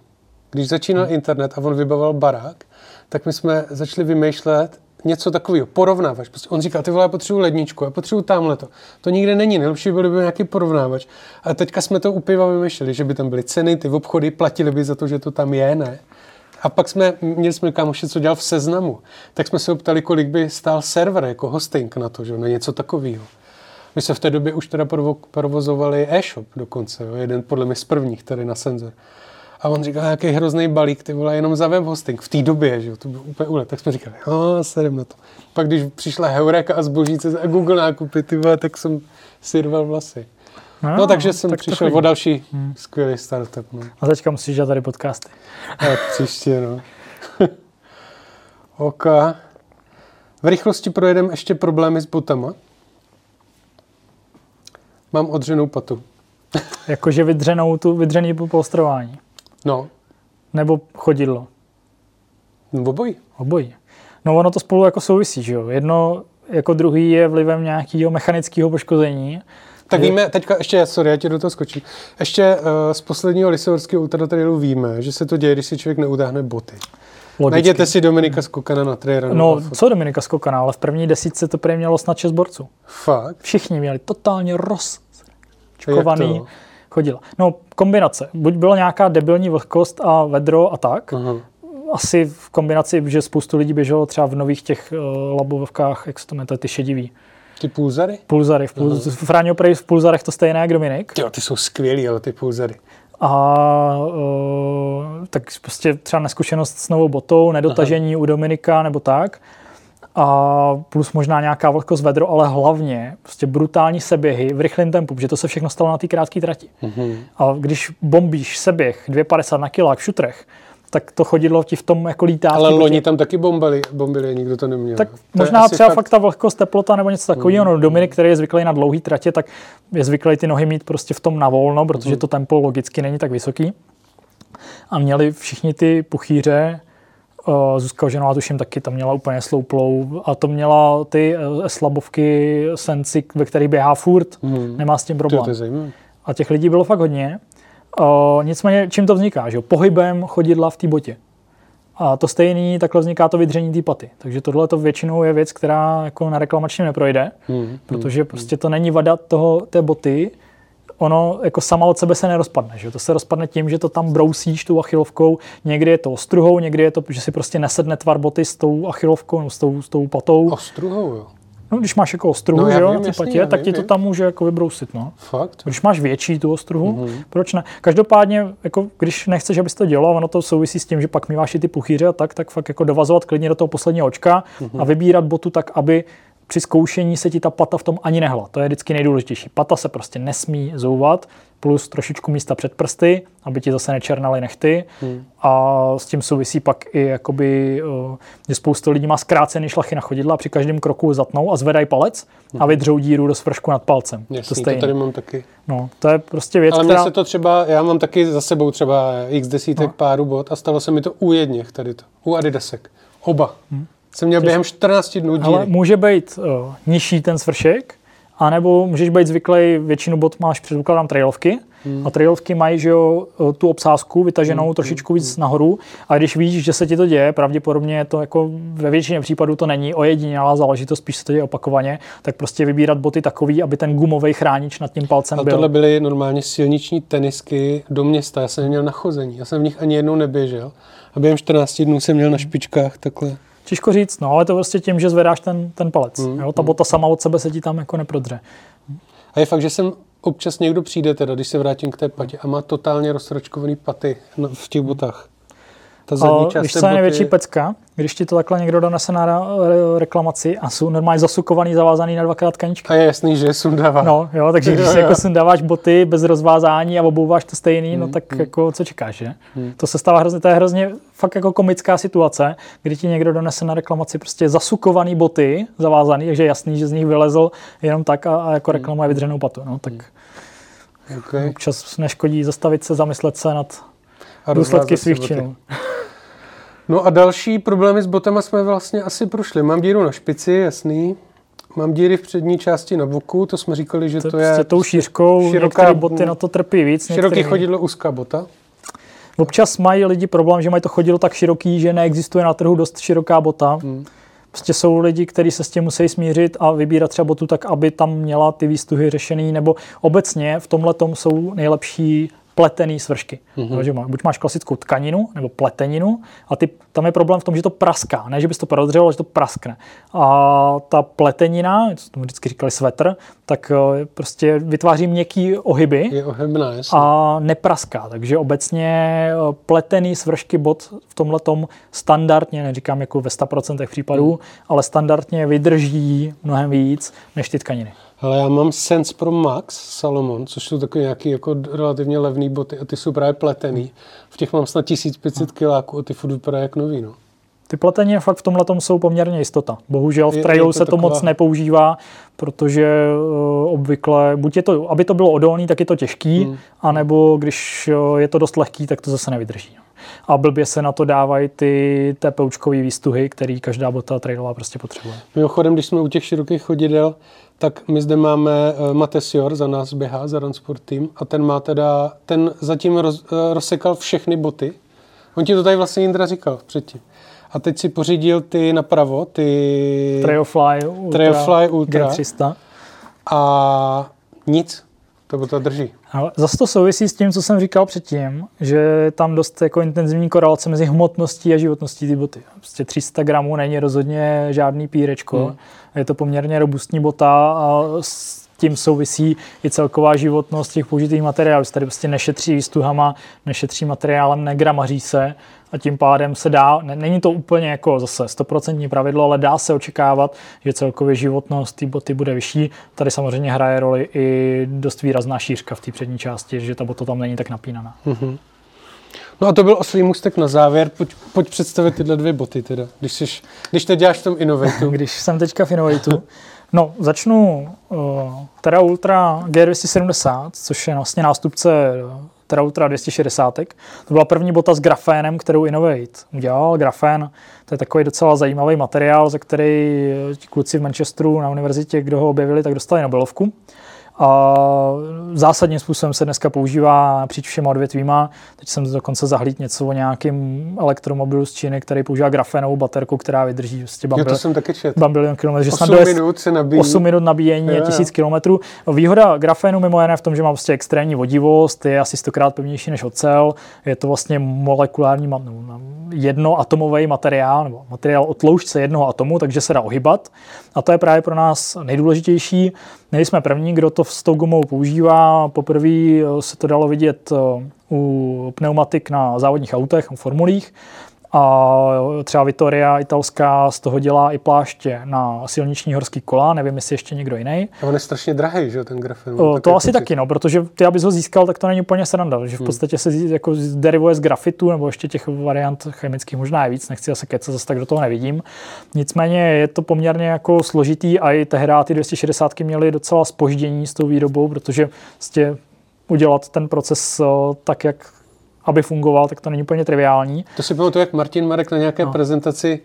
Když začínal hmm. internet a on vybavoval barák, tak my jsme začali vymýšlet něco takového, porovnávač. Prostě on říká, ty vole, já potřebuji ledničku, já potřebuji tamhle to. To nikde není, nejlepší byl by nějaký porovnávač. A teďka jsme to u piva vymýšleli, že by tam byly ceny, ty obchody platili by za to, že to tam je, ne? A pak jsme, měli jsme kámoše, co dělal v seznamu, tak jsme se optali, kolik by stál server jako hosting na to, že na něco takového. My se v té době už teda provozovali e-shop dokonce, jo? jeden podle mě z prvních tady na senzor. A on říkal, jaký hrozný balík, ty vole, jenom za web hosting. V té době, že to bylo úplně úlet. Tak jsme říkali, no, sedem na to. Pak když přišla Heureka a zbožíce a Google nákupy, ty vole, tak jsem si rval vlasy. No, no takže jsem tak přišel o další hmm. skvělý startup. No. A teďka musíš dělat tady podcasty. *laughs* Tak příště, no. *laughs* OK. V rychlosti projedeme ještě problémy s botama. Mám odřenou patu. *laughs* Jakože vydřenou tu, vydřený polstrování. No. Nebo chodidlo. Obojí. Obojí. No ono to spolu jako souvisí, že jo. Jedno jako druhý je vlivem nějakého mechanického poškození. Tak víme, teďka ještě, sorry, já tě do toho skočím. Ještě uh, z posledního Lisovorského ultratrailu víme, že se to děje, když si člověk neutáhne boty. Logicky. Najděte si Dominika Skokana na trail No, co Dominika Skokana, ale v první desítce to prý mělo snad 6 borců. Fakt? Všichni měli totálně rozčkovaný chodila. No, kombinace. Buď byla nějaká debilní vlhkost a vedro a tak. Uh-huh. Asi v kombinaci, že spoustu lidí běželo třeba v nových těch uh, labovkách, jak se to jmenuje, ty šedivý. Ty pulzary? Pulzary. V, pul- uh-huh. V pulzarech to stejné jak Dominik. Jo, ty jsou skvělý, ale ty pulzary. A uh, tak prostě třeba neskušenost s novou botou, nedotažení Aha. u Dominika nebo tak a plus možná nějaká vlhkost vedro, ale hlavně prostě brutální seběhy v rychlém tempu, protože to se všechno stalo na té krátké trati. Mm-hmm. A když bombíš seběh 2,50 na kilák v šutrech, tak to chodidlo ti v tom jako lítá. Ale loni tam taky bombili, bombili, nikdo to neměl. Tak to možná třeba fakt... ta vlhkost, teplota nebo něco takového. Mm. No, Dominik, který je zvyklý na dlouhý tratě, tak je zvyklý ty nohy mít prostě v tom na volno, protože mm. to tempo logicky není tak vysoký. A měli všichni ty puchýře Uh, Zuzka Ženová tuším taky tam měla úplně slouplou a to měla ty uh, slabovky Sensi, ve kterých běhá furt, hmm. nemá s tím problém. To, to a těch lidí bylo fakt hodně. Uh, nicméně, čím to vzniká? Že? Pohybem chodidla v té botě. A to stejný, takhle vzniká to vydření té paty. Takže tohle to většinou je věc, která jako na reklamačním neprojde, hmm. protože hmm. prostě to není vada toho, té boty, ono jako sama od sebe se nerozpadne. Že? To se rozpadne tím, že to tam brousíš tou achilovkou. Někdy je to ostruhou, někdy je to, že si prostě nesedne tvar boty s tou achilovkou, no, s, tou, s tou patou. Ostruhou, jo. No, když máš jako ostruhu, no, že jo, vím, ty patě, tak ti to tam může jako vybrousit, no. Fakt? Když máš větší tu ostruhu, mm-hmm. proč ne? Každopádně, jako, když nechceš, aby to dělo, ono to souvisí s tím, že pak máš i ty puchýře a tak, tak fakt jako dovazovat klidně do toho posledního očka mm-hmm. a vybírat botu tak, aby při zkoušení se ti ta pata v tom ani nehla. To je vždycky nejdůležitější. Pata se prostě nesmí zouvat, plus trošičku místa před prsty, aby ti zase nečernaly nechty. Hmm. A s tím souvisí pak i, jakoby, eh, že spoustu lidí má zkrácený šlachy na chodidla a při každém kroku zatnou a zvedají palec hmm. a vydřou díru do svršku nad palcem. Jasný, to, to tady mám taky. No, to je prostě věc, Ale která... se to třeba, já mám taky za sebou třeba x desítek no. párů bot a stalo se mi to u jedněch tady to, u Adidasek. Oba. Hmm. Jsem měl během 14 dnů díry. Ale může být uh, nižší ten svršek, anebo můžeš být zvyklý, většinu bot máš předpokládám trailovky, hmm. a trailovky mají že jo, eh, tu obsázku vytaženou hmm. trošičku víc hmm. nahoru a když víš, že se ti to děje, pravděpodobně to jako ve většině případů to není ojedinělá záležitost, spíš se to děje opakovaně, tak prostě vybírat boty takový, aby ten gumový chránič nad tím palcem Ale byl. tohle byly normálně silniční tenisky do města, já jsem měl na chození, já jsem v nich ani jednou neběžel a během 14 dnů jsem měl na špičkách takhle Těžko říct, no ale to prostě tím, že zvedáš ten, ten palec. Mm, jo? Ta mm. bota sama od sebe se ti tam jako neprodře. A je fakt, že jsem občas někdo přijde, teda, když se vrátím k té patě a má totálně rozročkovaný paty v těch botách. Ta zadní část Víš, co je největší pecka? Když ti to takhle někdo donese na reklamaci a jsou normálně zasukovaný, zavázaný na dvakrát tkaničky. A je jasný, že je sundává. No, jo, takže když si jako *laughs* sundáváš boty bez rozvázání a obouváš to stejný, no hmm, no tak hmm. jako co čekáš, že? Hmm. To se stává hrozně, to je hrozně fakt jako komická situace, kdy ti někdo donese na reklamaci prostě zasukovaný boty, zavázaný, takže je jasný, že z nich vylezl jenom tak a, a jako hmm. reklamuje vydřenou patu. No, tak hmm. okay. občas neškodí zastavit se, zamyslet se nad důsledky svých činů. *laughs* No a další problémy s botama jsme vlastně asi prošli. Mám díru na špici, jasný. Mám díry v přední části na boku, to jsme říkali, že to, to je... Prostě tou šířkou, široká, boty na to trpí víc. Široký chodidlo, úzká bota. Občas mají lidi problém, že mají to chodidlo tak široký, že neexistuje na trhu dost široká bota. Hmm. Prostě jsou lidi, kteří se s tím musí smířit a vybírat třeba botu tak, aby tam měla ty výstuhy řešený, nebo obecně v tomhle jsou nejlepší pletený svršky. Mm-hmm. Takže buď máš klasickou tkaninu nebo pleteninu a ty, tam je problém v tom, že to praská. Ne, že bys to prodřel, ale že to praskne. A ta pletenina, co tomu vždycky říkali svetr, tak eh, prostě vytváří měkký ohyby je ohybná, a nepraská. Takže obecně eh, pletený svršky bot v tomhle standardně, neříkám jako ve 100% případů, mm. ale standardně vydrží mnohem víc než ty tkaniny. Ale já mám Sense Pro Max Salomon, což jsou takové nějaké jako relativně levné boty a ty jsou právě pletený. V těch mám snad 1500 kiláků a ty furt vypadají jak nový. No. Ty pletení fakt v tomhle jsou poměrně jistota. Bohužel v trailu se to taková... moc nepoužívá, protože uh, obvykle, buď je to, aby to bylo odolný, tak je to těžký, hmm. anebo když uh, je to dost lehký, tak to zase nevydrží. No. A blbě se na to dávají ty tepoučkové výstuhy, který každá bota trailová prostě potřebuje. Mimochodem, když jsme u těch širokých chodidel, tak my zde máme uh, Matesior, za nás běhá, za Runsport Team, a ten má teda, ten zatím roz, uh, rozsekal všechny boty. On ti to tady vlastně Indra říkal předtím. A teď si pořídil ty napravo, ty... Trailfly Ultra, Trailfly Ultra. G300. A nic, to to drží. Ale zase to souvisí s tím, co jsem říkal předtím, že je tam dost jako intenzivní korelace mezi hmotností a životností ty boty. Prostě 300 gramů není rozhodně žádný pírečko. Hmm. Je to poměrně robustní bota a tím souvisí i celková životnost těch použitých materiálů. Tady prostě nešetří výstuhama, nešetří materiálem, negramaří se a tím pádem se dá, není to úplně jako zase 100% pravidlo, ale dá se očekávat, že celkově životnost té boty bude vyšší. Tady samozřejmě hraje roli i dost výrazná šířka v té přední části, že ta bota tam není tak napínaná. Mm-hmm. No a to byl oslý můstek na závěr. Pojď, pojď představit tyhle dvě boty teda, když, jsi, když teď děláš v tom Innovatu. když jsem teďka v Innovatu. *laughs* No, začnu uh, teda Ultra G270, což je vlastně nástupce teda Ultra 260. To byla první bota s grafénem, kterou Innovate udělal. Grafén, to je takový docela zajímavý materiál, za který kluci v Manchesteru na univerzitě, kdo ho objevili, tak dostali Nobelovku. A zásadním způsobem se dneska používá napříč všema odvětvíma. Teď jsem dokonce zahlíd něco o nějakém elektromobilu z Číny, který používá grafénovou baterku, která vydrží prostě bambil, jo, to jsem taky čet. bambilion kilometrů. Že 8 minut se nabíjí. 8 minut nabíjení je 1000 kilometrů. Výhoda grafénu mimo jiné v tom, že má prostě extrémní vodivost, je asi stokrát pevnější než ocel, je to vlastně molekulární no, jednoatomový materiál, nebo materiál o tloušťce jednoho atomu, takže se dá ohybat. A to je právě pro nás nejdůležitější. Nejsme první, kdo to s tou gumou používá. Poprvé eh, se to dalo vidět eh, u pneumatik na závodních autech, u formulích. A třeba Vittoria italská z toho dělá i pláště na silniční horský kola, nevím, jestli ještě někdo jiný. A on je strašně drahý, že ten grafen? O, to asi pocit. taky, no, protože ty, abys ho získal, tak to není úplně sranda, že v hmm. podstatě se jako derivuje z grafitu, nebo ještě těch variant chemických možná je víc, nechci zase kecat, zase tak do toho nevidím. Nicméně je to poměrně jako složitý a i tehdy ty 260 měly docela spoždění s tou výrobou, protože vlastně udělat ten proces tak, jak aby fungoval, tak to není úplně triviální. To si pamatuju, jak Martin Marek na nějaké no. prezentaci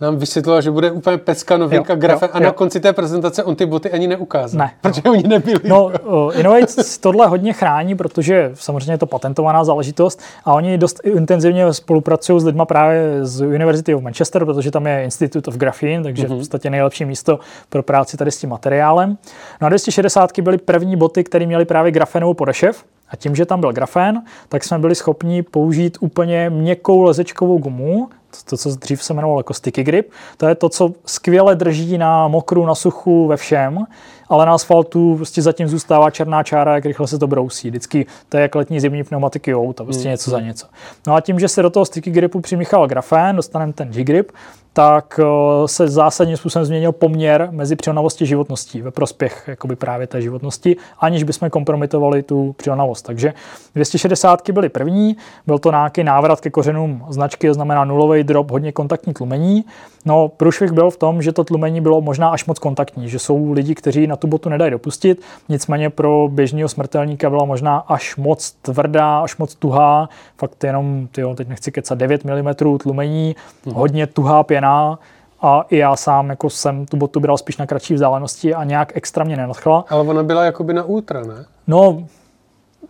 nám vysvětloval, že bude úplně pecka novinka jo, grafe jo, a jo. na konci té prezentace on ty boty ani neukázal. Ne. Protože no. oni nebyli. No, uh, Innovates tohle hodně chrání, protože samozřejmě je to patentovaná záležitost a oni dost intenzivně spolupracují s lidmi právě z University of Manchester, protože tam je Institute of Graphene, takže mm-hmm. v podstatě nejlepší místo pro práci tady s tím materiálem. No a 260 byly první boty, které měly právě grafenovou podešev, a tím, že tam byl grafén, tak jsme byli schopni použít úplně měkkou lezečkovou gumu, to, co dřív se jmenovalo jako sticky grip. To je to, co skvěle drží na mokru, na suchu, ve všem, ale na asfaltu prostě zatím zůstává černá čára, jak rychle se to brousí. Vždycky to je jak letní zimní pneumatiky to prostě mm. něco za něco. No a tím, že se do toho sticky gripu přimíchal grafén, dostaneme ten G-grip, tak eh, se zásadním způsobem změnil poměr mezi přilnavostí a životností ve prospěch jakoby právě té životnosti, aniž bychom kompromitovali tu přilnavost. Takže 260 byly první, byl to nějaký návrat ke kořenům značky, to znamená nulový drop, hodně kontaktní tlumení. No, průšvih byl v tom, že to tlumení bylo možná až moc kontaktní, že jsou lidi, kteří na tu botu nedají dopustit. Nicméně pro běžného smrtelníka byla možná až moc tvrdá, až moc tuhá, fakt jenom, tyjo, teď nechci kecat, 9 mm tlumení, hmm. hodně tuhá pěna, a i já sám jako jsem tu botu bral spíš na kratší vzdálenosti a nějak extra mě nenadchla. Ale ona byla jakoby na ultra, ne? No,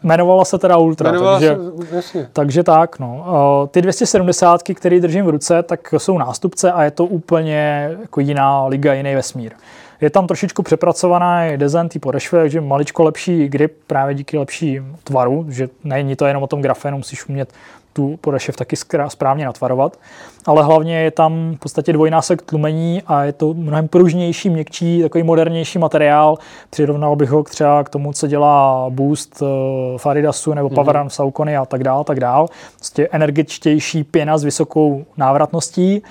jmenovala se teda Ultra, Jmenovala takže, se, jasně. takže tak. No. Uh, ty 270, které držím v ruce, tak jsou nástupce a je to úplně jako jiná liga, jiný vesmír. Je tam trošičku přepracovaná design té podešvy, takže maličko lepší grip právě díky lepší tvaru, že není to jenom o tom grafenu, musíš umět tu podešev taky správně natvarovat, ale hlavně je tam v podstatě dvojnásek tlumení a je to mnohem pružnější, měkčí, takový modernější materiál. Přirovnal bych ho třeba k tomu, co dělá Boost Faridasu nebo Poweran mm-hmm. Saucony a tak dál, tak dál. Prostě energičtější pěna s vysokou návratností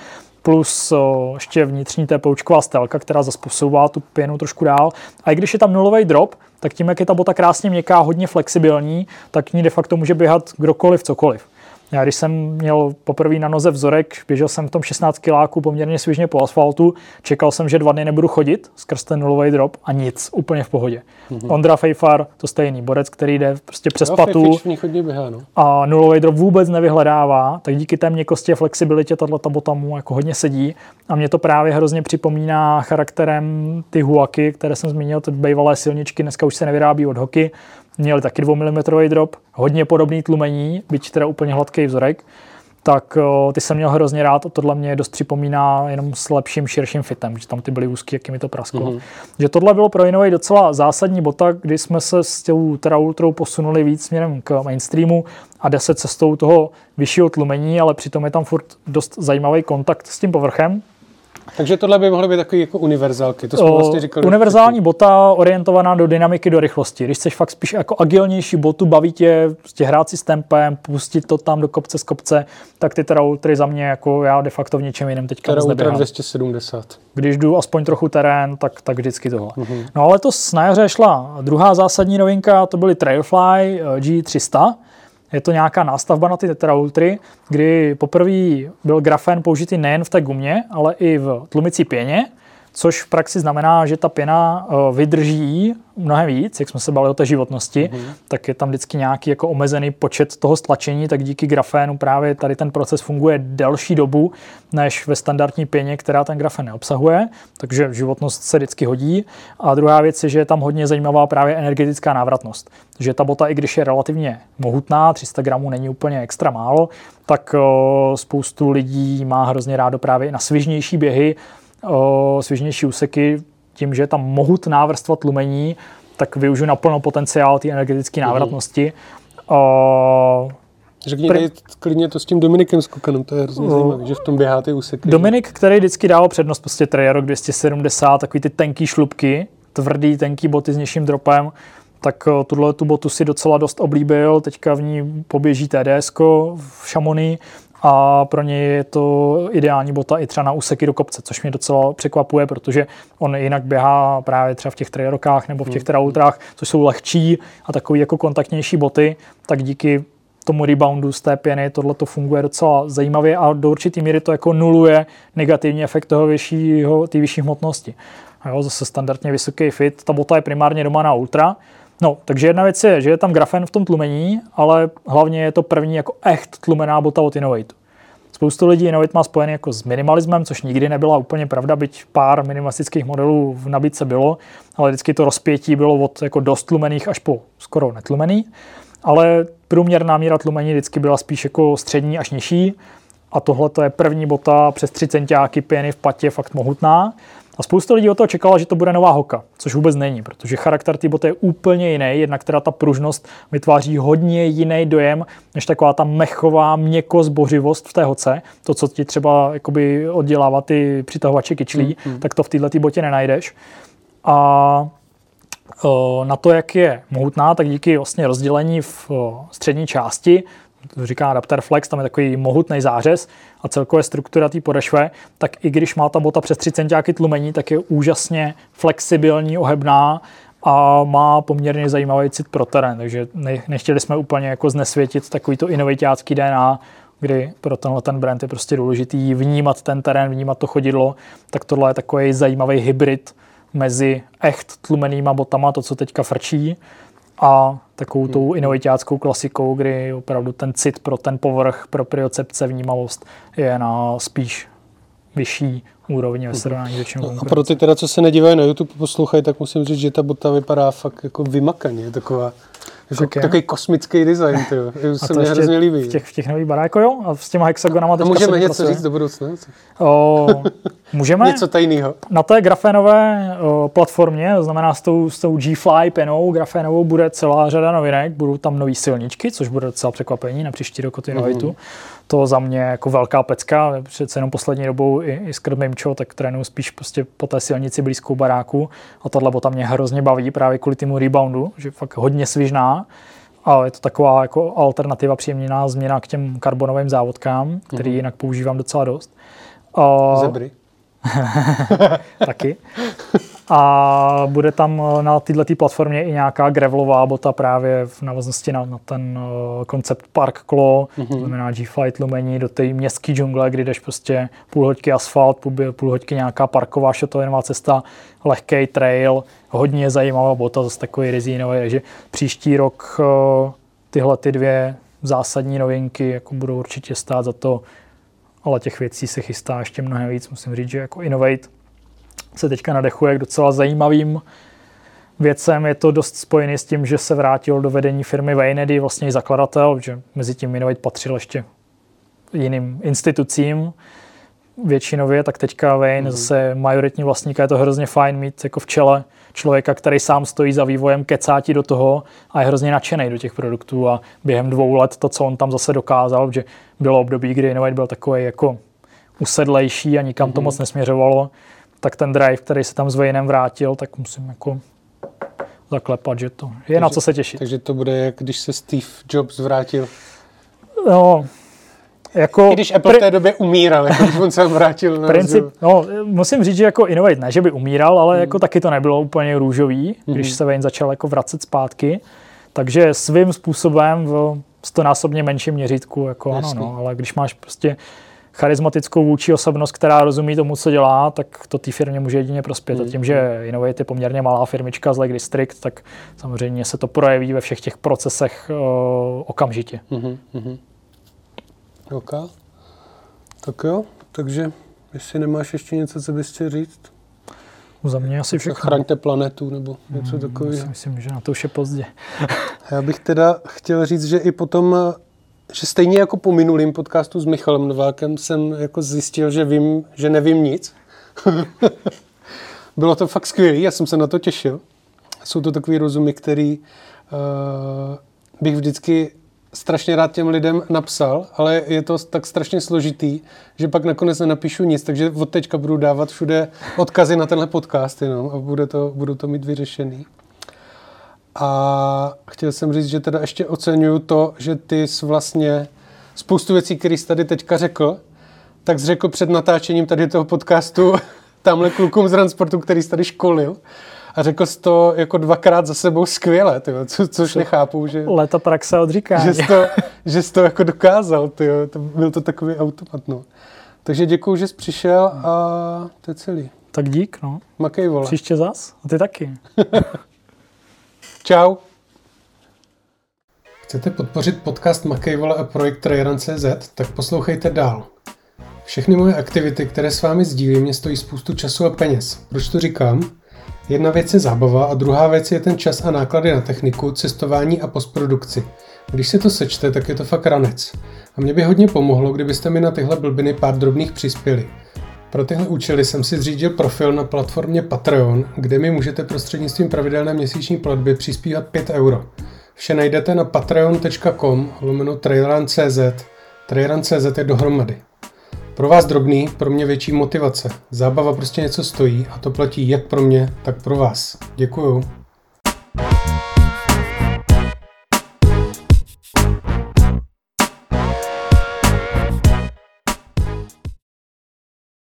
plus o, ještě vnitřní té poučková stelka, která zase posouvá tu pěnu trošku dál. A i když je tam nulový drop, tak tím, jak je ta bota krásně měkká, hodně flexibilní, tak ní de facto může běhat kdokoliv, cokoliv. Já když jsem měl poprvé na noze vzorek, běžel jsem v tom 16 kiláku poměrně svižně po asfaltu, čekal jsem, že dva dny nebudu chodit skrz ten nulový drop a nic, úplně v pohodě. Mm-hmm. Ondra Fejfar, to stejný borec, který jde prostě přes jo, patu běhá, no. a nulový drop vůbec nevyhledává, tak díky té měkkosti a flexibilitě tato bota mu jako hodně sedí a mě to právě hrozně připomíná charakterem ty huaky, které jsem zmínil, ty bývalé silničky, dneska už se nevyrábí od hoky, měli taky 2 mm drop, hodně podobný tlumení, byť teda úplně hladký vzorek, tak o, ty jsem měl hrozně rád a tohle mě dost připomíná jenom s lepším, širším fitem, že tam ty byly úzký, jaký mi to prasklo. Mm-hmm. Že tohle bylo pro Innovej docela zásadní bota, kdy jsme se s tou teda ultrou posunuli víc směrem k mainstreamu a deset cestou toho vyššího tlumení, ale přitom je tam furt dost zajímavý kontakt s tím povrchem, takže tohle by mohlo být takový jako univerzálky. To jsme vlastně říkali. Univerzální bota orientovaná do dynamiky, do rychlosti. Když chceš fakt spíš jako agilnější botu, baví tě prostě hrát si s tempem, pustit to tam do kopce z kopce, tak ty teda ultry za mě jako já de facto v něčem jiném teďka teda ultra 270. Když jdu aspoň trochu terén, tak, tak vždycky tohle. Mm-hmm. No ale to na jaře šla druhá zásadní novinka, to byly Trailfly eh, G300 je to nějaká nástavba na ty Tetra Ultry, kdy poprvé byl grafen použitý nejen v té gumě, ale i v tlumicí pěně což v praxi znamená, že ta pěna eh, vydrží mnohem víc, jak jsme se bavili o té životnosti, mm-hmm. tak je tam vždycky nějaký jako omezený počet toho stlačení, tak díky grafénu právě tady ten proces funguje delší dobu než ve standardní pěně, která ten grafen neobsahuje, takže životnost se vždycky hodí. A druhá věc je, že je tam hodně zajímavá právě energetická návratnost. Že ta bota, i když je relativně mohutná, 300 gramů není úplně extra málo, tak eh, spoustu lidí má hrozně rádo právě na svižnější běhy, svěžnější úseky, tím, že je tam mohutná vrstva tlumení, tak využiju naplno potenciál té energetické mhm. návratnosti. Řekni Pr- klidně to s tím Dominikem Skokanem, to je hrozně zajímavé, že v tom běhá ty úseky. Dominik, který vždycky dával přednost prostě Trajero 270, takový ty tenký šlubky, tvrdý, tenký boty s nižším dropem, tak tuhle tu botu si docela dost oblíbil, teďka v ní poběží TDS v Šamony a pro něj je to ideální bota i třeba na úseky do kopce, což mě docela překvapuje, protože on jinak běhá právě třeba v těch trailrockách nebo v těch hmm. ultrách, což jsou lehčí a takový jako kontaktnější boty, tak díky tomu reboundu z té pěny tohle to funguje docela zajímavě a do určitý míry to jako nuluje negativní efekt toho vyššího, té vyšší hmotnosti. A jo, zase standardně vysoký fit, ta bota je primárně doma na ultra, No, takže jedna věc je, že je tam grafen v tom tlumení, ale hlavně je to první jako echt tlumená bota od Innovate. Spoustu lidí Innovate má spojený jako s minimalismem, což nikdy nebyla úplně pravda, byť pár minimalistických modelů v nabídce bylo, ale vždycky to rozpětí bylo od jako dost tlumených až po skoro netlumený. Ale průměrná míra tlumení vždycky byla spíš jako střední až nižší. A tohle to je první bota přes 3 centiáky pěny v patě, fakt mohutná. A spousta lidí o toho čekala, že to bude nová hoka, což vůbec není, protože charakter té boty je úplně jiný, jednak teda ta pružnost vytváří hodně jiný dojem, než taková ta mechová měkozbořivost v té hoce, to, co ti třeba jakoby oddělává ty přitahovače kyčlí, mm-hmm. tak to v této botě nenajdeš. A na to, jak je mohutná, tak díky vlastně rozdělení v střední části to říká Adapter Flex, tam je takový mohutný zářez a celkově struktura té podešve, tak i když má ta bota přes 3 cm tlumení, tak je úžasně flexibilní, ohebná a má poměrně zajímavý cit pro terén, takže nechtěli jsme úplně jako znesvětit takovýto inovitácký DNA, kdy pro tenhle ten brand je prostě důležitý vnímat ten terén, vnímat to chodidlo, tak tohle je takový zajímavý hybrid mezi echt tlumenýma botama, to, co teďka frčí, a takovou tou inovitáckou klasikou, kdy opravdu ten cit pro ten povrch, pro priocepce, vnímavost je na spíš vyšší úrovni ve srovnání většinou no, A pro ty teda, co se nedívají na YouTube, poslouchají, tak musím říct, že ta bota vypadá fakt jako vymakaně, taková jako tak takový kosmický design, *laughs* to se mi hrozně líbí. V těch, v těch nových baráků, jo? A s těma hexagonama teďka A můžeme něco říct do budoucna? O, *laughs* můžeme. něco tajného. Na té grafénové o, platformě, to znamená s tou, s tou G-Fly penou grafénovou, bude celá řada novinek, budou tam nové silničky, což bude docela překvapení na příští rok od Innovitu. Mm to za mě jako velká pecka. Přece jenom poslední dobou i, i s Mimčo, tak trénuju spíš prostě po té silnici blízkou baráku a tahle bota mě hrozně baví právě kvůli tomu reboundu, že fakt hodně svižná. A je to taková jako alternativa, příjemná změna k těm karbonovým závodkám, který mm-hmm. jinak používám docela dost. A... Zebry. *laughs* Taky. A bude tam eh, na této platformě i nějaká gravelová bota právě v návaznosti na, na ten uh, koncept Park Claw, mm-hmm. to znamená G-Flight lumení do té městské džungle, kdy jdeš prostě půl hoďky asfalt, půl, půl hoďky nějaká parková šotovinová cesta, lehký trail, hodně zajímavá bota, zase takový rezínový, takže příští rok uh, tyhle ty dvě zásadní novinky jako budou určitě stát za to, ale těch věcí se chystá ještě mnohem víc. Musím říct, že jako Innovate se teďka nadechuje k docela zajímavým věcem. Je to dost spojený s tím, že se vrátil do vedení firmy Waynedy, vlastně i zakladatel, že mezi tím Innovate patřil ještě jiným institucím většinově, tak teďka Wayne mm. zase majoritní vlastník, je to hrozně fajn mít jako v čele člověka, který sám stojí za vývojem, kecá ti do toho a je hrozně nadšený do těch produktů a během dvou let to, co on tam zase dokázal, že bylo období, kdy Innovate byl takový jako usedlejší a nikam mm. to mhm. moc nesměřovalo, tak ten drive, který se tam s Waynem vrátil, tak musím jako zaklepat, že to je takže, na co se těšit. Takže to bude, jak když se Steve Jobs vrátil. No, jako I když Apple v té době umíral, jako když on se vrátil na princip, no, musím říct, že jako Innovate ne, že by umíral, ale hmm. jako taky to nebylo úplně růžový, když hmm. se Wayne začal jako vracet zpátky. Takže svým způsobem v stonásobně menším měřítku, jako ano, no, ale když máš prostě charismatickou vůči osobnost, která rozumí tomu, co dělá, tak to té firmě může jedině prospět. A tím, že Innovate je poměrně malá firmička z Lake District, tak samozřejmě se to projeví ve všech těch procesech uh, okamžitě. Mm-hmm. OK. Tak jo, takže jestli nemáš ještě něco, co bys chtěl říct? Za mě asi všechno. Chraňte planetu nebo něco hmm, takového. Myslím, že na to už je pozdě. *laughs* Já bych teda chtěl říct, že i potom že stejně jako po minulém podcastu s Michalem Novákem jsem jako zjistil, že vím, že nevím nic. *laughs* Bylo to fakt skvělé, já jsem se na to těšil. Jsou to takové rozumy, který uh, bych vždycky strašně rád těm lidem napsal, ale je to tak strašně složitý, že pak nakonec nenapíšu nic, takže od teďka budu dávat všude odkazy na tenhle podcast jenom a bude to, budu to mít vyřešený. A chtěl jsem říct, že teda ještě oceňuju to, že ty jsi vlastně spoustu věcí, které jsi tady teďka řekl, tak jsi řekl před natáčením tady toho podcastu *laughs* tamhle klukům z transportu, který jsi tady školil. A řekl jsi to jako dvakrát za sebou skvěle, tyjo, co, což nechápu, že... Leta praxe odříká. Že jsi to, že jsi to jako dokázal, tyjo, to, byl to takový automat, no. Takže děkuji, že jsi přišel a to je celý. Tak dík, no. Makej, vole. Příště zas? A ty taky. *laughs* Čau. Chcete podpořit podcast Makejvola a projekt Trajeran.cz, tak poslouchejte dál. Všechny moje aktivity, které s vámi sdílím, mě stojí spoustu času a peněz. Proč to říkám? Jedna věc je zábava a druhá věc je ten čas a náklady na techniku, cestování a postprodukci. Když se to sečte, tak je to fakt ranec. A mě by hodně pomohlo, kdybyste mi na tyhle blbiny pár drobných přispěli. Pro tyhle účely jsem si zřídil profil na platformě Patreon, kde mi můžete prostřednictvím pravidelné měsíční platby přispívat 5 euro. Vše najdete na patreon.com lomeno traileran.cz. Traileran.cz je dohromady. Pro vás drobný, pro mě větší motivace. Zábava prostě něco stojí a to platí jak pro mě, tak pro vás. Děkuju.